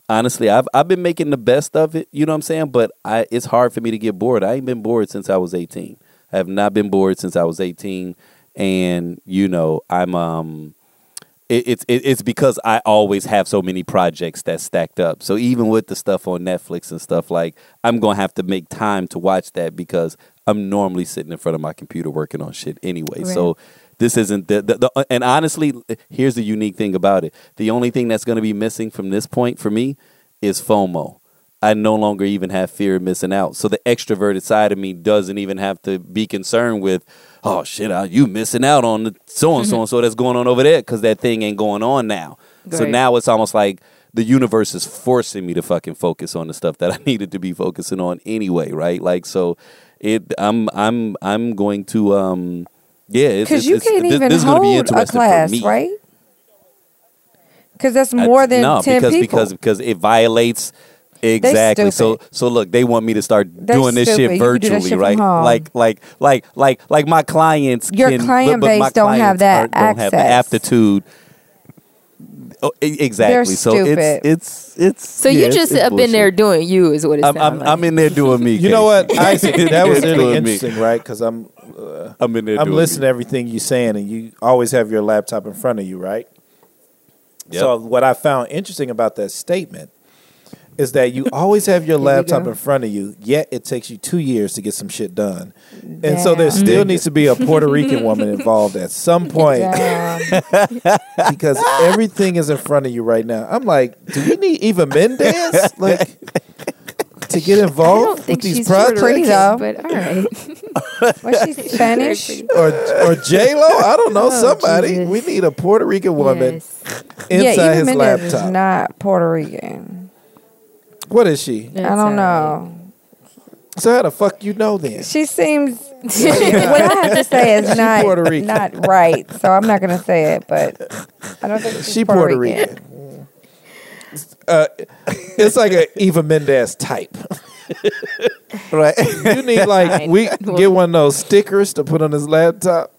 honestly i've i've been making the best of it you know what i'm saying? But i it's hard for me to get bored. I ain't been bored since i was 18 i have not been bored since i was 18 and you know i'm um it, it's it, it's because I always have so many projects that stacked up. So even with the stuff on Netflix and stuff like, I'm gonna have to make time to watch that because I'm normally sitting in front of my computer working on shit anyway. So this isn't the, the, the and honestly, here's the unique thing about it. The only thing that's gonna be missing from this point for me is FOMO. I no longer even have fear of missing out. So the extroverted side of me doesn't even have to be concerned with, oh shit, are you missing out on the so and so and so that's going on over there because that thing ain't going on now. So now it's almost like the universe is forcing me to fucking focus on the stuff that I [laughs] needed to be focusing on anyway, right? Like so, it I'm I'm I'm going to um yeah, Because you can't this, even this is gonna be hold a class, right? Because that's I- more than no, ten because people. because because it violates exactly. So so look, they want me to start They doing this stupid. shit You can do that virtually, shit right? Like like like like like my clients. Your can, client but, but my base don't have that aren't- don't have the access. aptitude. Oh, exactly. so it's it's it's. So yeah, you just it's up in there doing you is what it's. I'm, I'm, like. I'm in there doing me. You know what, Isaac? [laughs] That was It's really me. interesting, right? Because I'm Uh, I'm in there. I'm doing listening to everything you're saying, and you always have your laptop in front of you, right? Yep. So what I found interesting about that statement is that you always have your [laughs] laptop in front of you, yet it takes you two years to get some shit done. And so there still needs to be a [laughs] Puerto Rican woman involved at some point [laughs] because everything is in front of you right now. I'm like, do we need Eva Mendes like to get [laughs] I don't involved think with these she's projects? pretty, though. but all right. [laughs] Was she Spanish? or or J Lo? I don't know. Oh, somebody. Jesus. We need a Puerto Rican woman Yes. inside yeah, his Eva Mendes laptop. is not Puerto Rican. what is she? That's I don't know. So how the fuck you know then? She seems. [laughs] what I have to say is not Puerto Rican. not right. So I'm not going to say it, but I don't think she's She Puerto, Puerto Rican. Rican. Uh, it's like a Eva Mendes type, [laughs] right? You need like [laughs] we [laughs] get one of those stickers to put on his laptop.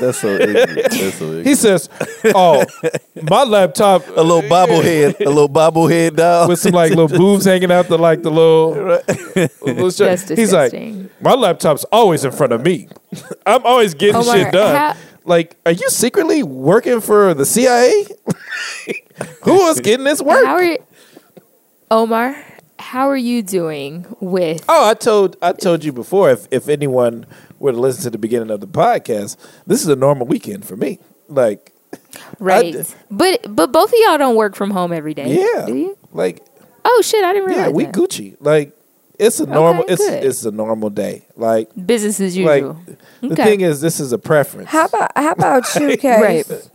That's so ignorant. That's so ignorant. He says, "Oh, my laptop a little bobblehead, a little bobblehead doll with some like little boobs hanging out the like the little." little. That's He's like, disgusting. "My laptop's always in front of me. I'm always getting Omar, shit done." how- like, are you secretly working for the CIA? Who is getting this work? How are you, Omar? How are you doing with? Oh, I told I told you before. If if anyone were to listen to the beginning of the podcast, this is a normal weekend for me. Like, right, d- but but both of y'all don't work from home every day. yeah, do you? like Oh shit, I didn't realize. yeah, we that. Gucci. Like, it's a normal. Okay, it's good. it's a normal day. Like, Business as like usual. the thing is, this is a preference. How about how about you, [laughs] Case? Right.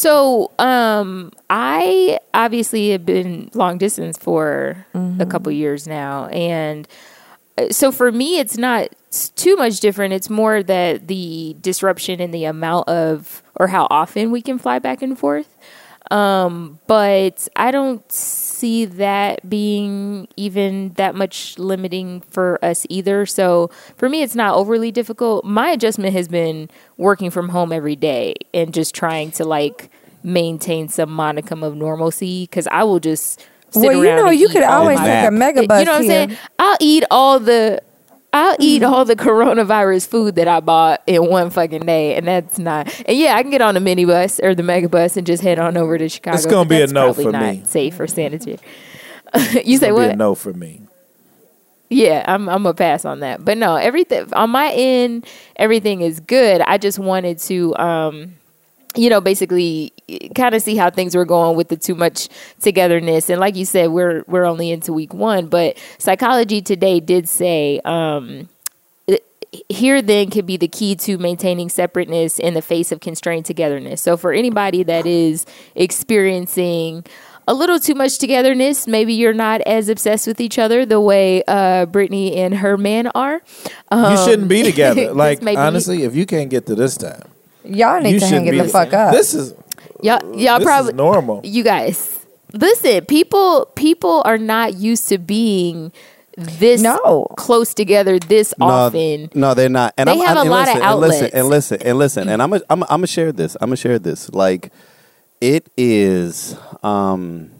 So, um, I obviously have been long distance for a couple years now, and uh, so for me, it's not too much different. It's more that the disruption in the amount of or how often we can fly back and forth. Um, but I don't see that being even that much limiting for us either. So for me, it's not overly difficult. My adjustment has been working from home every day and just trying to like maintain some monicum of normalcy because I will just sit Well, you know, you could always take a mega bus. you know what I'm here. saying? I'll eat all the I'll eat Mm-hmm. all the coronavirus food that I bought in one fucking day, and that's not. And yeah, I can get on the minibus or the mega bus and just head on over to Chicago. It's gonna be a no for me. Safe or sanitary. [laughs] you say It'll be a what? no for me. Yeah, I'm I'm a pass on that. But no, everything on my end, everything is good. I just wanted to um you know, basically kind of see how things were going with the too much togetherness. And like you said, we're we're only into week 1, but Psychology Today did say um here then can be the key to maintaining separateness in the face of constrained togetherness. So for anybody that is experiencing a little too much togetherness, maybe you're not as obsessed with each other the way uh, Brittany and her man are. Um, you shouldn't be together. [laughs] Like may be- honestly, if you can't get to this time, Y'all need you to shouldn't hang it be the fuck up. This is y'all, y'all this probably normal. you guys listen. People people are not used to being this No. close together this often. No, they're not. And They I'm, have I'm, a lot of listen, and listen, and listen, and listen, and I'm, a, I'm, a, I'm gonna share this. I'm gonna share this. Like, it is. Um,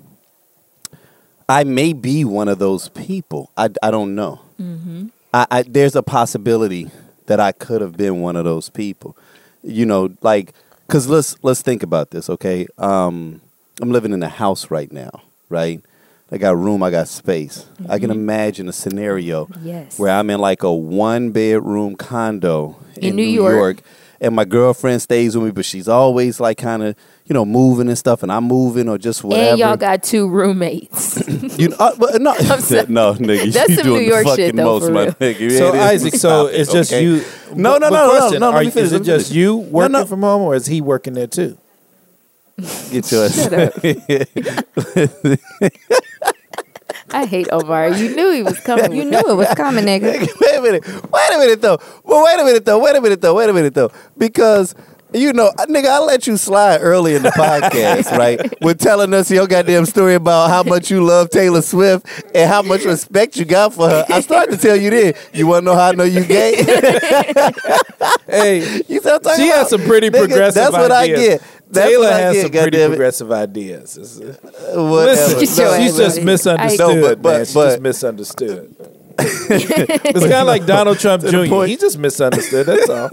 I may be one of those people. I, I don't know. Mm-hmm. I, I there's a possibility that I could have been one of those people. You know, like because let's let's think about this. Okay, um, I'm living in a house right now, right? I got room, I got space. I can imagine a scenario Mm-hmm. Yes. where I'm in like a one bedroom condo in, In New New York. York. And my girlfriend stays with me, but she's always like kind of you know moving and stuff, and I'm moving or just whatever. And y'all got two roommates. [laughs] you know, uh, but no, [laughs] sorry. [laughs] no, nigga, That's you some doing New York the fucking shit, though, most, for my real. nigga. So It is- Isaac, so stop it, it's just okay? you. No, no, no, no, question, no, no. Are Let me finish. Is it just you working no. from home, or is he working there too? Get your I hate Omar. You knew he was coming. [laughs] You knew it was coming, nigga. [laughs] wait a minute. Wait a minute though. Well, wait a minute though. Wait a minute though. Wait a minute though. Because you know, uh, nigga, I let you slide early in the podcast, [laughs] right? With telling us your goddamn story about how much you love Taylor Swift and how much respect you got for her. I started to tell you then. You want to know how I know you gay? [laughs] Hey, you said she has some pretty Nigga, progressive That's what I ideas. get. That's Taylor has get, some pretty progressive ideas. It's- Whatever. Listen, she's just misunderstood, No, but- but-. She's just misunderstood. [laughs] it's kind of like Donald Trump Jr. He just misunderstood. That's all.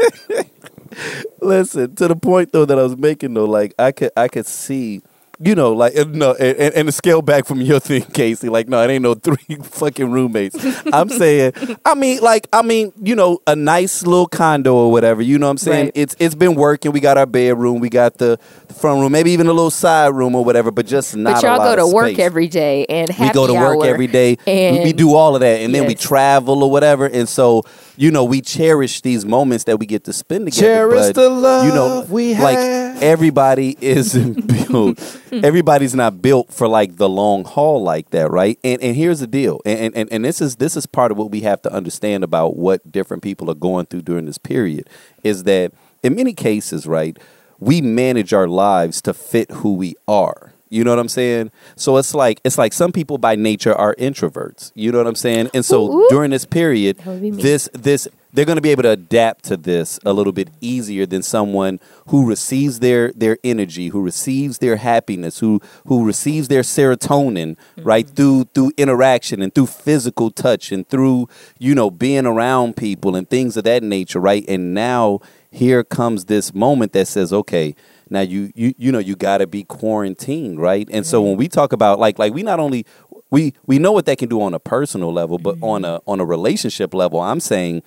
Listen to the point though that I was making though, like I could I could see, you know, like uh, no, and, and- and to scale back from your thing, [laughs] Casey. Like no, it ain't no three [laughs] fucking roommates. I'm [laughs] saying, I mean, like I mean, you know, a nice little condo or whatever. You know what I'm saying? Right. It's it's been working. We got our bedroom, we got the, the front room, maybe even a little side room or whatever. But just not. But y'all lot go to work space. every day and we go to work every day. And we do all of that, and then we travel or whatever. And so, you know, we cherish these moments that we get to spend together. Cherish but, the love you know, we like have. Everybody isn't [laughs] built. everybody's not built for like the long haul like that, right? And and here's the deal, and and and this is this is part of what we have to understand about what different people are going through during this period is that in many cases, right, we manage our lives to fit who we are. You know what I'm saying? So it's like it's like some people by nature are introverts. You know what I'm saying? And so Ooh, during this period, would be me. this this they're going to be able to adapt to this a little bit easier than someone who receives their their energy, who receives their happiness, who who receives their serotonin mm-hmm. right through through interaction and through physical touch and through you know being around people and things of that nature, right? And now here comes this moment that says, okay, now you you you know you got to be quarantined, right? And so mm-hmm. when we talk about like like we not only we we know what that can do on a personal level, but mm-hmm. on a on a relationship level, I'm saying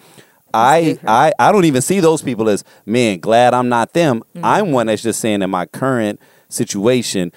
I I I don't even see those people as man. Glad I'm not them. Mm-hmm. I'm one that's just saying that my current situation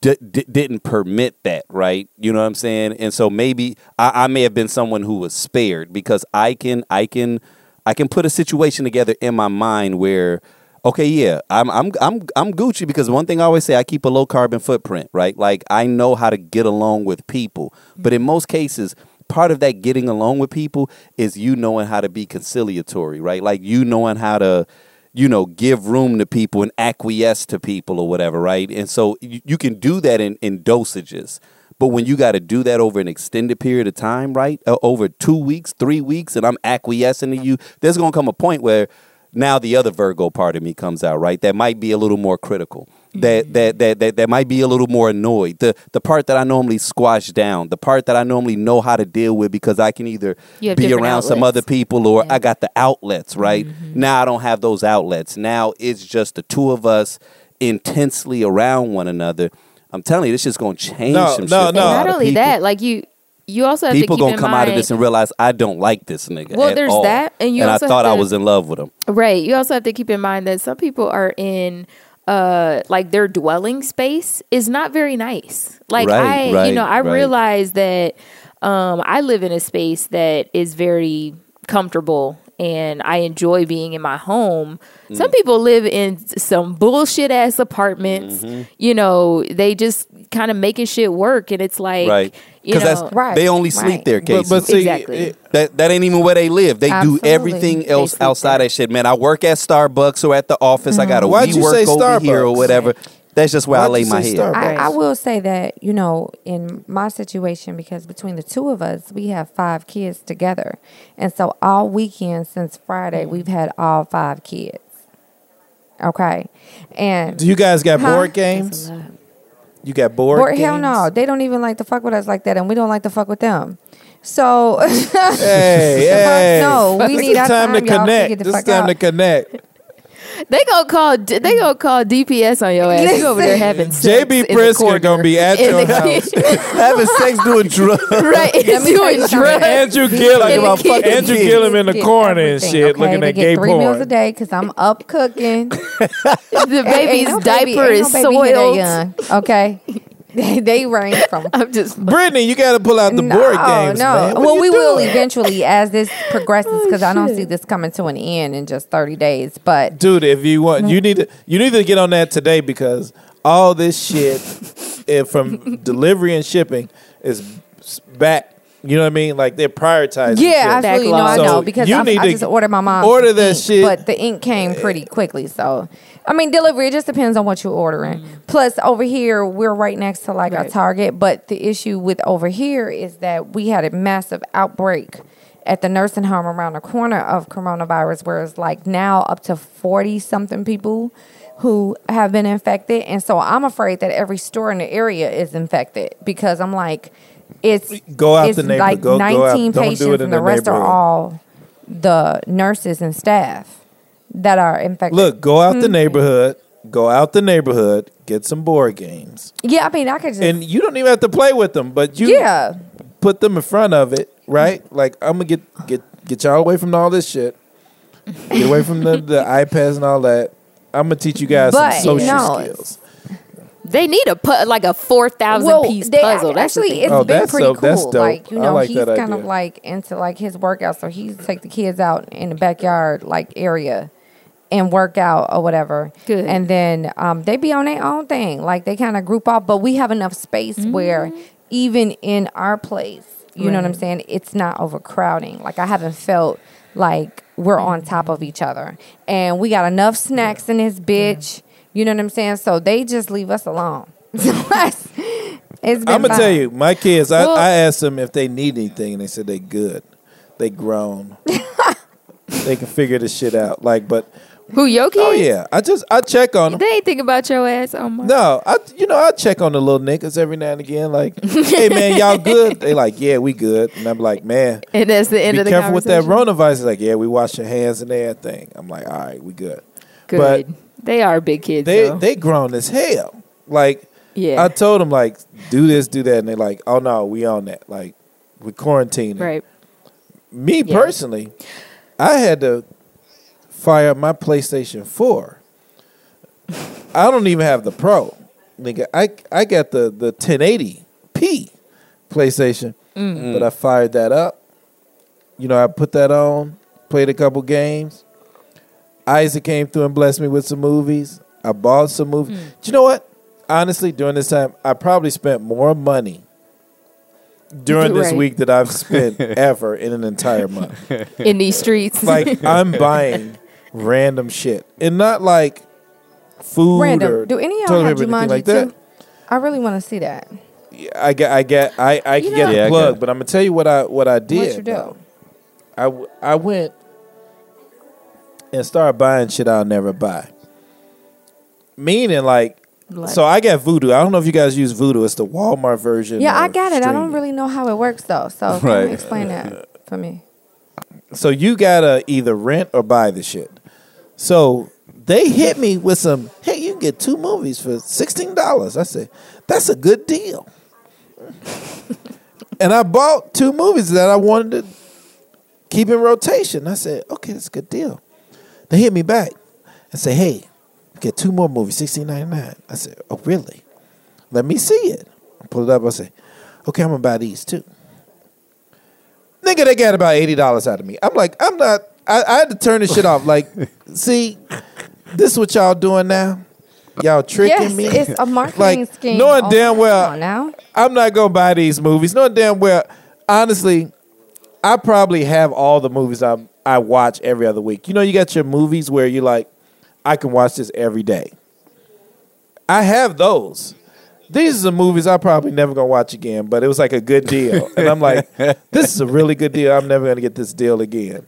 d- d- didn't permit that, right? You know what I'm saying? And so maybe I, I may have been someone who was spared because I can I can I can put a situation together in my mind where okay, yeah, I'm I'm I'm I'm Gucci because one thing I always say I keep a low carbon footprint, right? Like I know how to get along with people. But in mm-hmm. most cases, part of that getting along with people is you knowing how to be conciliatory, right? Like you knowing how to you know, give room to people and acquiesce to people or whatever, right? And so you, you can do that in, in dosages. But when you got to do that over an extended period of time, right? Uh, over two weeks, three weeks, and I'm acquiescing to you, there's going to come a point where now the other Virgo part of me comes out, right? That might be a little more critical. That, that that that that might be a little more annoyed. The the part that I normally squash down, the part that I normally know how to deal with because I can either be different around some other people or Yeah. I got the outlets, right? Mm-hmm. Now I don't have those outlets. Now it's just the two of us intensely around one another. I'm telling you, this is gonna change No, some no, shit. for no. Not only that, like you, you also have people to gonna come mind, out of this and realize I don't like this nigga. Well, at there's all. that, and you I also thought have I was in love with him. Right. You also have to keep in mind that some people are in uh like their dwelling space is not very nice. Like Right, I you know, I right. realize that um I live in a space that is very comfortable and I enjoy being in my home. Mm. Some people live in some bullshit ass apartments. Mm-hmm. You know, they just kind of making shit work and it's like Right. You Because that's Right, they only sleep right. there, But, Casey. but see, Exactly. it- that that ain't even where they live. They Absolutely. do everything else outside there. that shit. Man, I work at Starbucks or at the office. I got to Why'd you work say over here or whatever. That's just where I Why'd lay my head. I, I will say that you know in my situation because between the two of us we have five kids together and so all weekend since friday mm. we've had all five kids okay and do you guys got Huh? board games? You got board, Boy, games? hell no they don't even like to fuck with us like that and we don't like to fuck with them so [laughs] Hey, [laughs] hey. no, we this need our time to time, y'all. connect. This is time out. to connect. They gonna call. They gonna call DPS on your ass. You over there having sex JB in the Pritzker corner. gonna be at your house. [laughs] Having sex doing drugs. right? Let me tell doing drugs. Andrew Gillum, about fucking Andrew kids. Gillum in the Get corner and everything, shit, okay? looking they at get gay three porn. meals a day because I'm up cooking. [laughs] The Ain't baby's no diaper baby- ain't is no baby here soiled. young, okay, they, they range from [laughs] I'm just. Brittany, you got to pull out the board games, no. man. What well, you we will eventually as this [laughs] progresses Oh, because I don't see this coming to an end in just 30 days. But dude. If you want, you need to you need to get on that today because all this shit [laughs] from delivery and shipping is back. You know what I mean? Like they're prioritizing. yeah, shit. absolutely. No, I So know because you I, need I to just ordered my mom order some that ink, shit. but the ink came pretty quickly. So, I mean, delivery it just depends on what you're ordering. Mm-hmm. Plus, over here we're right next to like a Target, but the issue with over here is that we had a massive outbreak at the nursing home around the corner of coronavirus, where it's like now up to forty something people who have been infected, and so I'm afraid that every store in the area is infected because I'm like. It's Go out it's the neighborhood. like Go- go out. 19 Don't do it patients, in and the the rest are all the nurses and staff that are infected. Look, go out Mm-hmm. the neighborhood. Go out the neighborhood. Get some board games, yeah, I mean, I could just and you don't even have to play with them, but you yeah, put them in front of it, right? Like I'm gonna get get get y'all away from all this shit. Get away from the, the [laughs] iPads and all that. I'm gonna teach you guys But, some social no, skills. They need a put like a four thousand well, piece they, puzzle. That's the actually thing. it's Oh, been that's pretty dope. That's cool. dope. Like you I know, like he's that kind of like into like his workout, so he's take the kids out in the backyard like area and work out or whatever. Good. And then um, they be on their own thing, like they kind of group off. But we have enough space where even in our place, you know what I'm saying, it's not overcrowding. Like I haven't felt like we're on top of each other, and we got enough snacks in this bitch. You know what I'm saying? So they just leave us alone. [laughs] It's it's been I'm gonna fine. tell you, my kids. I, Well- I asked them if they need anything, and they said they good. They grown. [laughs] they can figure this shit out. Like, but Who your oh, kids? oh yeah, I just I check on them. They ain't think about your ass. My. No, I you know I check on the little niggas every now and again. Like, hey man, y'all [laughs] good? They like, yeah, we good. And I'm like, man, And that's the end be of the day. careful with that conversation. Rona virus. Like, yeah, we wash your hands and everything. I'm like, all right, we good. Good. But they are big kids. they though. they grown as hell. Like, yeah. I told them like, do this, do that, and they're like, oh no, we on that. Like, we quarantining. right. Me Yeah. personally, I had to fire up my PlayStation Four. I don't even have the Pro, nigga. I I got the the 1080p PlayStation, Mm. but I fired that up. You know, I put that on, played a couple games. Isaac came through and blessed me with some movies. I bought some movies. Mm. Do you know what? Honestly, during this time, I probably spent more money during this Right. week that I've spent [laughs] ever in an entire month. In these streets. Like I'm [laughs] buying random shit, and not like food or Random. Do any of y'all have anything Jumanji like too? that. I really want to see that. Yeah, I get, I get, I, I can You get know- the Yeah, I plug, but I'm gonna tell you what I what I did. What you do? though. I w- I went and started buying shit I'll never buy. Meaning, like, Like- so I got Vudu. I don't know if you guys use Vudu. It's the Walmart version. Yeah, I of got it. I don't really know how it works though. So [laughs] can you explain that for me? So you gotta either rent or buy the shit. So they hit me with some. Hey, you can get two movies for sixteen dollars. I said, that's a good deal. [laughs] and I bought two movies that I wanted to keep in rotation. I said, okay, that's a good deal. They hit me back and say, hey, get two more movies, sixteen ninety nine. I said, oh really? Let me see it. I pull it up. I say, okay, I'm gonna buy these too. Nigga, they got about eighty dollars out of me. I'm like, I'm not. I, I had to turn this shit off. Like, [laughs] see, this is what y'all doing now. Y'all tricking Yes, me. it's a marketing like, scheme. Knowing Oh, damn well, now. I'm not gonna buy these movies. Knowing damn well, honestly, I probably have all the movies I I watch every other week. You know, you got your movies where you're like, I can watch this every day. I have those. These are the movies I probably never gonna watch again, but it was like a good deal, and I'm like, [laughs] this is a really good deal. I'm never gonna get this deal again.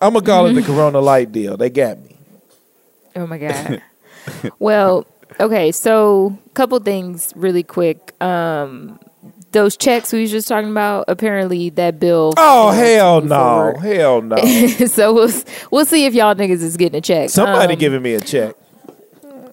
I'm gonna call it the Corona Light deal. They got me. Oh my [laughs] god. well, okay, so couple things really quick. Um those checks we was just talking about, apparently that bill Oh hell no, forward. hell no. so we'll we'll see if y'all niggas is getting a check. Somebody Um, giving me a check.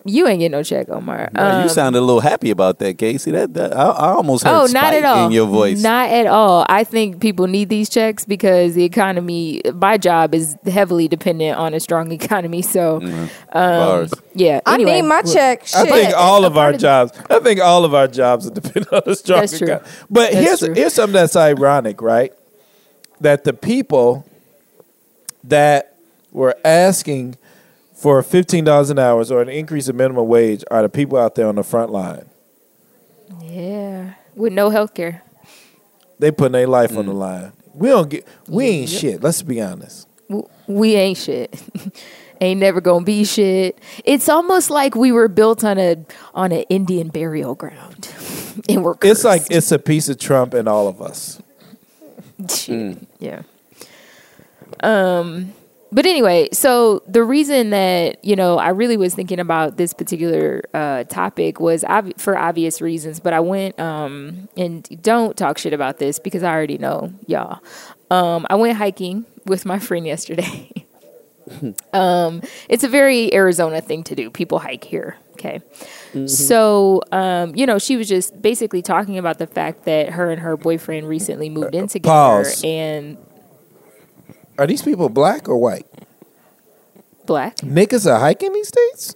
You ain't getting no check, Omar. Man, you Um, sounded a little happy about that, Casey. That, that I, I almost heard Oh, not spite at all. in your voice. Not at all. I think people need these checks because the economy, my job is heavily dependent on a strong [laughs] economy. So, Mm-hmm. um, yeah. I Anyway, need my check. I Shit. think all of our jobs. I think all of our jobs are dependent on a strong That's true. economy. But That's here's true. here's something that's ironic, right? That the people that were asking for fifteen dollars an hour or an increase in minimum wage are the people out there on the front line. Yeah. With no health care. They putting their life on the Mm. line. We don't get. We ain't shit. Let's be honest. We ain't shit. [laughs] ain't never gonna be shit. It's almost like we were built on a on an Indian burial ground, [laughs] and we're Cursed. It's like it's a piece of Trump and all of us. [laughs] Shit. Yeah. Um but anyway, so the reason that, you know, I really was thinking about this particular uh topic was ob- for obvious reasons, but I went um and don't talk shit about this because I already know y'all. Um I went hiking with my [laughs] friend yesterday. [laughs] um it's a very Arizona thing to do. People hike here, okay? So, um, you know, she was just basically talking about the fact that her and her boyfriend recently moved in together, Pause. and Are these people black or white? black. Niggas are hiking these days.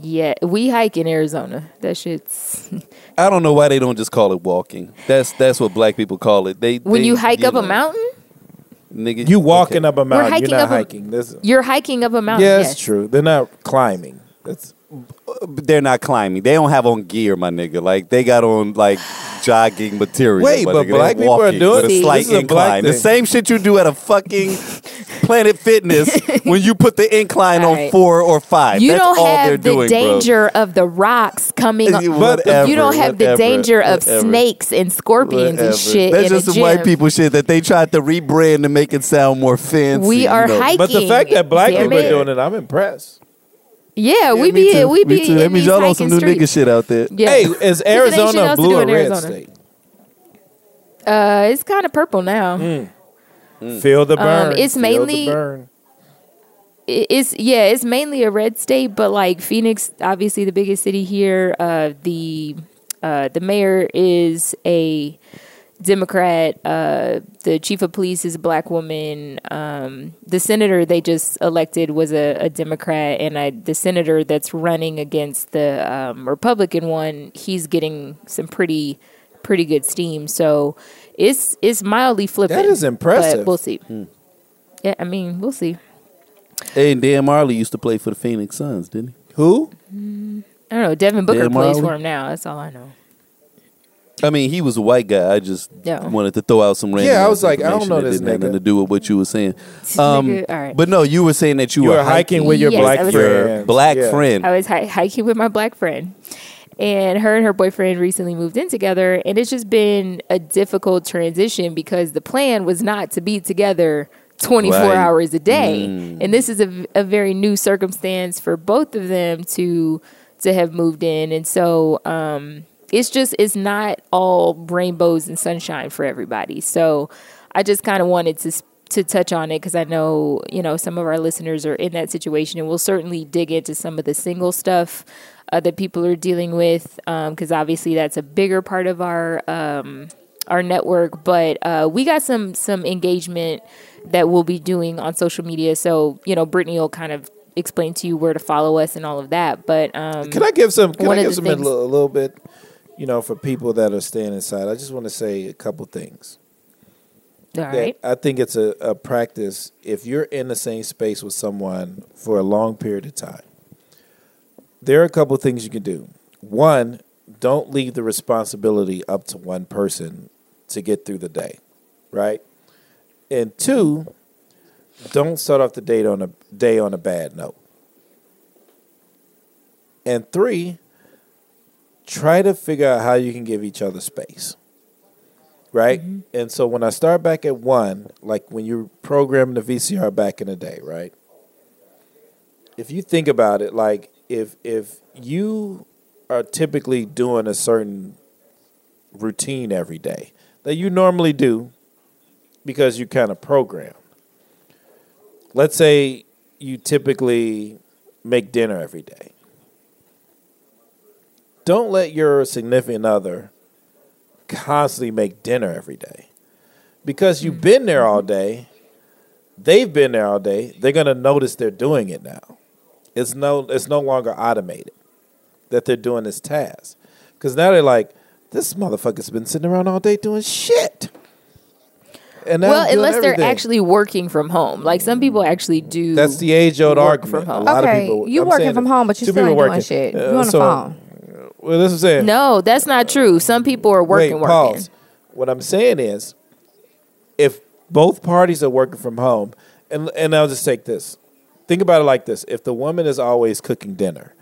Yeah, we hike in Arizona. That shit's [laughs] I don't know why they don't just call it walking. That's that's what black people call it. They when they, you hike up know, a mountain, nigga. You walking okay. up a mountain. hiking You're not up a- hiking. This, you're hiking up a mountain. yeah, yes. it's true. They're not climbing. That's They're not climbing. They don't have on gear, my nigga. Like they got on like jogging material. Wait, my but nigga. Black people are walking doing- with a slight this is a incline. The same shit you do at a fucking Planet Fitness [laughs] when you put the incline All on four or five. You That's don't all they're have the doing, bro. danger of the rocks coming. [laughs] You- up. whatever, you don't have the whatever, danger of whatever. snakes and scorpions Whatever. and shit. That's in just a some white people shit that they tried to rebrand to make it sound more fancy. We you are know. hiking. but the fact that black people it. are doing it, I'm impressed. Yeah, we Yeah, me be too. we Me be. too. in That means these y'all on some hiking new nigga streets. shit out there. Yeah. Hey, is Arizona else to blue do or in red Arizona. state? Uh, it's kind of purple now. Feel the Um, burn. it's Feel mainly- the burn. It- it's yeah, it's mainly a red state, but like Phoenix, obviously the biggest city here. Uh, the uh, the mayor is a Democrat. Uh, the chief of police is a black woman. Um, the senator they just elected was a, a Democrat, and I, the senator that's running against the um, Republican one, he's getting some pretty pretty good steam. So it's it's mildly flipping. That is impressive. But we'll see. Yeah, I mean, we'll see. Hey, and Dan Majerle used to play for the Phoenix Suns, didn't he? Who? I don't know. Devin Booker Dan plays Majerle? for him now. That's all I know. I mean, he was a white guy. I just Yeah. wanted to throw out some random. Yeah, I was like, I don't information know that this didn't have nigga. nothing to do with what you were saying. [laughs] Um, Nigga, all right. But no, you were saying that you, You were were hiking with your Yes, black I was- your friend. black Yeah. friend. I was hi- hiking with my black friend, and her and her boyfriend recently moved in together, and it's just been a difficult transition because the plan was not to be together 24 Right. hours a day, Mm. and this is a, v- a very new circumstance for both of them to to have moved in, and so um, it's just it's not all rainbows and sunshine for everybody. So I just kind of wanted to to touch on it because I know you know some of our listeners are in that situation, and we'll certainly dig into some of the single stuff uh, that people are dealing with because obviously that's a bigger part of our um, our network. But uh, we got some some engagement that we'll be doing on social media. So you know, Brittany will kind of explain to you where to follow us and all of that. But um, Can I give some? Can I give some a little, a little bit? You know, for people that are staying inside, I just want to say a couple things. all right, I think it's a, a practice if you're in the same space with someone for a long period of time. There are a couple things you can do. One, don't leave the responsibility up to one person to get through the day, right? And two, don't start off the date on a day on a bad note. And three, try to figure out how you can give each other space right? Mm-hmm. And so when I start back at one, like when you're programming the VCR back in the day, right? If you think about it, like if if you are typically doing a certain routine every day that you normally do because you kind of program. Let's say you typically make dinner every day. Don't let your significant other constantly make dinner every day because you've been there all day they've been there all day they're going to notice they're doing it now it's no it's no longer automated that they're doing this task because now they're like this motherfucker's been sitting around all day doing shit and well, unless they're actually working from home, like some people actually do. that's the age old argument from home. a lot okay, of people you I'm working from home, but you two still ain't doing working. shit. Uh, you on the so- phone. Well this is saying No, that's not true. Some people are working, Wait, working. pause. What I'm saying is, if both parties are working from home, and and I'll just take this. Think about it like this: if the woman is always cooking dinner,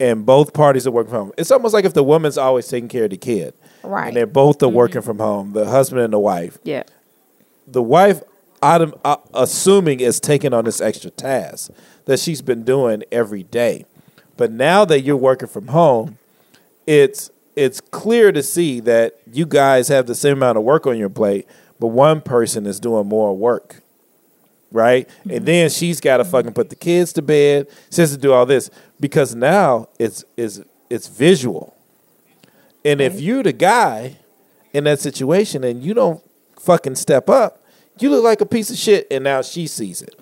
and both parties are working from home, it's almost like if the woman's always taking care of the kid, Right. And they're both are working from home, the husband and the wife. Yeah. The wife, autom- uh, assuming, is taking on this extra task that she's been doing every day, but now that you're working from home, it's it's clear to see that you guys have the same amount of work on your plate, but one person is doing more work. Right? And mm-hmm. then she's gotta fucking put the kids to bed. She has to do all this. Because now it's it's it's visual. And if you're the guy in that situation and you don't fucking step up, you look like a piece of shit and now she sees it.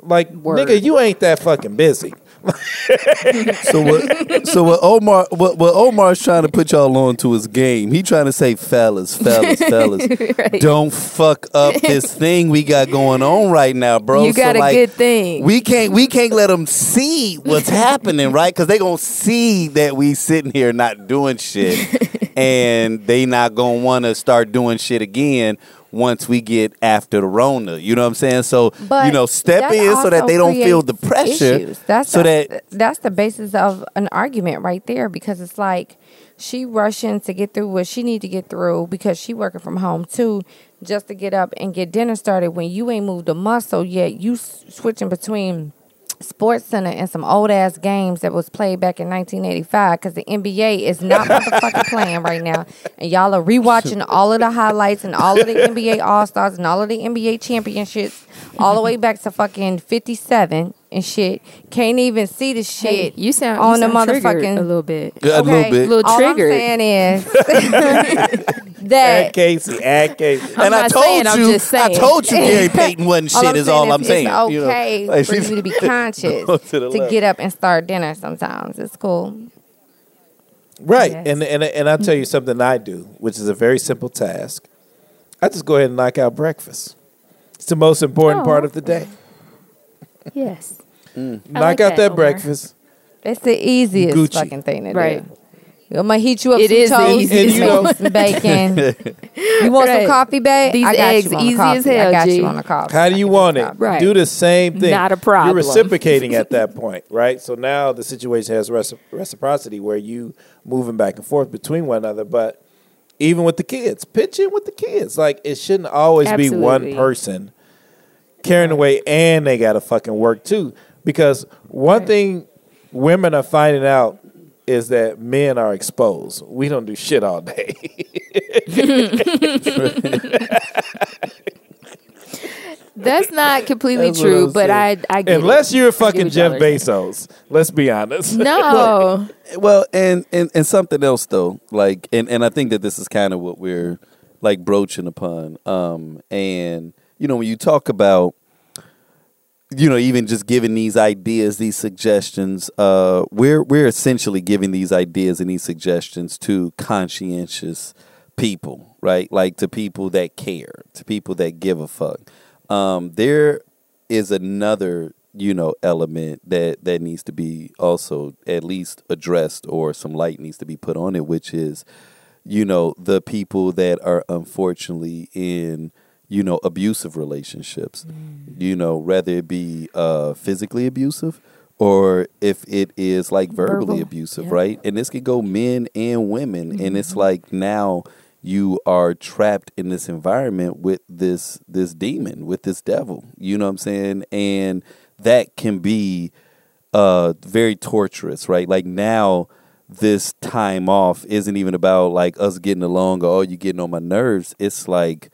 Like Word. nigga, you ain't that fucking busy. So what? So what? Omar, what, what Omar's trying to put y'all on to his game. He trying to say, fellas, fellas, [laughs] fellas, don't fuck up [laughs] this thing we got going on right now, bro. You got so, a like, good thing. We can't we can't let them see what's happening, right? Because they gonna see that we sitting here not doing shit, [laughs] and they not gonna want to start doing shit again once we get after the Rona. You know what I'm saying? So But you know, step in so that they don't feel the pressure. issues. That's so the, that that's the basis of an argument right there because it's like she rushing to get through what she need to get through because she working from home too, just to get up and get dinner started when you ain't moved a muscle yet. You s- switching between. SportsCenter and some old ass games that was played back in 1985 because the NBA is not [laughs] motherfucking playing right now, and y'all are rewatching all of the highlights and all of the NBA All Stars and all of the NBA championships all the way back to fucking 57 and shit. Can't even see the Hey, shit. you sound on you the sound triggered motherfucking a little bit. a little bit. Little all triggered. I'm saying is [laughs] Add that Casey, add Casey. I'm and I told saying, I'm you, just I told you, [laughs] Gary Payton wasn't all shit. I'm is saying all I'm saying. It's you know? okay [laughs] Like, for you to be conscious to, to get up and start dinner. Sometimes it's cool. Right. Yes. And and and I'll tell you something I do, which is a very simple task. I just go ahead and knock out breakfast. It's the most important Oh. part of the day. Yes. Mm. Knock like out that, that, breakfast. It's the easiest Gucci. fucking thing to Right. do. I'm gonna heat you up It some is the toast, easiest And you make know- you some bacon. [laughs] you want Right. some coffee, babe? These I got eggs you on easy coffee. as hell, I got G. you on the coffee. How do you want it? Right. Do the same thing. Not a problem. You're reciprocating at that [laughs] point, right? So now the situation has reci- reciprocity where you moving back and forth between one another. But even with the kids, pitch in with the kids. Like it shouldn't always be one person carrying away, and they got to fucking work too. Because one thing women are finding out is that men are exposed. We don't do shit all day. [laughs] That's not completely That's true, but I saying. I get Unless it. you're fucking Jeff are saying. Bezos. Let's be honest. No. [laughs] Well, and, and and something else though, like, and and I think that this is kind of what we're like broaching upon. Um, and you know, when you talk about, you know, even just giving these ideas, these suggestions, uh, we're we're essentially giving these ideas and these suggestions to conscientious people, right? Like to people that care, to people that give a fuck. Um, there is another you know element that that needs to be also at least addressed or some light needs to be put on it which is you know the people that are unfortunately in you know abusive relationships. You know whether it be uh physically abusive or if it is like verbally Verbal, abusive yeah. right? And this could go men and women. And it's like now you are trapped in this environment with this this demon with this devil. You know what i'm saying? And that can be uh very torturous right? Like now this time off isn't even about like us getting along or oh you getting on my nerves. It's like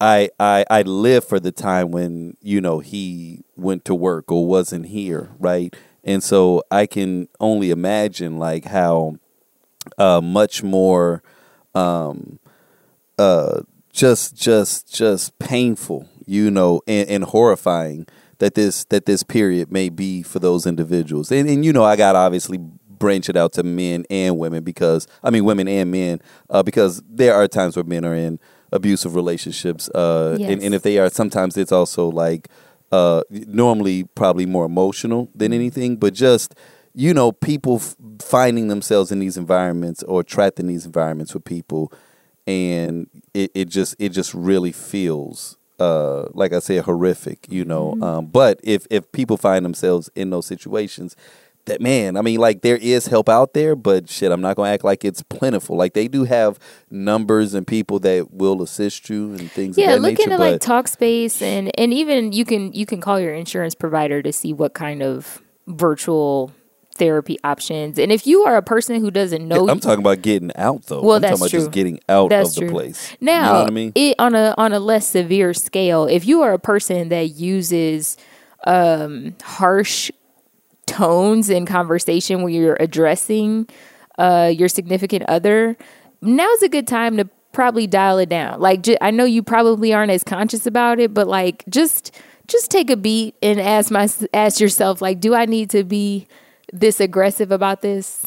I, I I live for the time when you know he went to work or wasn't here, right? And so I can only imagine like how uh, much more um, uh, just just just painful, you know, and, and horrifying that this that this period may be for those individuals. And and you know, I got obviously branch it out to men and women because I mean women and men uh, because there are times where men are in abusive relationships uh, and, Yes. and if they are sometimes it's also like uh, normally probably more emotional than anything but just you know people f- finding themselves in these environments or trapped in these environments with people and it, it just it just really feels uh, like I said horrific you know um, but if if people find themselves in those situations that man, I mean, like there is help out there, but shit, I'm not gonna act like it's plentiful. Like they do have numbers and people that will assist you and things. Yeah, of that look nature, into like Talkspace and and even you can you can call your insurance provider to see what kind of virtual therapy options. And if you are a person who doesn't know, I'm talking about getting out though. Well, I'm that's talking about true. just getting out That's of the true. place. Now, you know what I mean? it, on a on a less severe scale, if you are a person that uses um, harsh tones in conversation when you're addressing uh, your significant other, now's a good time to probably dial it down. Like, ju- I know you probably aren't as conscious about it, but like, just just take a beat and ask my ask yourself, like, do I need to be this aggressive about this?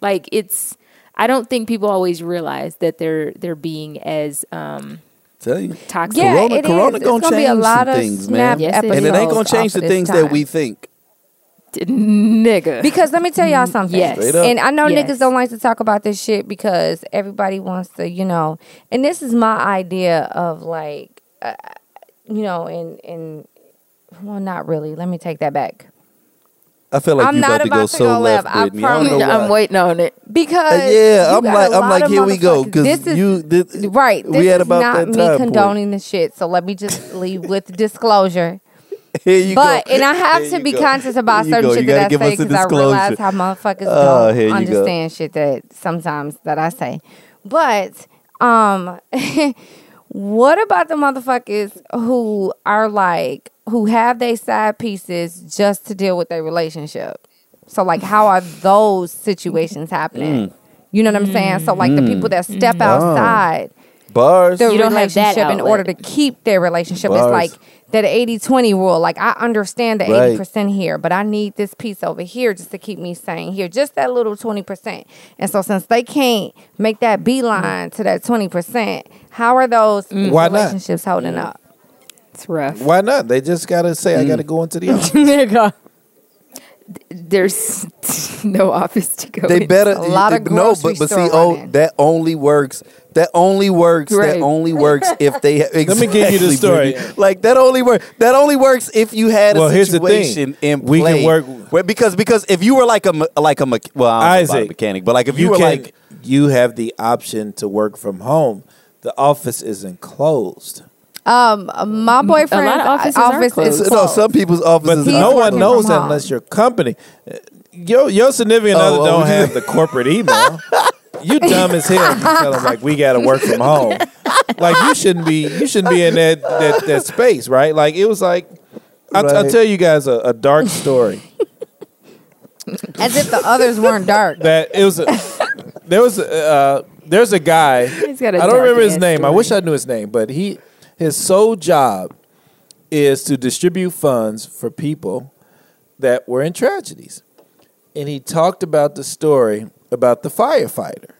Like, it's. I don't think people always realize that they're they're being as um, Tell you. toxic. Yeah, corona, it is. corona It's gonna gonna be change a lot of things, man. Yes, and it ain't gonna change the of this things that we think. Nigga. Because let me tell y'all something. Yes. And I know Yes. niggas don't like to talk about this shit because everybody wants to, you know. And this is my idea of like, uh, you know, and and well, not really. Let me take that back I feel like I'm you not about to go about to so go left, left. I Brittany. I don't know promise. why. I'm waiting on it. because Uh, yeah, I'm like, a I'm like, here we go, because this is you, this, right. This we had is about not that me time point. condoning the shit. So let me just leave with disclosure. [laughs] Here you But go. and I [laughs] have Here to be go. conscious about Here certain go. shit that I say because I realize how motherfuckers here don't you go. understand shit that sometimes that I say. But um, [laughs] what about the motherfuckers who are like who have their side pieces just to deal with their relationship? So like, how are [sighs] those situations happening? Mm. You know what I'm saying? So like the people that step outside Bars. the You don't have that relationship in order to keep their relationship. It's like that 80-20 rule. Like I understand the Right. 80% here, but I need this piece over here just to keep me sane here. Just that little 20%. And so since they can't make that beeline to that 20%, how are those mm. Why not? relationships holding up? It's rough. Why not? They just gotta say, I gotta go into the [laughs] office. Nigga. There's [laughs] no office to go. They in. better A lot of no, but but see, oh, running. that only works. That only works. Right. That only [laughs] works if they. Let me give you the story. Brittany. Like that only works. That only works if you had Well, a here's the thing. situation in We can work- where- because because if you were like a like a well, I don't know about a Isaac, mechanic, but like if you, were can, like you have the option to work from home. The office isn't closed. Um, my boyfriend's lot of offices office, are closed. is no, some people's offices. He's no one knows that unless your company. Your your significant Oh, other oh, don't would have the corporate email. you dumb as hell. if You tell them like we got to work from home. like you shouldn't be you shouldn't be in that that, that space, right? Like it was like I'll, I'll tell you guys a, a dark story As if the others weren't dark. that it was a, there was a, uh, there's a guy He's got a I don't remember his dark-ass name. I wish I knew his name, but he his sole job is to distribute funds for people that were in tragedies. And he talked about the story about the firefighter.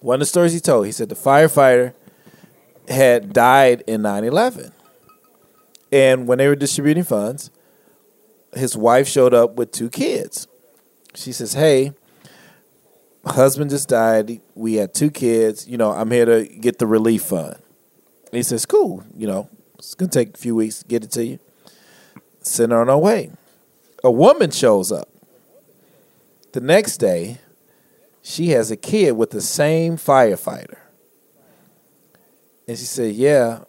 One of the stories he told, he said the firefighter had died in 9/11. And when they were distributing funds, his wife showed up with two kids. She says, "Hey, husband just died. We had two kids. You know, I'm here to get the relief fund. He says, Cool. You know, it's to take a few weeks to get it to you. Send her on her way. A woman shows up. The next day, she has a kid with the same firefighter. And she said, Yeah,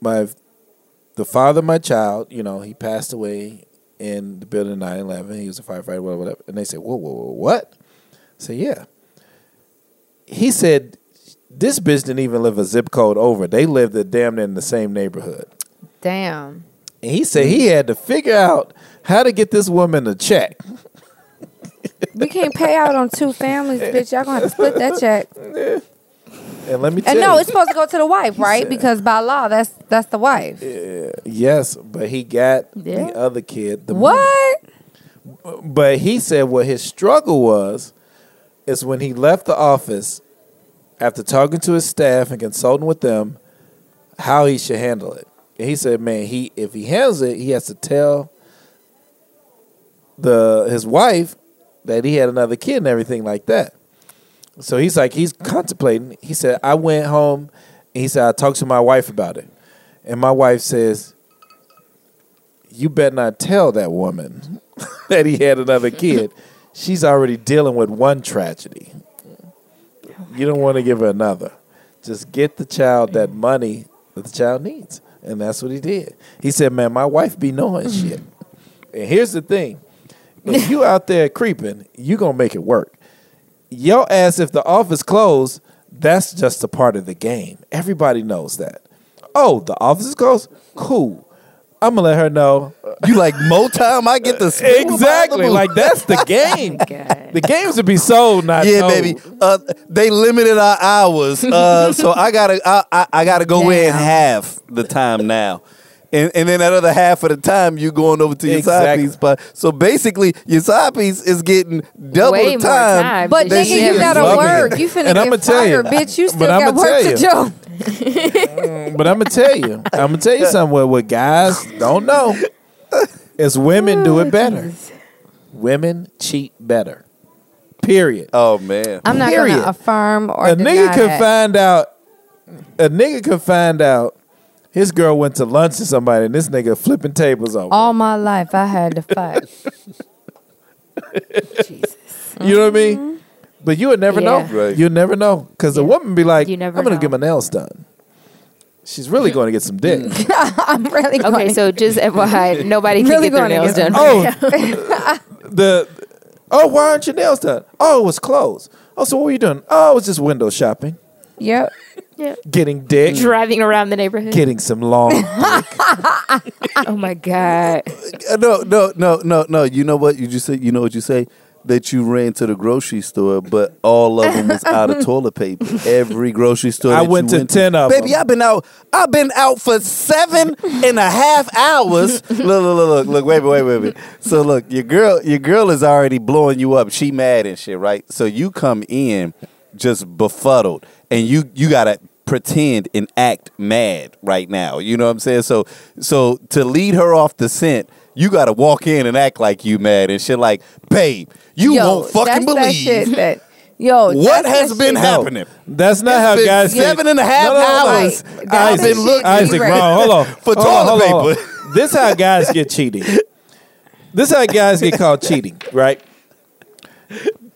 my the father of my child, you know, he passed away in the building 9 11. He was a firefighter, whatever, whatever. And they said, Whoa, whoa, whoa, what? I said, Yeah. He said, This bitch didn't even live a zip code over. They lived at damn near in the same neighborhood. Damn. And he said he had to figure out how to get this woman a check. We can't pay out on two families, bitch. Y'all gonna have to split that check. And let me tell And no, you, it's supposed to go to the wife, right? said- Because by law, that's that's the wife. Yeah. yes, but he got Yeah. the other kid. The What? But he said what his struggle was is when he left the office after talking to his staff and consulting with them how he should handle it. And he said, man, he if he handles it, he has to tell the his wife that he had another kid and everything like that. So he's like he's contemplating. He said, I went home and he said I talked to my wife about it. And my wife says, You better not tell that woman [laughs] that he had another kid. She's already dealing with one tragedy. You don't want to give her another. Just get the child that money that the child needs. And that's what he did. He said, Man, my wife be knowing mm. shit. And here's the thing. If you [laughs] out there creeping, you gonna make it work. Your ass, if the office closed, that's just a part of the game. Everybody knows that. Oh, the office is closed? Cool. I'm gonna let her know. You like more time? I get the [laughs] Exactly. Like that's the [laughs] game. God. The games would be sold, not yeah, told. baby. Uh, they limited our hours, uh, [laughs] so I gotta I, I, I gotta go in half the time now. And, and then that other half of the time you going over to your side piece spot. So basically, your side piece is getting double Way the more time. time. But They nigga, should you gotta loved work. You finna And get I'ma tell you, fired, bitch. You but still I'ma got work tell to you. do. [laughs] But I'm gonna tell you, I'm gonna tell you something. What, what guys don't know is women do it better. Women cheat better. Period. Oh man, I'm not Period. gonna affirm or a deny nigga could that. find out. A nigga could find out his girl went to lunch with somebody, and this nigga flipping tables over. All my life, I had to fight. [laughs] Jesus. You know what I mean? Mm-hmm. But you would never Yeah. know. Right. You'd never know because the woman be like, You never "I'm gonna know. get my nails done." She's really going to get some dick. [laughs] I'm really Okay, going. so just FYI, [laughs] nobody can Really get their gonna nails get- done. oh, [laughs] the oh, why aren't your nails done? Oh, it was closed. Oh, so what were you doing? Oh, I was just window shopping, yep. Yeah. getting dick, Driving around the neighborhood. getting some long. oh my god. Uh, no, no, no, no, no. You know what you just say? You know what you say? That you ran to the grocery store, but all of them was out of [laughs] toilet paper. Every grocery store. I that went you to 10 of Baby, them. I've been out. I've been out for seven and a half hours. [laughs] look, look, look, look, look. Wait, wait, wait, wait. So look, your girl, your girl is already blowing you up. She mad and shit, right? So you come in just befuddled, and you you gotta pretend and act mad right now. You know what I'm saying? So so to lead her off the scent, you gotta walk in and act like you mad and shit. Like, babe, you Yo, won't fucking that's That shit believe that, yo, what that's has that been shit- happening. That's not It's how been guys seven and a half No, no, no, hours. Right. I've That's been the looking. Isaac, Right. wrong. Hold on. [laughs] For Hold on, toilet hold on. paper. This how guys get cheating. This how guys get called cheating, right? [laughs]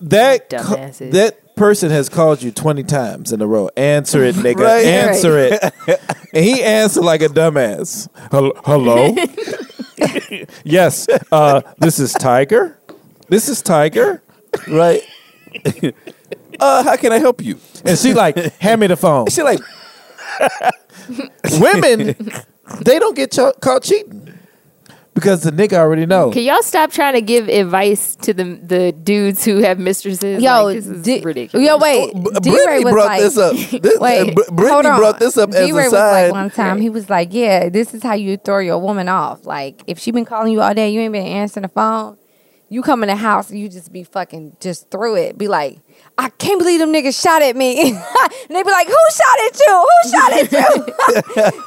That Dumbasses. that person has called you twenty times in a row. Answer it, nigga. Right. Answer it. [laughs] And he answered like a dumbass. Hello. [laughs] yes. Uh, this is Tiger. This is Tiger. right? [laughs] Uh, how can I help you? And she like, hand me the phone. She like, Women, they don't get ch- caught cheating because the nigga already know. Can y'all stop trying to give advice to the the dudes who have mistresses? Yo, like, this is D- ridiculous. Yo, wait. B- D-Ray Brittany was brought like, this up. This, [laughs] Wait, uh, Brittany hold on. brought this up as D-Ray a was side. like one time. He was like, "Yeah, this is how you throw your woman off. Like, if she been calling you all day, you ain't been answering the phone. You come in the house, and you just be fucking just through it. Be like, I can't believe them niggas shot at me. [laughs] and they be like, Who shot at you? Who shot at you?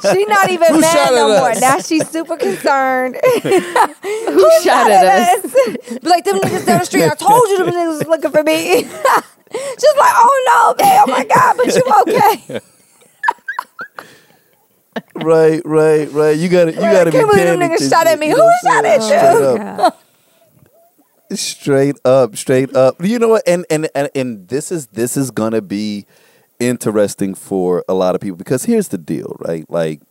[laughs] she not even Who mad no at more. us? Now she's super concerned. [laughs] Who shot at us? Be like, them niggas down the street. I told you them niggas was looking for me. She's like, oh no, man. Oh my God, but you okay? right, right, right. You got to you Right, got to I be can't believe them paying niggas shot at me. you Who shot at saying? you? Straight up. straight up. You know what? And, and and and this is this is gonna be interesting for a lot of people because here's the deal right? Like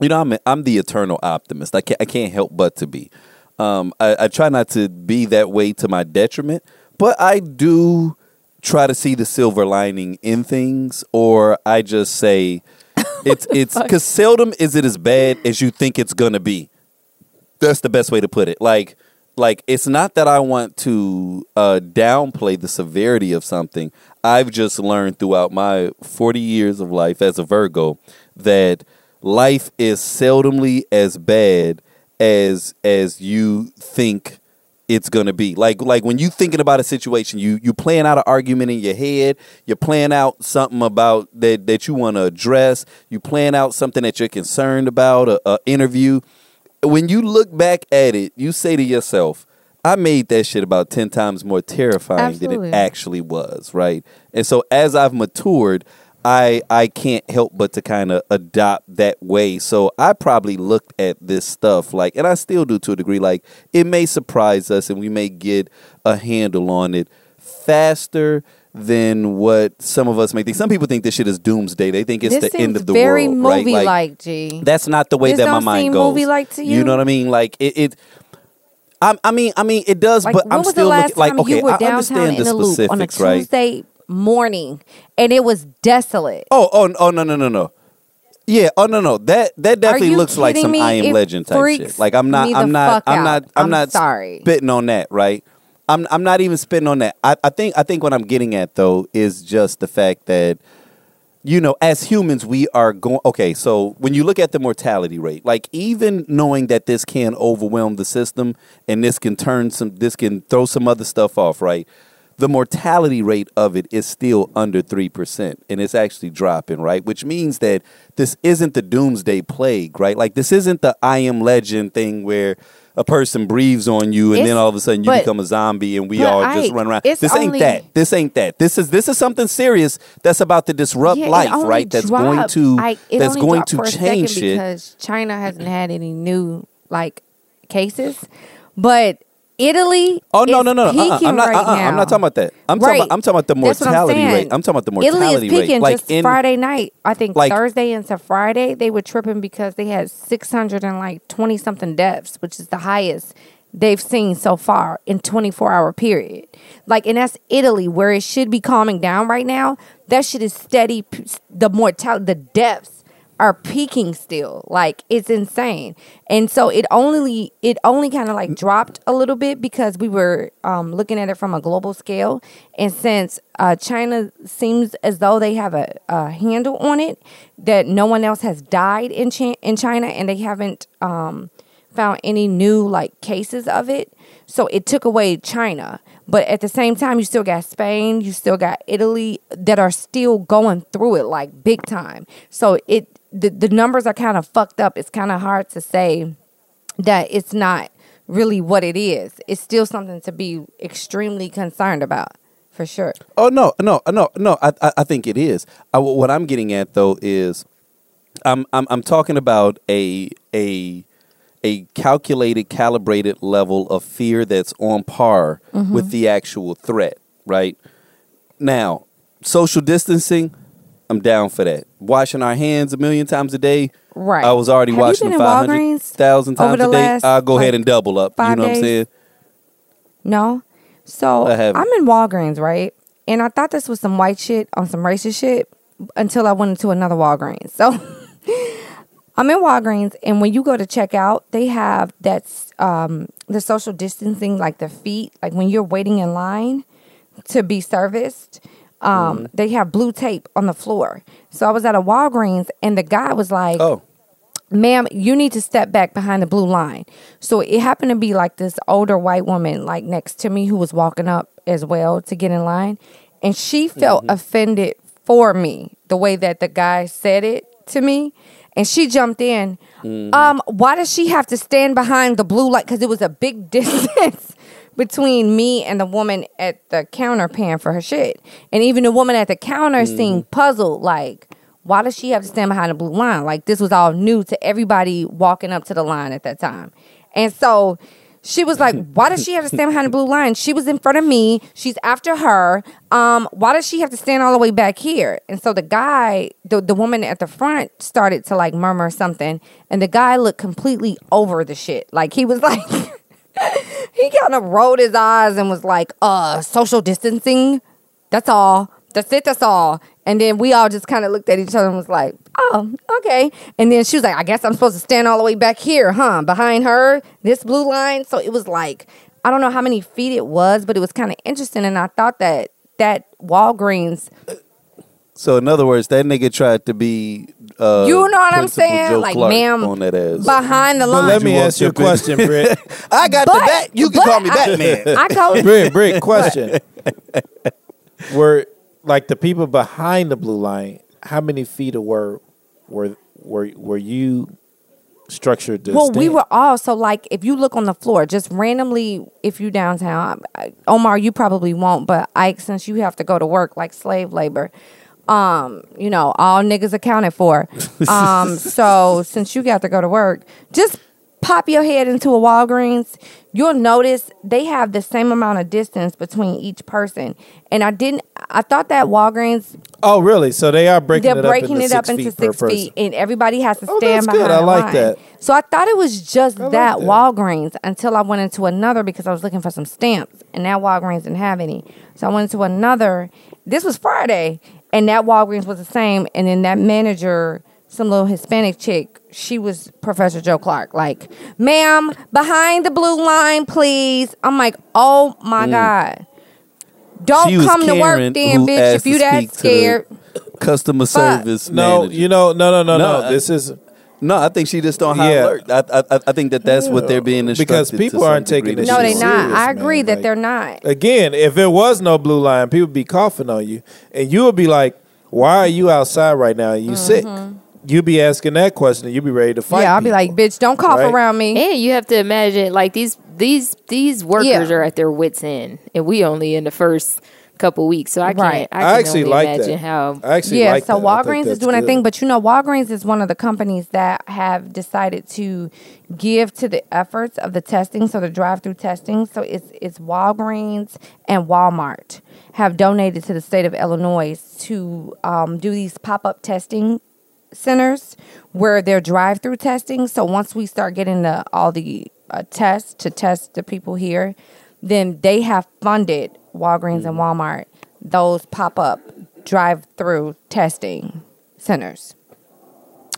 you know i'm i'm the eternal optimist. I can't i can't help but to be. Um i, I try not to be that way to my detriment but i do try to see the silver lining in things or i just say [laughs] it's it's because seldom is it as bad as you think it's gonna be. That's the best way to put it. Like, like it's not that I want to uh, downplay the severity of something. I've just learned throughout my forty years of life as a Virgo that life is seldomly as bad as as you think it's gonna be. Like like when you're thinking about a situation, you you playing out an argument in your head, you're playing out something about that that you want to address, you plan out something that you're concerned about, a, a interview when you look back at it, you say to yourself, I made that shit about 10 times more terrifying than it actually was, right? And so as I've matured, I I can't help but to kind of adopt that way. So I probably looked at this stuff like and I still do to a degree like it may surprise us and we may get a handle on it faster than what some of us may think. Some people think this shit is doomsday. They think it's this the end of the very world, right? movie like, G. That's not the way This that my mind goes. movie-like to You you? know what I mean? Like it. it I, I mean, I mean, it does, Like, but I'm still looking like okay. you were I understand in the the loop on a specifics, right? Tuesday morning, and it was desolate? Oh, oh, oh, no, no, no, no. Yeah, oh no, no. That that definitely looks like some me? I am It legend type shit. Like I'm not, I'm not, I'm not. I'm, I'm not sorry. spitting on that, right? I'm I'm not even spitting on that. I, I think I think what I'm getting at though is just the fact that you know, as humans, we are going. Okay, so when you look at the mortality rate, like even knowing that this can overwhelm the system and this can turn some, this can throw some other stuff off, right? The mortality rate of it is still under 3%, and it's actually dropping, right? Which means that this isn't the doomsday plague, right? Like, this isn't the I am legend thing where a person breathes on you and It's- then all of a sudden you but- become a zombie and we all just run around. This ain't that. This ain't that. This is this is something serious that's about to disrupt Yeah, life, only right? That's going to I- it that's going to change shit. because China hasn't had any new like cases, but Italy. Oh no no no! no. Uh-uh. I'm not. Uh-uh, right uh-uh. I'm not talking about that. I'm Right. talking. About, I'm talking about the what I'm mortality rate. I'm talking about the mortality Italy is peaking rate. Like just in Friday night. I think like- Thursday into Friday they were tripping because they had six hundred and like twenty something deaths, which is the highest they've seen so far in twenty four hour period. Like, and that's Italy where it should be calming down right now. That shit is steady. The mortality, the deaths are peaking still. Like it's insane. And so it only it only kind of like dropped a little bit because we were um, looking at it from a global scale. And since uh, China seems as though they have a, a handle on it, that no one else has died in Chi- in China, and they haven't um, found any new like cases of it. So it took away China. But at the same time, you still got Spain, you still got Italy that are still going through it like big time. So it the, the numbers are kind of fucked up. It's kind of hard to say that it's not really what it is. It's still something to be extremely concerned about, for sure. Oh no, no, no, no. I I, I think it is. I, what I'm getting at though is, I'm I'm I'm talking about a a a calculated, calibrated level of fear that's on par Mm-hmm. with the actual threat. Right now, social distancing. I'm down for that. Washing our hands a million times a day. Right. I was already Have washing them in five hundred thousand times a day. I'll go ahead and double up. You know what I'm saying? No. So I'm in Walgreens, right? and I thought this was some white shit on some racist shit until I went into another Walgreens. [laughs] So I'm in Walgreens, and when you go to check out, they have that's um, the social distancing, like the feet, like when you're waiting in line to be serviced. Um, They have blue tape on the floor. So I was at a Walgreens, and the guy was like, Oh, ma'am, you need to step back behind the blue line. So it happened to be like this older white woman, like next to me, who was walking up as well to get in line. And she felt offended for me, the way that the guy said it to me. And she jumped in. Um, why does she have to stand behind the blue light? Because it was a big [laughs] distance between me and the woman at the counter paying for her shit. And even the woman at the counter seemed puzzled, like, why does she have to stand behind the blue line? Like this was all new to everybody walking up to the line at that time. And so she was like, why does she have to stand behind the blue line? She was in front of me. She's after her. Um, why does she have to stand all the way back here? And so the guy, the, the woman at the front started to like murmur something. And the guy looked completely over the shit. Like he was [laughs] like, [laughs] he kind of rolled his eyes and was like, uh, social distancing. That's all. That's it. That's all. And then we all just kind of looked at each other and was like, oh, okay. And then she was like, I guess I'm supposed to stand all the way back here, huh? Behind her, this blue line. So it was like, I don't know how many feet it was, but it was kind of interesting. And I thought that that Walgreens, so in other words, that nigga tried to be. Uh, You know what I'm saying? Joe Like, Clark ma'am, on that ass. behind the But line. let me You ask you a question, [laughs] Britt. I got But- the bat. You can but call me I- Batman. [laughs] I told Britt, Britt, question. [laughs] were like the people behind the blue line, how many feet were were were were you structured to Well, we stand? were all so like if you look on the floor, just randomly, if you downtown, I- Omar, you probably won't, but Ike, since you have to go to work like slave labor, um, you know, all niggas accounted for. [laughs] Um, so since you got to go to work, just pop your head into a Walgreens. You'll notice they have the same amount of distance between each person. And I didn't. I thought that Walgreens Oh, really? So they are breaking they're it breaking up into it up six into feet six feet, and everybody has to Oh, stand that's behind. good. I like line. that. So I thought it was just like that, that. Walgreens until I went into another because I was looking for some stamps, and that Walgreens didn't have any. So I went into another. This was Friday, and that Walgreens was the same. And then that manager, some little Hispanic chick, she was Professor Joe Clark. Like, ma'am, behind the blue line, please. I'm like, oh my god. Don't Mm. She come to work Karen, then, bitch, if you that speak to the scared. Customer service. No, manager. you know, no, no, no, no. No, I- This is No, I think she just on high Yeah. alert. I, I, I think that that's what they're being instructed Because people some aren't taking to this No, they shit not. serious, I man. agree that Like- they're not. again. If it was no blue line, people would be coughing on you, and you would be like, "Why are you outside right now? Are you sick?" You'd be asking that question, and you'd be ready to fight. Mm-hmm. yeah, I'll be like, bitch, don't cough Right? around me. And you have to imagine like these these these workers Yeah. are at their wits end, and we only in the first couple weeks. So I can't. Right. I, can I actually only like imagine that. how. I actually yeah, like so that. I think Walgreens is that's doing a thing, but you know, Walgreens is one of the companies that have decided to give to the efforts of the testing, so the drive-through testing. So it's it's Walgreens and Walmart have donated to the state of Illinois to um, do these pop-up testing centers where they're drive-through testing. So once we start getting the all the uh, tests to test the people here, then they have funded Walgreens and mm. Walmart those pop-up drive-through testing centers.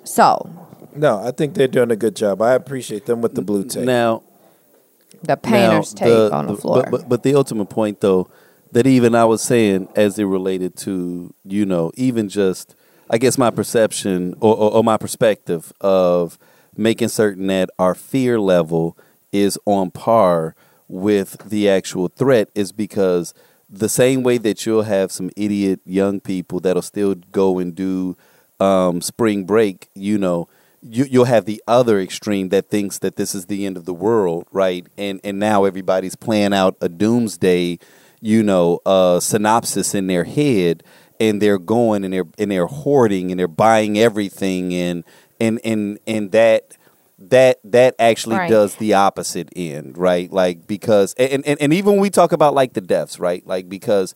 So No, I think they're doing a good job. I appreciate them with the blue tape. Now, the painter's now, tape on the, floor. But, but, but the ultimate point, though, that even I was saying as it related to, you know, even just, I guess my perception or, or, or my perspective of making certain that our fear level is on par with the actual threat is because the same way that you'll have some idiot young people that'll still go and do um, spring break, you know, you, you'll have the other extreme that thinks that this is the end of the world, right? And and now everybody's playing out a doomsday, you know, uh, synopsis in their head, and they're going and they're and they're hoarding and they're buying everything, and and and and that that that actually Right. does the opposite end, right? Like because and, and and even when we talk about like the deaths, right? Like because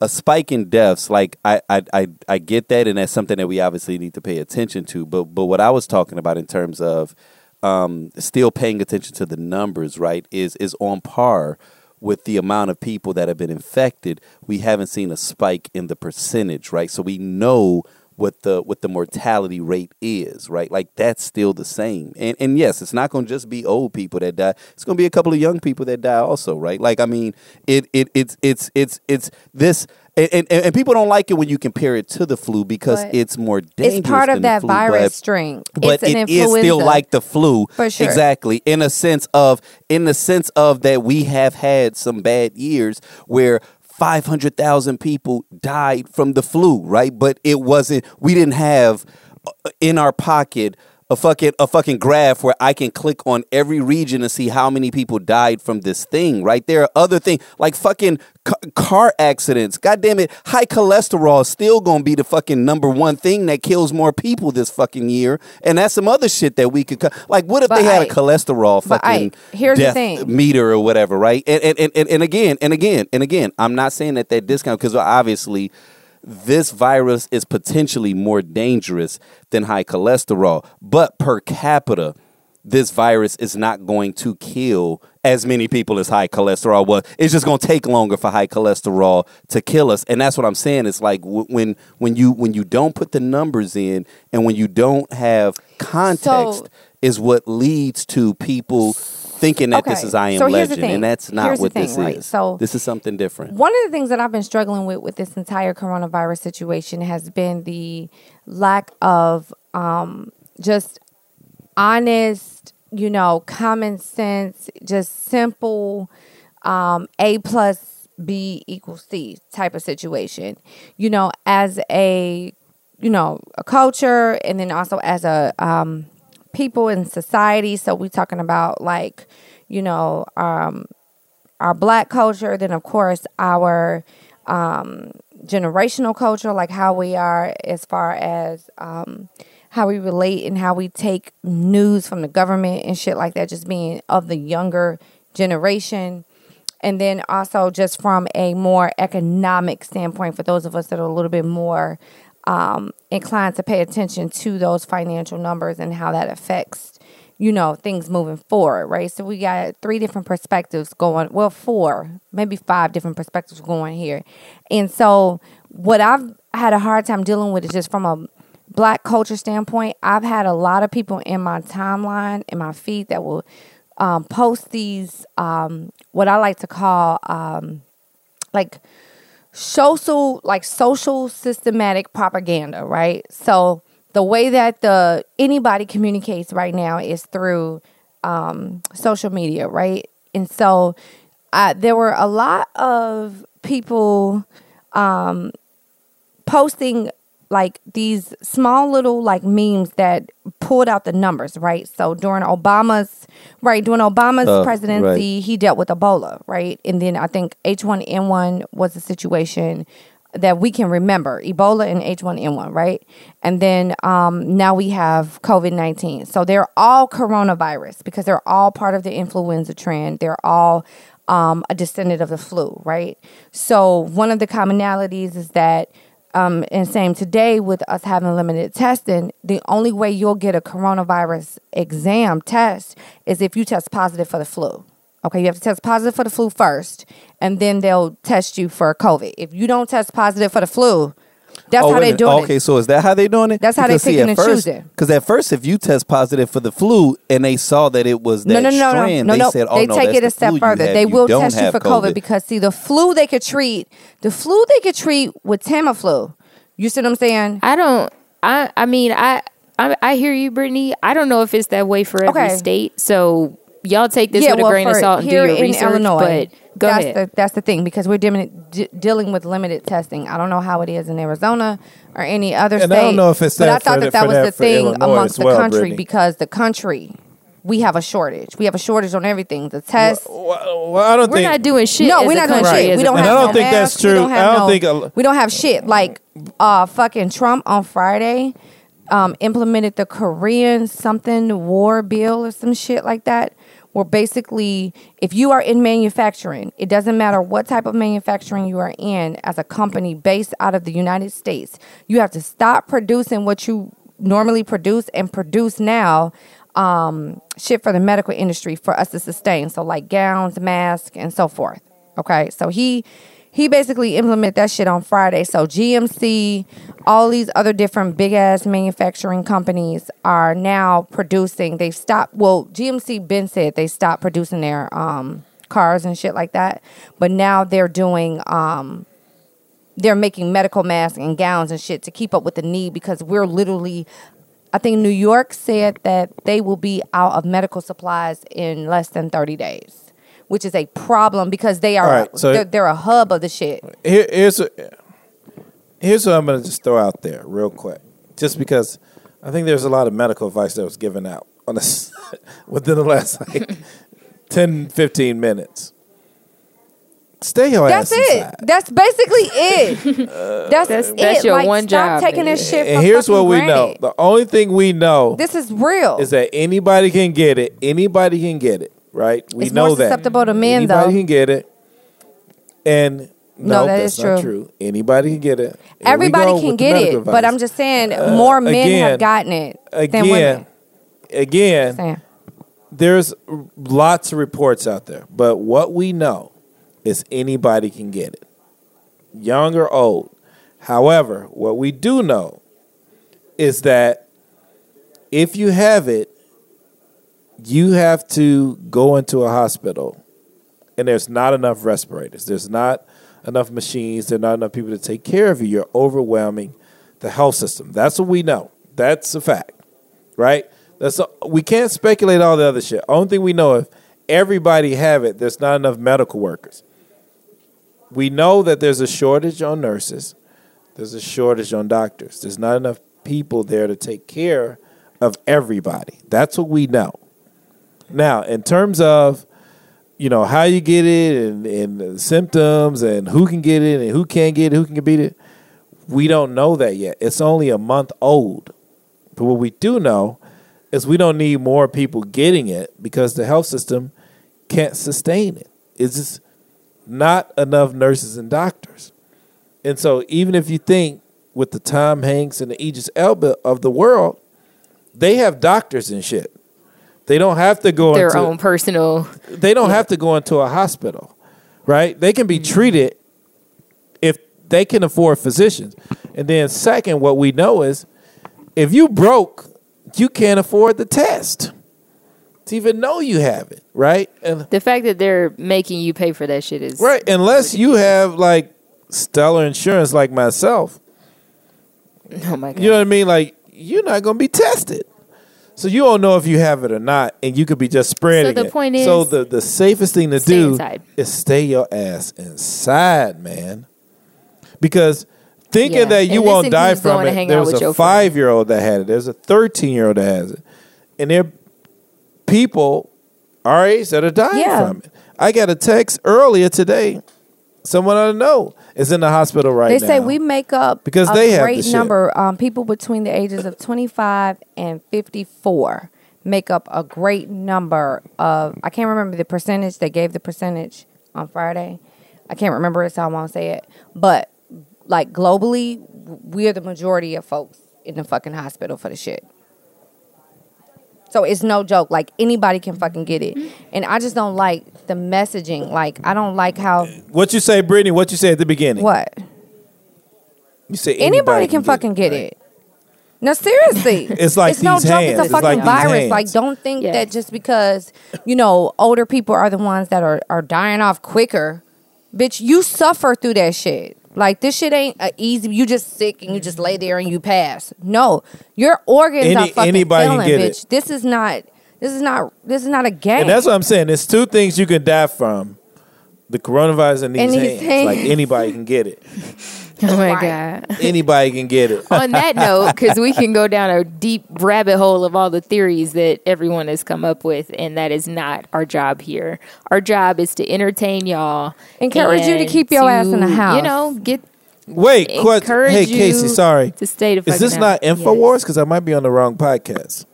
a spike in deaths, like I, I I I get that, and that's something that we obviously need to pay attention to. But but what I was talking about in terms of um, still paying attention to the numbers, right, is is on par with the amount of people that have been infected, we haven't seen a spike in the percentage, right? So we know what the what the mortality rate is, right? Like that's still the same. And and yes, it's not going to just be old people that die. It's going to be a couple of young people that die also, right? Like I mean, it it it's it's it's it's this and, and, and people don't like it when you compare it to the flu because But it's more dangerous. It's part of that flu, virus but- string. but it's an it is still like the flu For sure. exactly in a sense of in the sense of that we have had some bad years where 500,000 people died from the flu right? But it wasn't we didn't have uh, in our pocket a fucking a fucking graph where I can click on every region and see how many people died from this thing, right? There are other things like fucking ca- car accidents. God damn it, high cholesterol is still gonna be the fucking number one thing that kills more people this fucking year, and that's some other shit that we could co- like. What if But they had a cholesterol fucking Ike, here's the thing. meter or whatever, right? And and, and, and and again and again and again, I'm not saying that that discount because obviously this virus is potentially more dangerous than high cholesterol, but per capita, this virus is not going to kill as many people as high cholesterol was. It's just going to take longer for high cholesterol to kill us, and that's what I'm saying. It's like when when you when you don't put the numbers in, and when you don't have context, So- is what leads to people thinking that this is I am so legend, and that's not Here's what thing, this right? is. So- this is something different. One of the things that I've been struggling with with this entire coronavirus situation has been the lack of um, just honest, you know, common sense, just simple um, A plus B equals C type of situation. You know, as a you know a culture, and then also as a um, people in society. So we talking about like you know um, our black culture, then of course our um, generational culture, like how we are as far as um, how we relate and how we take news from the government and shit like that, just being of the younger generation. And then also just from a more economic standpoint, for those of us that are a little bit more um, inclined to pay attention to those financial numbers and how that affects you know, things moving forward, right? So we got three different perspectives going, well, four, maybe five different perspectives going here. And so what I've had a hard time dealing with is just from a black culture standpoint, I've had a lot of people in my timeline, in my feed that will um, post these, um, what I like to call, um, like, social like social systematic propaganda right? So the way that the anybody communicates right now is through um, social media right? And so uh, there were a lot of people um, posting like these small little like memes that pulled out the numbers, right? So during Obama's right, during Obama's Uh, presidency, right. he dealt with Ebola, right? And then I think H1N1 was a situation that we can remember, Ebola and H1N1, right? And then um, now we have COVID-19. So they're all coronavirus because they're all part of the influenza trend. They're all um, a descendant of the flu, right? So one of the commonalities is that um, and same today with us having limited testing, the only way you'll get a coronavirus exam test is if you test positive for the flu. Okay, you have to test positive for the flu first, and then they'll test you for COVID. If you don't test positive for the flu, that's Oh, how they're doing Okay, it. Okay, so is that how they're doing it? That's how they Because, see, picking at and first, choosing. Because at first, if you test positive for the flu and they saw that it was that No, no, no, no, strand, no, they no. said, "Oh they no, take that's it a step further. have. They will test you have for COVID. because see, the flu they could treat, the flu they could treat with Tamiflu. You see what I'm saying? I don't. I. I mean, I. I, I hear you, Brittany. I don't know if it's that way for every Okay. state. So y'all take this with a grain of salt and do your in research. Illinois, but go that's ahead. The, that's the thing because we're dealing, de- dealing with limited testing. I don't know how it is in Arizona or any other And I state. don't know if it's but that I thought for that that was that the thing Illinois amongst as the well, country Brittany. because the country we have a shortage. We have a shortage on everything. The tests. Well, well, I don't We're think not doing shit. No, as we're a not doing shit. as We don't And have I don't think that's masks. We true. don't have I don't no- think a- we don't have shit. Like uh, fucking Trump on Friday um, implemented the Korean something war bill or some shit like that. Where basically, if you are in manufacturing, it doesn't matter what type of manufacturing you are in as a company based out of the United States, you have to stop producing what you normally produce and produce now um, shit for the medical industry for us to sustain. So, like gowns, masks, and so forth, Okay, so he he basically implemented that shit on Friday. So GMC, all these other different big ass manufacturing companies are now producing. They've stopped. Well, GMC been said they stopped producing their um, cars and shit like that, but now they're doing. Um, they're making medical masks and gowns and shit to keep up with the need because we're literally I think New York said that they will be out of medical supplies in less than 30 days, which is a problem because they are All right, so- they're, they're a hub of the shit. Here, here's a, here's what I'm going to just throw out there real quick, just because I think there's a lot of medical advice that was given out on this [laughs] within the last like [laughs] 10, 15 minutes. Stay your That's ass it. inside. That's basically it. [laughs] Uh, that's That's- it. that's your like, one stop job, taking man. this shit. And here's what fucking we know: the only thing we know This is real. is that anybody can get it. Anybody can get it, right? We It's know more that. susceptible to men, anybody though. can get it, and No, no, that that's is not true. true. Anybody can get it. Here Everybody can get it, but. I'm just saying uh, more men again- have gotten it than again, women. again, there's lots of reports out there, but what we know is anybody can get it, young or old. However, what we do know is that if you have it, you have to go into a hospital, and there's not enough respirators. There's not enough machines. There's not enough people to take care of you. You're overwhelming the health system. That's what we know. That's a fact, right? That's a, we can't speculate all the other shit. Only thing we know if everybody have it, there's not enough medical workers. We know that there's a shortage on nurses. There's a shortage on doctors. There's not enough people there to take care of everybody. That's what we know. Now, in terms of you know how you get it and, and symptoms and who can get it and who can't get it, who can beat it, we don't know that yet. It's only a month old. But what we do know is we don't need more people getting it because the health system can't sustain it. It's just not enough nurses and doctors. And so even if you think with the Tom Hanks and the Idris Elba of the world, they have doctors and shit. They don't have to go Their into own personal. they don't have to go into a hospital, right? They can be Mm-hmm. treated if they can afford physicians. And then second, what we know is if you broke, you can't afford the test to even know you have it, right? And The fact that they're making you pay for that shit is right, unless you have like stellar insurance like myself, Oh my god! you know what I mean? Like you're not going to be tested. So you don't know if you have it or not, and you could be just spreading So the it. point so is, the the safest thing to do inside. is stay your ass inside, man. Because thinking Yeah, that you and won't die from it, hang there out was with a five year old that had it. There's a thirteen year old that has it, and there are people our age that are dying Yeah. from it. I got a text earlier today. Someone I know is in the hospital right They now. They say we make up Because a they have great number. Um, people between the ages of 25 and 54 make up a great number of. I can't remember the percentage. They gave the percentage on Friday. I can't remember it, so I won't say it. But like globally, we're the majority of folks in the fucking hospital for the shit. So it's no joke. Like anybody can fucking get it, and I just don't like the messaging. Like I don't like how what you say, Brittany? What you say at the beginning? what You say anybody, can, fucking get it. No, seriously. [laughs] It's like it's no these joke. hands. It's a It's fucking like these virus. hands. Like, don't think Yes. that just because you know older people are the ones that are are dying off quicker, bitch. You suffer through that shit. Like this shit ain't a easy. You just sick and you just lay there and you pass. No, your organs Any- are fucking anybody can failing, get bitch. it. This is not. This is not. This is not a game. And that's what I'm saying. There's two things you can die from: the coronavirus and these, And these hands. Like anybody can get it. [laughs] [laughs] Oh my Right. god! Anybody can get it. On that note, because we can go down a deep rabbit hole of all the theories that everyone has come up with, and that is not our job here. Our job is to entertain y'all, Encourage you to keep your ass in the house. You know, get Wait, what? encourage Hey, Casey, sorry. to stay the. Is this out. not Infowars? Because I might be on the wrong podcast.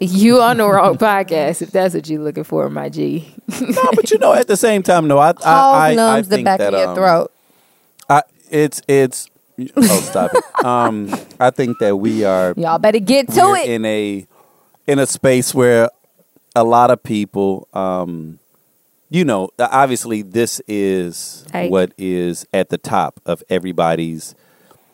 You on the wrong podcast if that's what you're looking for, my G. no, but you know, at the same time, no, I, I, Pause I, I numbs the think back that, of your um, throat. I, it's it's. Oh, stop it. [laughs] Um, I think that we are Y'all better get to it. in a in a space where a lot of people um, you know, obviously this is I- what is at the top of everybody's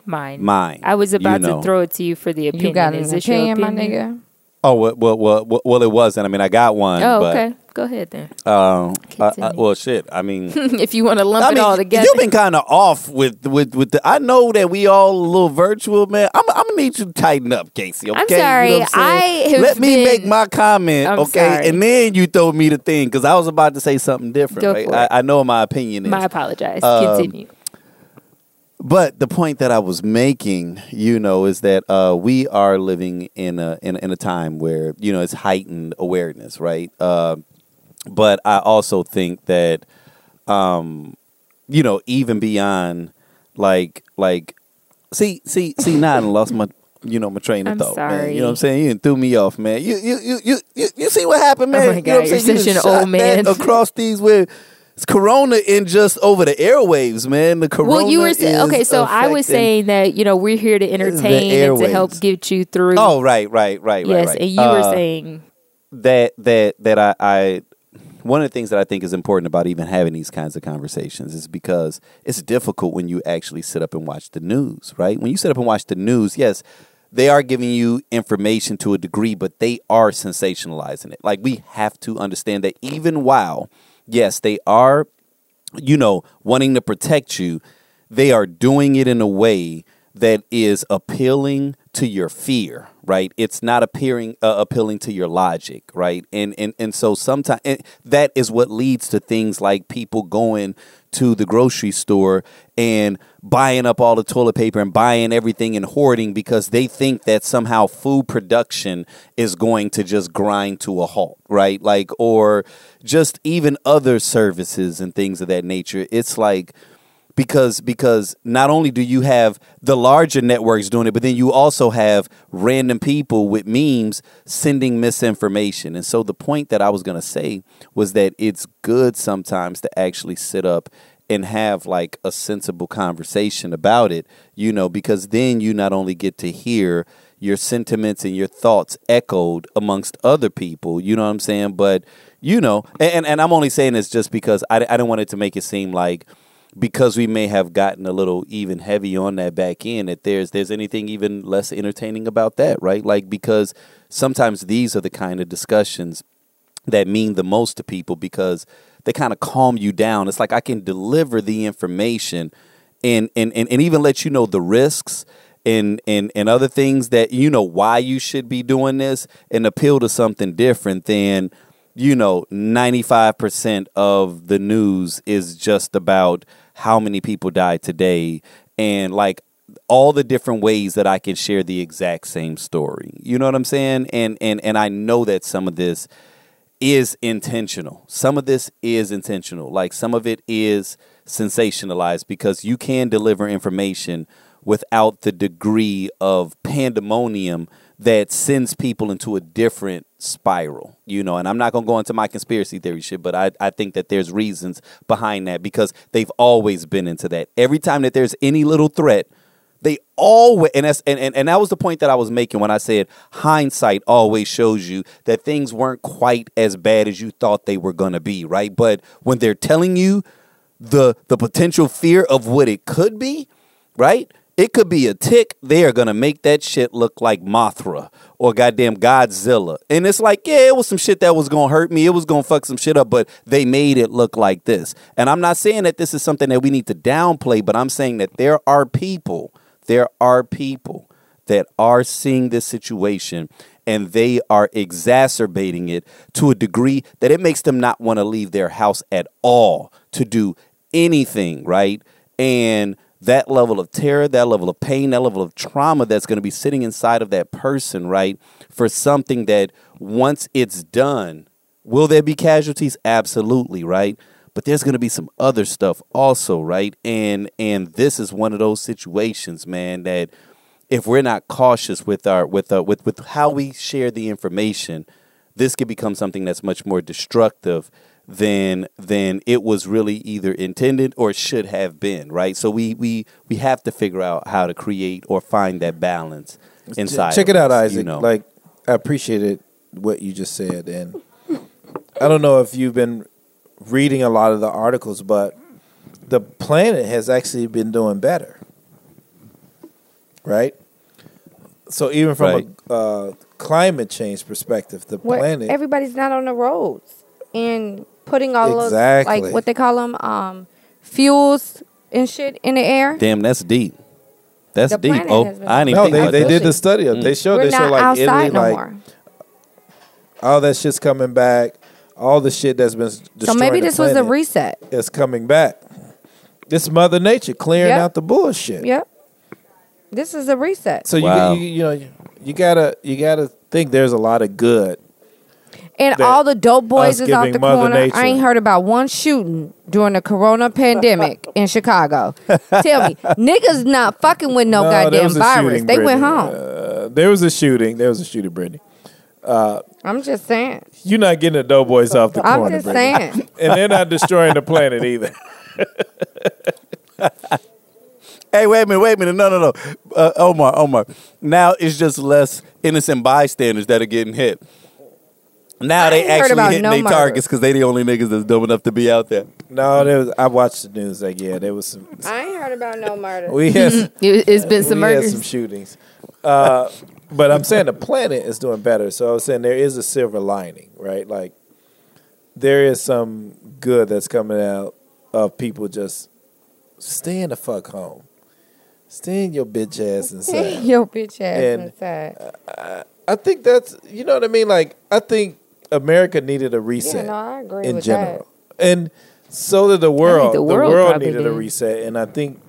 Mine. mind. I was you about know. to throw it to you for the opinion. You got an this your opinion, my nigga? Oh well, well, well, well, well, it wasn't. I mean, I got one. Oh, but, okay. Go ahead then. Um, I- I- well, shit. I mean, [laughs] if you want to lump I it mean, all together. you've been kind of off with with with the. I know that we all a little virtual, man. I'm, I'm gonna need you to tighten up, Casey. Okay? I'm You know sorry. I'm? I have let me been- make my comment, I'm okay? sorry. And then you throw me the thing because I was about to say something different. Right? I. I know my opinion is. My apologize. Um, Continue. But the point that I was making, you know, is that uh, we are living in a in, a- in a time where you know it's heightened awareness, right? Uh, but I also think that, um, you know, even beyond like like, see see see, now I lost my. You know my train of I'm thought, man. sorry. You know what I'm saying? You threw me off, man. You you you you you, you see what happened, Oh man? my You know what I'm you're saying? Such done an old man. across these with it's Corona in just over the airwaves, man. The Corona. Well, you were saying okay. So I was saying that you know we're here to entertain and to help get you through. Oh, right, right, right, yes, right, right. and you were Uh, saying that that that I, I one of the things that I think is important about even having these kinds of conversations is because it's difficult when you actually sit up and watch the news, right? When you sit up and watch the news, yes, they are giving you information to a degree, but they are sensationalizing it. Like we have to understand that even while yes, they are you know, wanting to protect you, they are doing it in a way that is appealing to your fear, right? It's not appearing uh, appealing to your logic, right? And and and so sometimes that is what leads to things like people going to the grocery store and buying up all the toilet paper and buying everything and hoarding because they think that somehow food production is going to just grind to a halt, right? Like or just even other services and things of that nature. It's like because because not only do you have the larger networks doing it, but then you also have random people with memes sending misinformation. And so the point that I was going to say was that it's good sometimes to actually sit up and have like a sensible conversation about it, you know, because then you not only get to hear your sentiments and your thoughts echoed amongst other people, you know what I'm saying? But, you know, and, and I'm only saying this just because I, I didn't want it to make it seem like, because we may have gotten a little even heavy on that back end that there's there's anything even less entertaining about that right? Like because sometimes these are the kind of discussions that mean the most to people because they kind of calm you down. It's like i can deliver the information and and and, and even let you know the risks and, and and other things that you know why you should be doing this and appeal to something different than you know 95% of the news is just about how many people died today and like all the different ways that I can share the exact same story. You know what I'm saying? And and and I know that some of this is intentional. Some of this is intentional. Like some of it is sensationalized because you can deliver information without the degree of pandemonium that sends people into a different spiral, you know. And I'm not going to go into my conspiracy theory shit, but I, I think that there's reasons behind that because they've always been into that. Every time that there's any little threat, they always and that's and, and, and that was the point that I was making when I said hindsight always shows you that things weren't quite as bad as you thought they were gonna be, right? But when they're telling you the the potential fear of what it could be, right? It could be a tick. They are gonna make that shit look like Mothra or goddamn Godzilla. And it's like, yeah, it was some shit that was gonna hurt me. It was gonna fuck some shit up, but they made it look like this. And I'm not saying that this is something that we need to downplay, but I'm saying that there are people, there are people that are seeing this situation and they are exacerbating it to a degree that it makes them not want to leave their house at all to do anything, right? And that level of terror, that level of pain, that level of trauma that's going to be sitting inside of that person, right? For something that once it's done, will there be casualties? Absolutely, right? But there's going to be some other stuff also, right? And and this is one of those situations, man, that if we're not cautious with our with uh, with with how we share the information, this could become something that's much more destructive than than it was really either intended or should have been, right? So we we we have to figure out how to create or find that balance inside. Check of it out, Isaac. You know? Like I appreciated what you just said, and I don't know if you've been reading a lot of the articles, but the planet has actually been doing better, right? So even from Right. a uh, climate change perspective, the Where planet everybody's not on the roads and putting all of Exactly. like what they call them um, fuels and shit in the air. Damn, that's deep. That's The deep. Oh, I didn't even no, think they, they did the study. of They showed We're they showed like Italy, no like more. all that shit's coming back. All the shit that's been s- So destroying maybe the this was a reset. It's coming back. This Mother Nature clearing Yep. out the bullshit. Yep. This is a reset. So you, Wow. you you know you, you gotta you gotta think there's a lot of good. And all the dope boys is out the Mother corner. Nature- I ain't heard about one shooting during the corona pandemic in Chicago. Tell me, [laughs] niggas not fucking with no, No, goddamn virus. shooting, they went home. Uh, there was a shooting. There was a shooting, Brittany. I'm just saying. You're not getting the dope boys off the I'm corner, just Brittany. saying. [laughs] and they're not destroying the planet either. [laughs] Hey, wait a minute, wait a minute. No, no, no. Uh, Omar, Omar. Now it's just less innocent bystanders that are getting hit. Now I they actually about hitting no their targets because they the only niggas that's dumb enough to be out there. No, there was. I watched the news. Like, yeah, there was some. I ain't heard about no murder. We had some, [laughs] It, has been some we had some shootings. Uh, but I'm saying the planet is doing better. So I was saying there is a silver lining, right? Like there is some good that's coming out of people just staying the fuck home. Stay in your bitch ass [laughs] inside. your bitch ass And- inside. I think that's you know what I mean. Like I think America needed a Yeah, reset no, I agree in with general, and so did the world. the the world world, probably needed a reset, and I think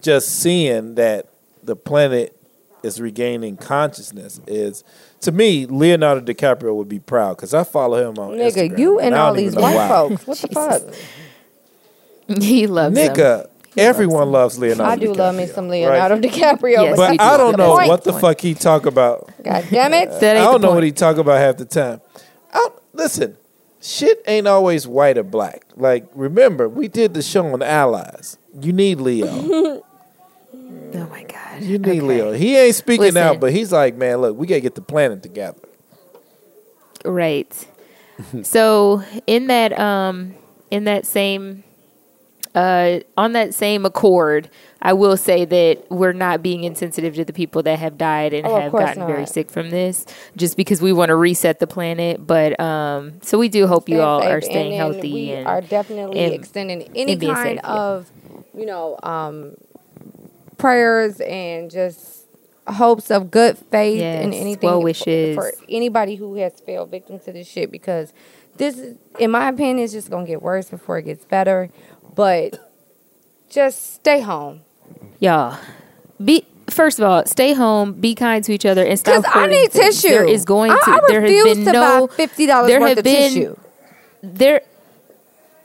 just seeing that the planet is regaining consciousness is to me Leonardo DiCaprio would be proud because I follow him on that. Nigga, Instagram, you and I all these white why. folks. What the [laughs] fuck? [laughs] he loves them. Nigga, everyone loves Leonardo. I do DiCaprio, love me some right? Leonardo DiCaprio. Yes, But do. I don't know point. what the fuck he talk about. God damn it. That [laughs] I don't the know what he talk about half the time. I don't, listen, shit ain't always white or black. Like, remember, we did the show on Allies. You need Leo. [laughs] Oh my god. You need Okay. Leo. He ain't speaking Listen. out, but he's like, man, look, we gotta get the planet together. Right. so in that um in that same uh on that same accord, I will say that we're not being insensitive to the people that have died and Oh, have gotten very sick from this just because we want to reset the planet, but um so we do hope you Stay all safe, are staying then healthy We and are definitely and- extending any kind safe, yeah. of, you know, um, prayers and just hopes of good faith and anything. well for- wishes. for anybody who has fell victim to this shit because this is, in my opinion, is just gonna get worse before it gets better. But just stay home. y'all be First of all, stay home, be kind to each other, and stop. Because I need things. tissue. There is going to. I, I there has been to no. fifty dollars there worth have of been- tissue. there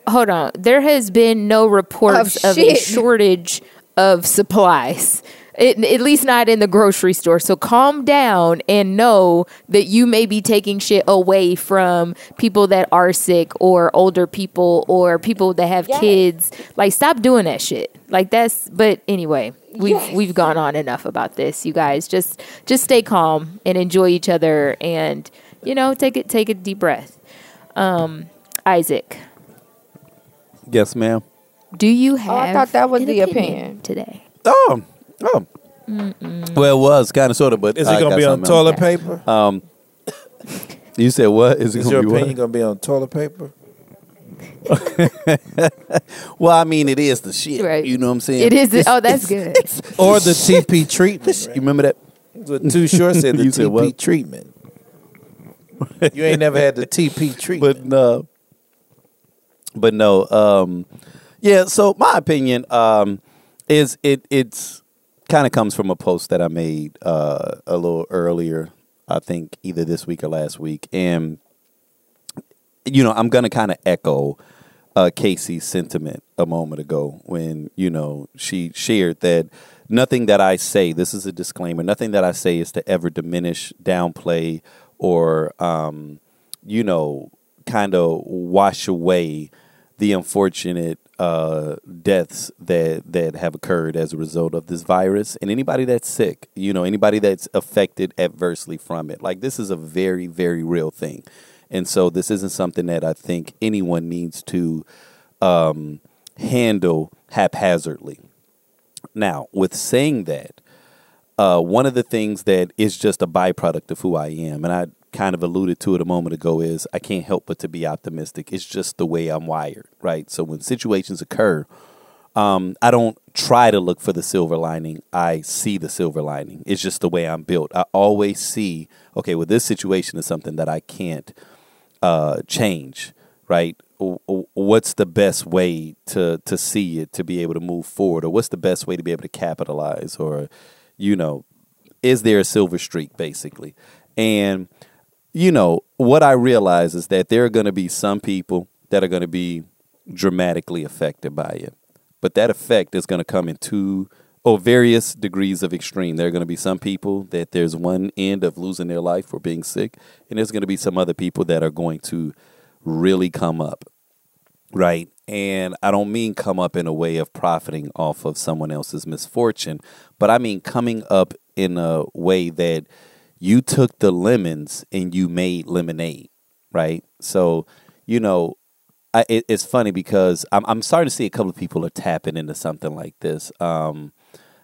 hold on there has been no reports Of of, a shortage of supplies it, at least not in the grocery store so calm down and know that you may be taking shit away from people that are sick or older people or people that have Yes. kids like stop doing that shit like that's but anyway we've Yes. we've gone on enough about this you guys just just stay calm and enjoy each other and you know take it take a deep breath um isaac Yes, ma'am. do you have? Oh, I thought that was an the opinion. today. Oh, oh. Well, it was kind of sort of, but Is I it gonna got be on something else. toilet paper? Um, you said what? Is it Is gonna your be what? opinion gonna be on toilet paper? [laughs] Well, I mean, it is the shit. Right. You know what I'm saying? It is. It's- oh, that's good. it's- [laughs] Or the TP treatment? [laughs] You remember that? What Too Short said the You said TP what? treatment. You ain't never had the TP treatment. But no. But no. Um, yeah. So my opinion um, is it it's kind of comes from a post that I made uh, a little earlier. I think either this week or last week, and you know I'm gonna kind of echo uh, Casey's sentiment a moment ago when you know she shared that nothing that I say. This is a disclaimer. Nothing that I say is to ever diminish, downplay, or um, you know, kind of wash away the unfortunate uh, deaths that that have occurred as a result of this virus, and anybody that's sick, you know, anybody that's affected adversely from it. Like this is a very, very real thing, And so this isn't something that I think anyone needs to um, handle haphazardly. Now, with saying that, uh, one of the things that is just a byproduct of who I am, and I kind of alluded to it a moment ago, is I can't help but to be optimistic. It's just the way I'm wired, right? So when situations occur, um, I don't try to look for the silver lining. I see the silver lining. It's just the way I'm built. I always see, okay, well, this situation is something that I can't uh, change, right? What's the best way to to see it to be able to move forward, or what's the best way to be able to capitalize, or you know, is there a silver streak, basically? And you know, what I realize is that there are going to be some people that are going to be dramatically affected by it but that effect is going to come in two or various degrees of extreme. There are going to be some people that there's one end of losing their life or being sick, and there's going to be some other people that are going to really come up, right? And I don't mean come up in a way of profiting off of someone else's misfortune, but I mean coming up in a way that you took the lemons and you made lemonade, right? So, you know, I, it, it's funny because I'm, I'm starting to see a couple of people are tapping into something like this. Um,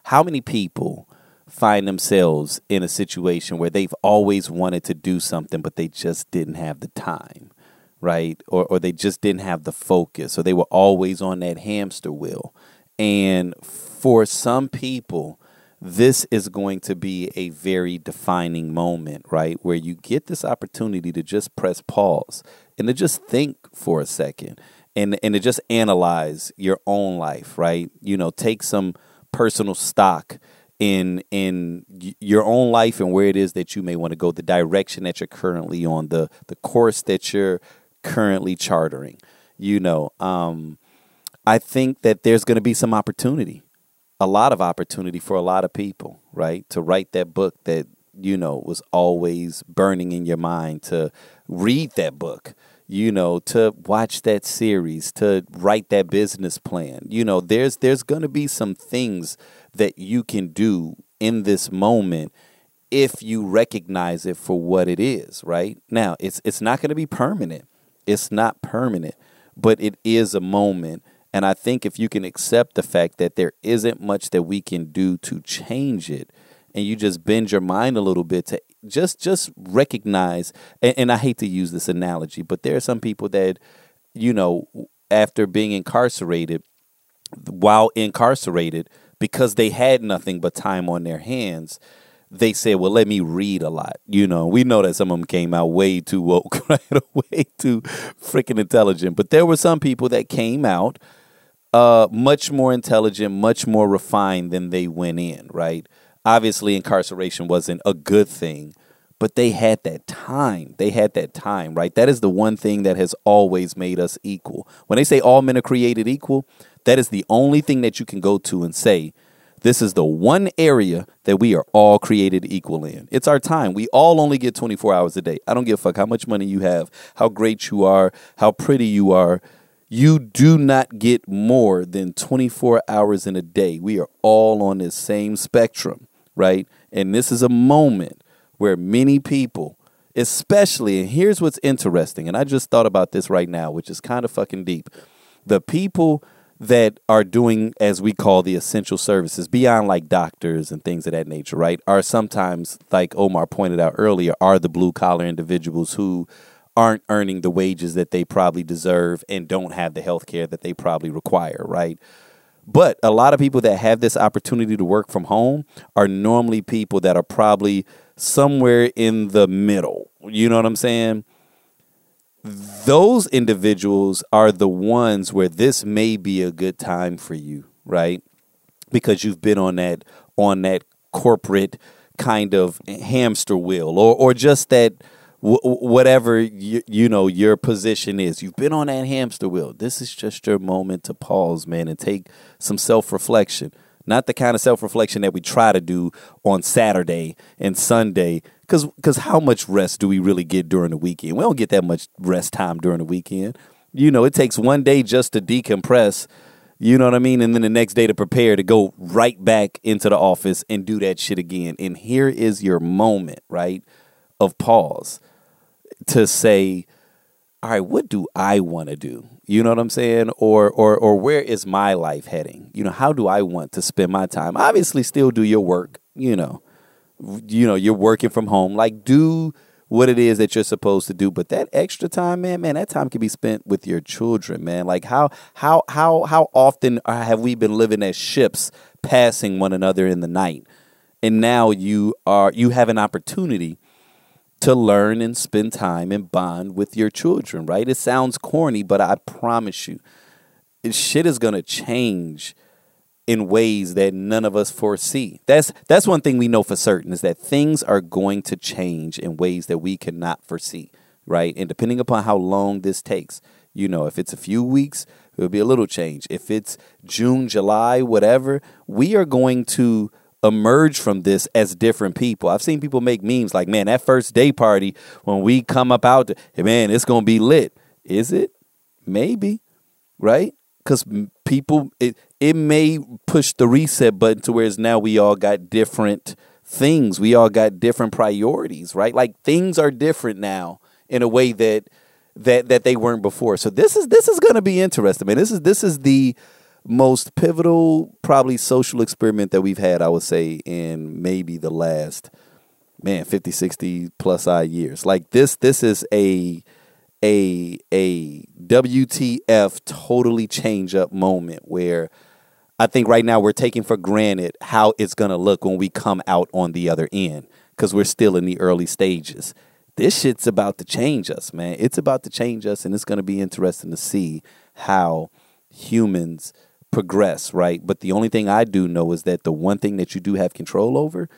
how many people find themselves in a situation where they've always wanted to do something, but they just didn't have the time, right? Or, or they just didn't have the focus, or they were always on that hamster wheel. And for some people, this is going to be a very defining moment, right? Where you get this opportunity to just press pause and to just think for a second and and to just analyze your own life, right? You know, take some personal stock in in your own life and where it is that you may want to go, the direction that you're currently on, the the course that you're currently chartering. You know, um, I think that there's going to be some opportunity, a lot of opportunity for a lot of people, right? To write that book that you know was always burning in your mind to read that book you know to watch that series to write that business plan. You know there's there's going to be some things that you can do in this moment if you recognize it for what it is right? Now it's it's not going to be permanent. It's not permanent but it is a moment and i think if you can accept the fact that there isn't much that we can do to change it and you just bend your mind a little bit to just just recognize and, and I hate to use this analogy, but there are some people that, you know, after being incarcerated, while incarcerated, because they had nothing but time on their hands, they said, "Well, let me read a lot." You know, we know that some of them came out way too woke, [laughs] right? way too freaking intelligent. But there were some people that came out uh, much more intelligent, much more refined than they went in, right? obviously incarceration wasn't a good thing, but they had that time. They had that time, right? That is the one thing that has always made us equal. When they say all men are created equal, that is the only thing that you can go to and say, this is the one area that we are all created equal in. It's our time. We all only get 24 hours a day. I don't give a fuck how much money you have, how great you are, how pretty you are. You do not get more than 24 hours in a day. We are all on this same spectrum right? And this is a moment where many people, especially, and here's what's interesting, and I just thought about this right now, which is kind of fucking deep. The people that are doing, as we call the essential services, beyond like doctors and things of that nature, right, are sometimes, like Omar pointed out earlier, are the blue collar individuals who aren't earning the wages that they probably deserve and don't have the health care that they probably require, right? But a lot of people that have this opportunity to work from home are normally people that are probably somewhere in the middle. You know what I'm saying? Those individuals are the ones where this may be a good time for you, right? Because you've been on that on that corporate kind of hamster wheel or or just that whatever you, you know your position is. You've been on that hamster wheel. This is just your moment to pause, man, and take some self reflection. Not the kind of self reflection that we try to do on Saturday and Sunday. Because because how much rest do we really get during the weekend? We don't get that much rest time during the weekend. You know, it takes one day just to decompress. You know what I mean? And then the next day to prepare to go right back into the office and do that shit again. And here is your moment, right, of pause to say, all right, what do I want to do? You know what I'm saying? Or or or where is my life heading? You know, how do I want to spend my time? Obviously, still do your work. You know, you know, you're working from home. Like, do what it is that you're supposed to do. But that extra time, man, man, that time can be spent with your children, man. Like, how how how how often have we been living as ships passing one another in the night? And now you are you have an opportunity to learn and spend time and bond with your children, right? It sounds corny, but I promise you, shit is gonna change in ways that none of us foresee. That's that's one thing we know for certain is that things are going to change in ways that we cannot foresee, right? And depending upon how long this takes, you know, if it's a few weeks, it'll be a little change. If it's June, July, whatever, we are going to emerge from this as different people. I've seen people make memes like, man, that first day party when we come up out, man, it's gonna be lit. Is it? Maybe, right? Because people, it it may push the reset button to whereas now we all got different things. We all got different priorities, right? Like things are different now in a way that that that they weren't before. So this is this is going to be interesting. Man, this is this is the most pivotal, probably social experiment that we've had, I would say, in maybe the last man 50, 60 plus odd years. Like this, this is a a a WTF totally change up moment where I think right now we're taking for granted how it's gonna look when we come out on the other end because we're still in the early stages. This shit's about to change us, man. It's about to change us, and it's gonna be interesting to see how humans progress, right? But the only thing I do know is that the one thing that you do have control over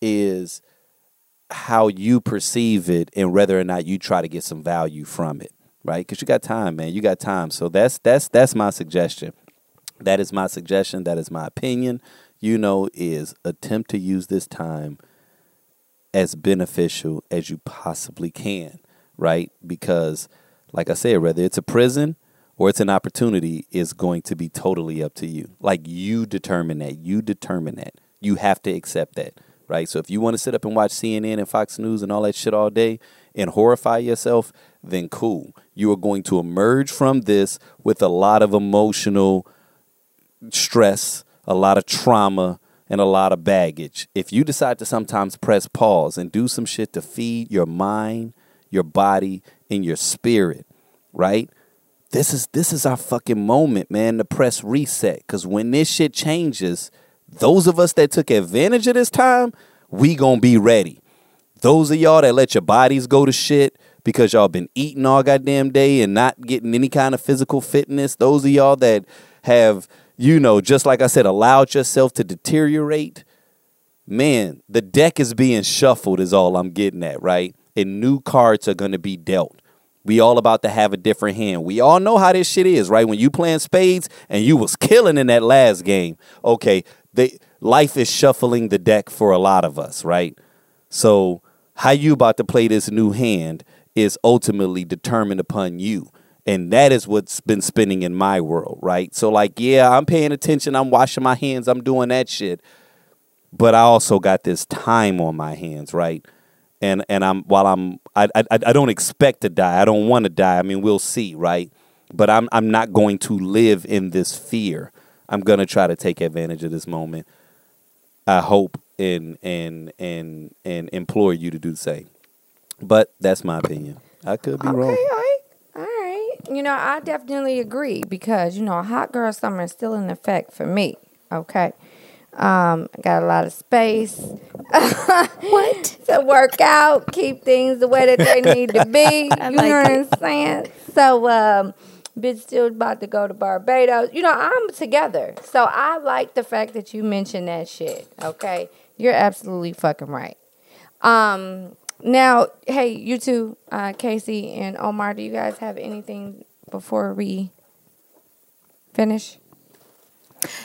is how you perceive it and whether or not you try to get some value from it, right? Because you got time, man. You got time. So that's that's that's my suggestion. That is my suggestion. That is my opinion. You know, is attempt to use this time as beneficial as you possibly can, right? Because, like I said, whether it's a prison or it's an opportunity is going to be totally up to you. Like you determine that. You determine that. You have to accept that, right? So if you want to sit up and watch CNN and Fox News and all that shit all day and horrify yourself, then cool. You are going to emerge from this with a lot of emotional stress, a lot of trauma, and a lot of baggage. If you decide to sometimes press pause and do some shit to feed your mind, your body, and your spirit, right? This is this is our fucking moment, man, to press reset. Cause when this shit changes, those of us that took advantage of this time, we gonna be ready. Those of y'all that let your bodies go to shit because y'all been eating all goddamn day and not getting any kind of physical fitness. Those of y'all that have, you know, just like I said, allowed yourself to deteriorate. Man, the deck is being shuffled, is all I'm getting at, right? And new cards are gonna be dealt. We all about to have a different hand. We all know how this shit is, right? When you playing spades and you was killing in that last game, okay, they, life is shuffling the deck for a lot of us, right? So how you about to play this new hand is ultimately determined upon you. And that is what's been spinning in my world, right? So like, yeah, I'm paying attention, I'm washing my hands, I'm doing that shit. But I also got this time on my hands, right? And and I'm while I'm I I, I don't expect to die. I don't want to die. I mean, we'll see, right? But I'm I'm not going to live in this fear. I'm going to try to take advantage of this moment. I hope and and and and implore you to do the same. But that's my opinion. I could be okay, wrong. All right, all right. You know, I definitely agree because you know, a hot girl summer is still in effect for me. Okay. Um, I got a lot of space. [laughs] what? to work out, keep things the way that they [laughs] need to be. you like know what. I'm saying? So, um, bitch still about to go to Barbados. You know, I'm together. So I like the fact that you mentioned that shit. Okay. You're absolutely fucking right. Um, now, hey, you two, uh, Casey and Omar, do you guys have anything before we finish?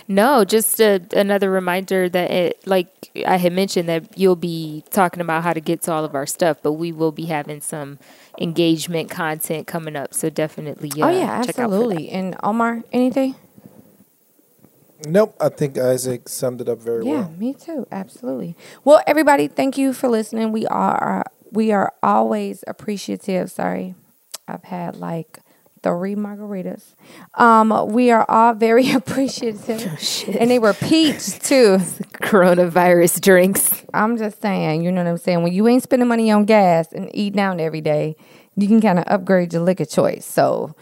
No, just a, another reminder that it, like I had mentioned, that you'll be talking about how to get to all of our stuff, but we will be having some engagement content coming up. So definitely, uh, oh yeah, check out for absolutely. And Omar, anything? Nope, I think Isaac summed it up very Yeah, well. Yeah, me too. Absolutely. Well, everybody, thank you for listening. We are we are always appreciative. Sorry, I've had like three margaritas. Um, we are all very [laughs] appreciative, and they were peach too. [laughs] Coronavirus drinks. I'm just saying, you know what I'm saying. When you ain't spending money on gas and eating out every day, you can kind of upgrade your liquor choice. So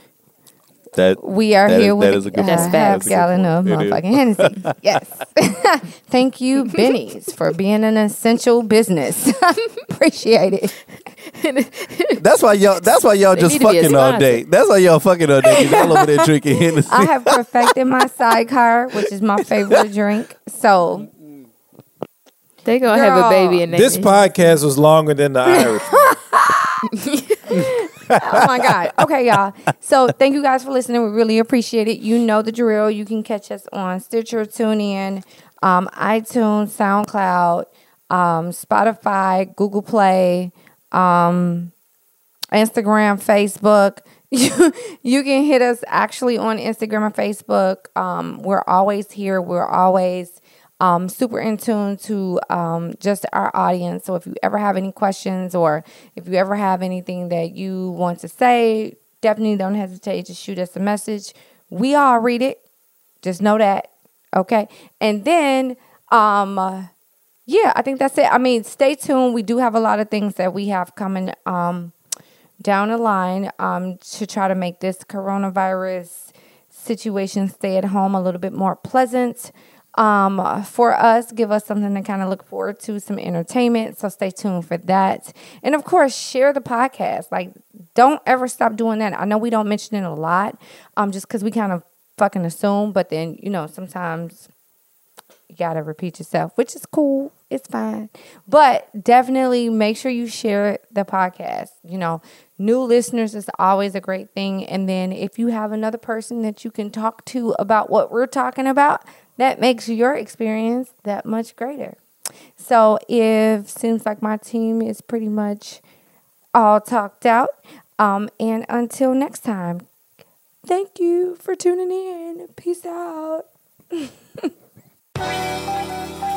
That we are that here is- with that is a good a half gallon of motherfucking Hennessy. [laughs] yes. [laughs] Thank you, Binny's, for being an essential business. [laughs] Appreciate it. That's why y'all. That's why y'all They just need to be a fucking all day. That's why y'all fucking all day. Y'all over there drinking Hennessy. I have perfected my sidecar, which is my favorite drink. So They gonna have a Girl. baby and This podcast was longer than the Irish. Oh my god. Okay, y'all. So thank you guys for listening. We really appreciate it. You know the drill. You can catch us on Stitcher, TuneIn, um, iTunes, SoundCloud, um, Spotify, Google Play, um, Instagram, Facebook. You, [laughs] you can hit us actually on Instagram and Facebook. Um, we're always here. We're always um, super in tune to um, just our audience. So if you ever have any questions or if you ever have anything that you want to say, definitely don't hesitate to shoot us a message. We all read it. Just know that. Okay. And then, um, uh, yeah, I think that's it. I mean, stay tuned. We do have a lot of things that we have coming um, down the line um, to try to make this coronavirus situation stay at home a little bit more pleasant um, for us. Give us something to kind of look forward to, some entertainment. So stay tuned for that. And of course, share the podcast. Like, don't ever stop doing that. I know we don't mention it a lot, um, just because we kind of fucking assume, but then you know sometimes you gotta repeat yourself, which is cool. It's fine. But definitely make sure you share the podcast. You know, new listeners is always a great thing. And then if you have another person that you can talk to about what we're talking about, that makes your experience that much greater. So if seems like my team is pretty much all talked out. Um, and until next time, thank you for tuning in. Peace out. [laughs]